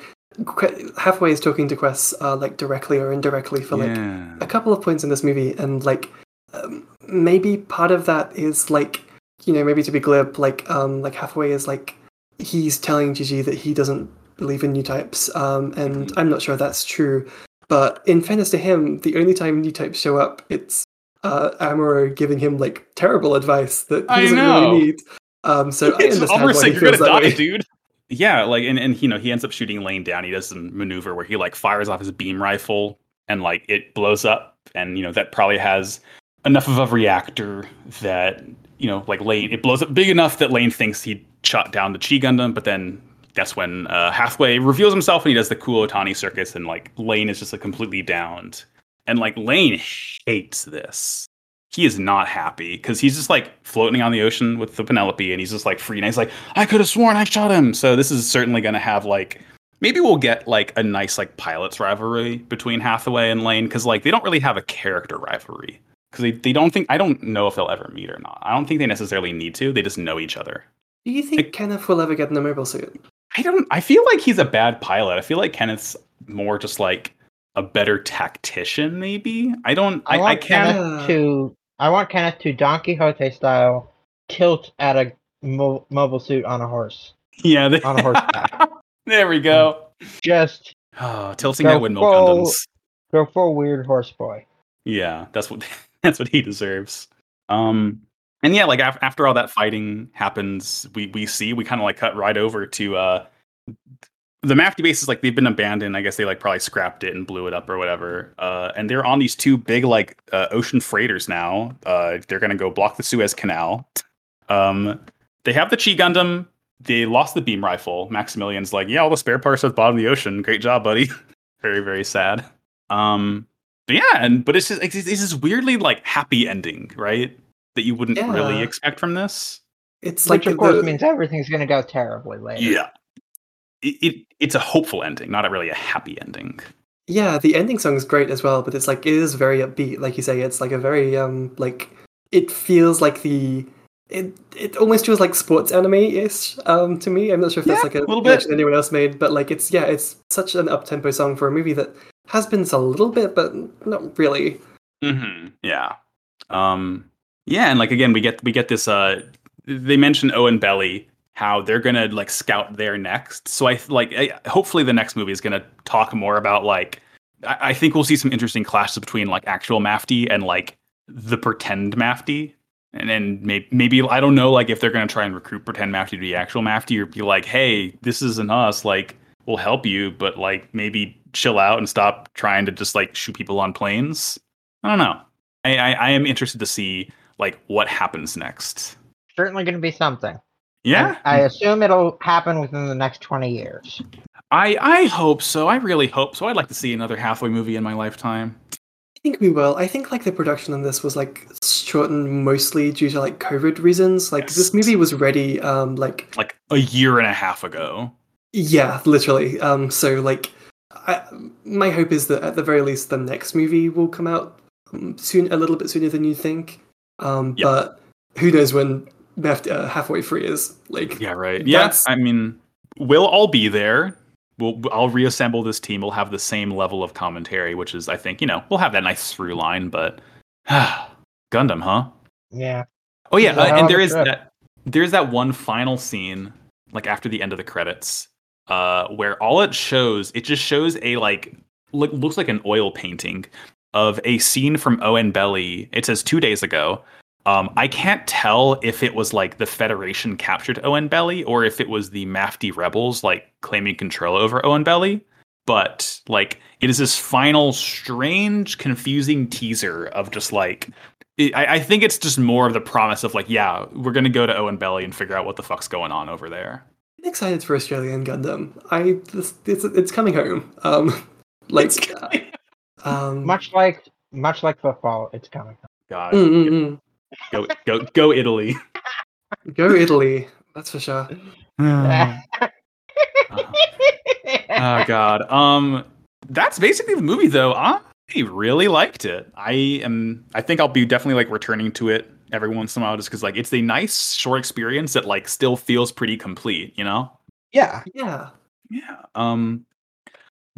Que- Hathaway is talking to Quess uh, like directly or indirectly for like yeah. a couple of points in this movie, and like um, maybe part of that is like you know maybe to be glib, like um like Hathaway is like he's telling Gigi that he doesn't believe in new types, um, and I'm not sure that's true. But in fairness to him, the only time new types show up, it's uh, Amuro giving him like terrible advice that he I doesn't know. really need. Um, so I It's understand almost why like he you're feels gonna that die, way. dude. Yeah, like and, and you know he ends up shooting Lane down. He does some maneuver where he like fires off his beam rifle and like it blows up, and you know that probably has enough of a reactor that you know like Lane it blows up big enough that Lane thinks he shot down the Chi Gundam, but then that's when uh, Hathaway reveals himself and he does the cool Itano circus, and like Lane is just like completely downed, and like Lane hates this. He is not happy because he's just like floating on the ocean with the Penelope and he's just like free and he's like, I could have sworn I shot him. So this is certainly going to have like, maybe we'll get like a nice like pilots rivalry between Hathaway and Lane because like they don't really have a character rivalry because they, they don't think, I don't know if they'll ever meet or not. I don't think they necessarily need to. They just know each other. Do you think Kenneth will ever get in a mobile suit? I don't, I feel like he's a bad pilot. I feel like Kenneth's more just like a better tactician maybe. I don't, I I, I, want can't. Kenneth to. I want Kenneth to Don Quixote style tilt at a mo- mobile suit on a horse. Yeah, they, On a horseback. there we go. Just Oh, tilting at windmill full- Gundams. go full weird horse boy. Yeah, that's what that's what he deserves. Um, and yeah, like af- after all that fighting happens, we we see we kind of like cut right over to uh the Mafty base is like they've been abandoned. I guess they like probably scrapped it and blew it up or whatever. Uh, and they're on these two big like uh, ocean freighters now. Uh, they're gonna go block the Suez Canal. Um, they have the Chi Gundam. They lost the beam rifle. Maximilian's like, yeah, all the spare parts are at the bottom of the ocean. Great job, buddy. very very sad. Um, yeah, and but it's just it's, it's this weirdly like happy ending, right? That you wouldn't really expect from this. It's Which like of course the- means everything's gonna go terribly later. Yeah. It, it it's a hopeful ending, not a really a happy ending. Yeah, the ending song is great as well, but it's like it is very upbeat. Like you say, it's like a very um like it feels like the it it almost feels like sports anime ish um to me. I'm not sure if that's like a little bit. anyone else made, but like it's yeah, it's such an up tempo song for a movie that been a little bit, but not really. Mm-hmm. Yeah. Um. Yeah, and like again, we get we get this. Uh, they mention Oenpelli how they're gonna like scout there next. So I like I, hopefully the next movie is gonna talk more about like I, I think we'll see some interesting clashes between like actual Mafty and like the pretend Mafty. And then maybe, maybe I don't know, like if they're gonna try and recruit pretend Mafty to be actual Mafty, or be like, "Hey, this isn't us. Like, we'll help you, but like maybe chill out and stop trying to just like shoot people on planes." I don't know. I, I, I am interested to see like what happens next. Certainly gonna be something. Yeah, I, I assume it'll happen within the next twenty years. I I hope so. I really hope so. I'd like to see another Hathaway movie in my lifetime. I think we will. I think like the production on this was like shortened mostly due to like COVID reasons. Like Yes. this movie was ready um like Like a year and a half ago. Yeah, literally. Um, so like, I, my hope is that at the very least the next movie will come out um, soon, a little bit sooner than you think. Um, Yep. but who knows when left uh, halfway free is? Like, Yeah, right. Yeah, I mean, we'll all be there. We'll I'll reassemble this team. We'll have the same level of commentary, which is I think you know we'll have that nice through line. But Gundam, huh? Yeah. Oh yeah, uh, and of there a is trip. that there's that one final scene like after the end of the credits uh where all it shows it just shows a like look, looks like an oil painting of a scene from Oenpelli. It says two days ago. Um, I can't tell if it was like the Federation captured Oenpelli or if it was the Mafty rebels like claiming control over Oenpelli. But like, it is this final, strange, confusing teaser of just like I, I, think it's just more of the promise of like, yeah, we're gonna go to Oenpelli and figure out what the fuck's going on over there. I'm excited for Australian Gundam. I this, it's it's coming home. Um, like, uh, um, much like much like football, it's coming. Home. God, mm, go go go Italy. go Italy. That's for sure. oh God. Um, that's basically the movie, though. I really liked it. I am. I think I'll be definitely like returning to it every once in a while, just because like it's a nice short experience that like still feels pretty complete. You know? Yeah. Yeah. Yeah. Um.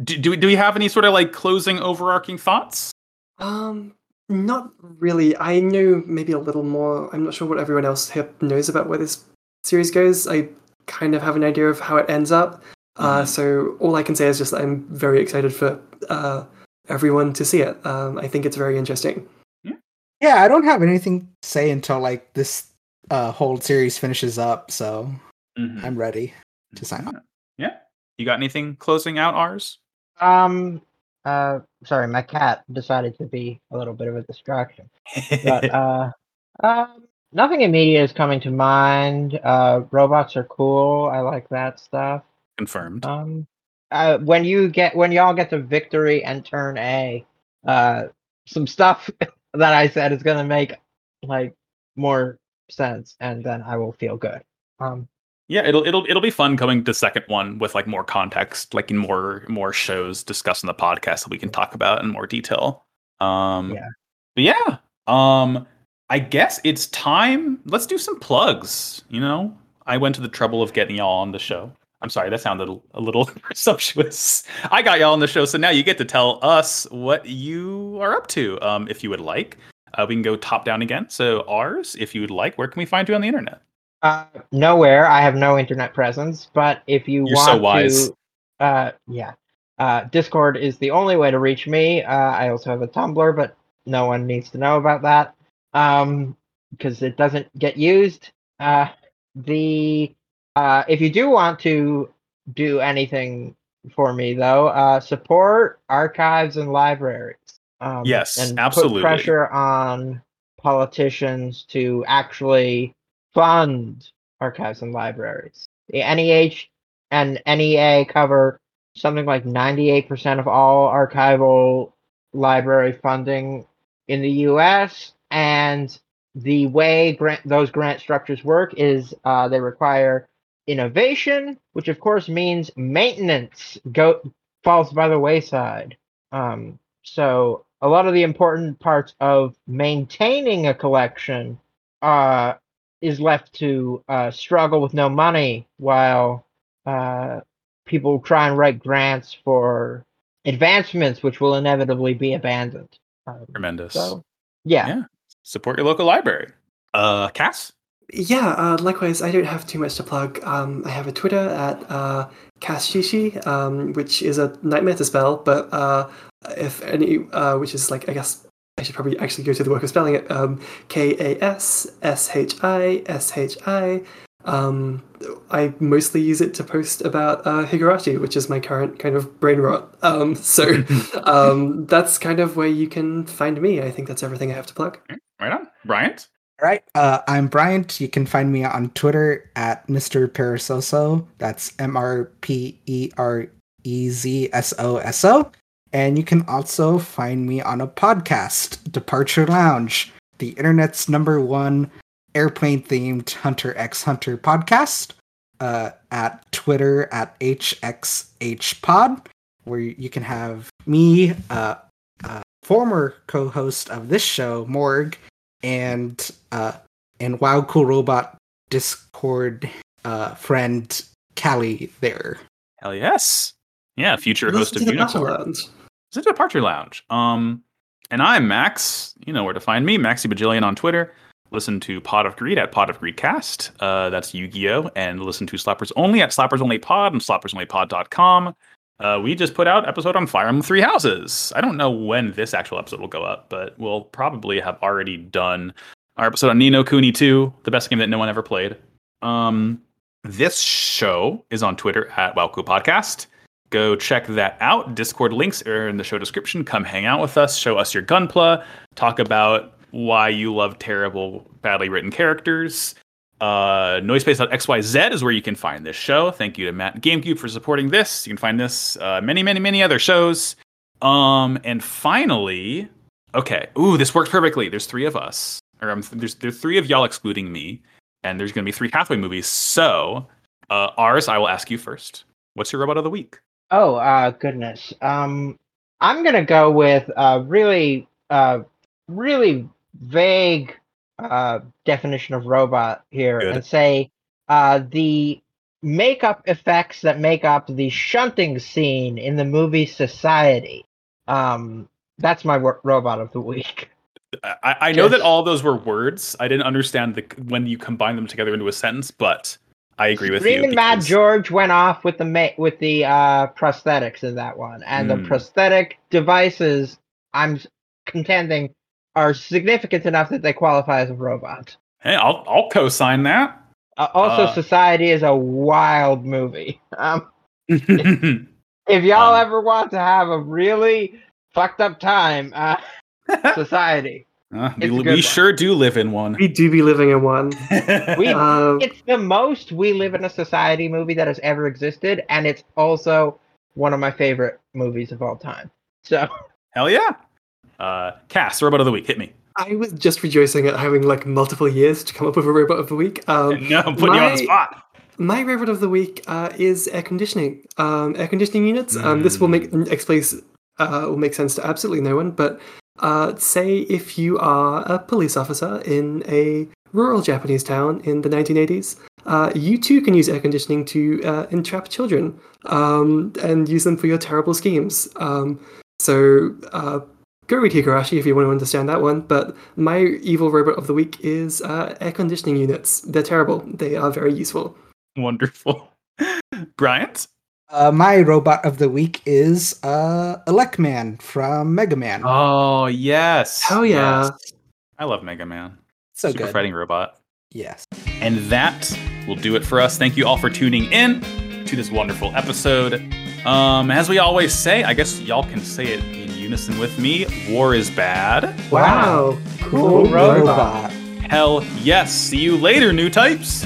Do do, do we have any sort of like closing overarching thoughts? Um. Not really. I know maybe a little more. I'm not sure what everyone else here knows about where this series goes. I kind of have an idea of how it ends up. Uh, mm-hmm. so all I can say is just I'm very excited for uh, everyone to see it. Um, I think it's very interesting. Yeah, I don't have anything to say until like this uh, whole series finishes up, so mm-hmm. I'm ready to sign off. Yeah. You got anything closing out Ars? Um uh sorry, my cat decided to be a little bit of a distraction. but uh um nothing immediate is coming to mind. Uh robots are cool. I like that stuff. Confirmed. Um uh, when you get when y'all get to victory and turn A, uh, some stuff that I said is gonna make like more sense, and then I will feel good. Um, yeah, it'll it'll it'll be fun coming to second one with like more context, like in more more shows discussed in the podcast that we can talk about in more detail. Um, yeah, but yeah, um, I guess it's time. Let's do some plugs. You know, I went to the trouble of getting y'all on the show. I'm sorry, that sounded a little presumptuous. I got y'all on the show, so now you get to tell us what you are up to. Um, if you would like, uh, we can go top down again. So Ars, if you would like, where can we find you on the internet? Uh, nowhere. I have no internet presence. But if you You're want so wise. to, uh, yeah, uh, Discord is the only way to reach me. Uh, I also have a Tumblr, but no one needs to know about that um, because it doesn't get used. Uh, the uh, if you do want to do anything for me, though, uh, support archives and libraries. Um, yes, and absolutely. Put pressure on politicians to actually fund archives and libraries. The NEH and NEA cover something like 98% of all archival library funding in the US. And the way grant, those grant structures work is uh, they require innovation, which of course means maintenance go falls by the wayside. Um, so a lot of the important parts of maintaining a collection uh, is left to uh, struggle with no money while uh, people try and write grants for advancements, which will inevitably be abandoned. Um, Tremendous. So, yeah. yeah. Support your local library. Uh, Cass? Yeah, uh, likewise, I don't have too much to plug. Um, I have a Twitter at uh, Kasshishi, um, which is a nightmare to spell, but uh, if any, uh, which is like, I guess I should probably actually go to the work of spelling it. Um, K A S S H I S H I. Um, I mostly use it to post about uh, Higurashi, which is my current kind of brain rot. Um, so um, that's kind of where you can find me. I think that's everything I have to plug. Right on. Bryant? All right. Uh, I'm Bryant. You can find me on Twitter at Mr. Perezoso. That's M R P E R E Z S O S O. And you can also find me on a podcast, Departure Lounge, the internet's number one airplane themed Hunter x Hunter podcast, uh, at Twitter at HXHPod, where you can have me, uh, uh, former co host of this show, Morg, and uh and Wow Cool Robot Discord uh friend Callie there. Hell yes. Yeah, future host of Unicorn. It's a departure lounge. Um and I'm Max. You know where to find me, Maxi Bajillion on Twitter. Listen to Pod of Greed at Pod of Greed Cast. Uh, that's Yu-Gi-Oh! And listen to Slappers Only at Slappers Only Pod and slappersonlypod.com. uh, we just put out episode on Fire Emblem Three Houses. I don't know when this actual episode will go up, but we'll probably have already done our episode on Ni no Kuni 2, the best game that no one ever played. Um, this show is on Twitter at Wowco Podcast. Go check that out. Discord links are in the show description. Come hang out with us, show us your gunpla, talk about why you love terrible, badly written characters. Uh, Noisepace.xyz is where you can find this show. Thank you to Matt GameCube for supporting this. You can find this, uh, many, many, many other shows. Um, and finally, okay, ooh, this works perfectly. There's three of us, or um, there's there's three of y'all excluding me, and there's going to be three Hathaway movies. So, uh, Ars, I will ask you first. What's your robot of the week? Oh, uh, goodness. Um, I'm gonna go with a really, uh, really vague uh, definition of robot here Good. and say uh, the makeup effects that make up the shunting scene in the movie Society. Um, that's my wo- robot of the week. I, I know that all those were words. I didn't understand the when you combine them together into a sentence, but I agree with you. Screaming Mad George went off with the ma- with the uh, prosthetics in that one, and Hmm. the prosthetic devices. I'm contending are significant enough that they qualify as a robot. Hey, I'll I'll co-sign that. Uh, also, Uh, Society is a wild movie. Um, if y'all Um, ever want to have a really fucked up time, uh, Society. Uh, we It's a good we sure do live in one. We do be living in one. We- Uh, It's the most We Live in a Society movie that has ever existed, and it's also one of my favorite movies of all time. So, Hell yeah. Uh, Cass, robot of the week, hit me. I was just rejoicing at having like multiple years to come up with a robot of the week. Um, no, I'm putting you on my- the spot. My robot of the week uh, is air conditioning. Um, air conditioning units. Um, this will make explain uh, will make sense to absolutely no one. But uh, say if you are a police officer in a rural Japanese town in the 1980s, uh, you too can use air conditioning to uh, entrap children um, and use them for your terrible schemes. Um, so uh, go read Higurashi if you want to understand that one. But my evil robot of the week is uh, air conditioning units. They're terrible. They are very useful. Wonderful. Bryant? Uh, my robot of the week is uh, Elecman from Mega Man. Oh, yes. Oh yeah. Yes. I love Mega Man. so Super good. fighting robot. Yes. And that will do it for us. Thank you all for tuning in to this wonderful episode. Um, as we always say, I guess y'all can say it in unison with me. War is bad. Wow. Cool robot. Hell yes. See you later, new types.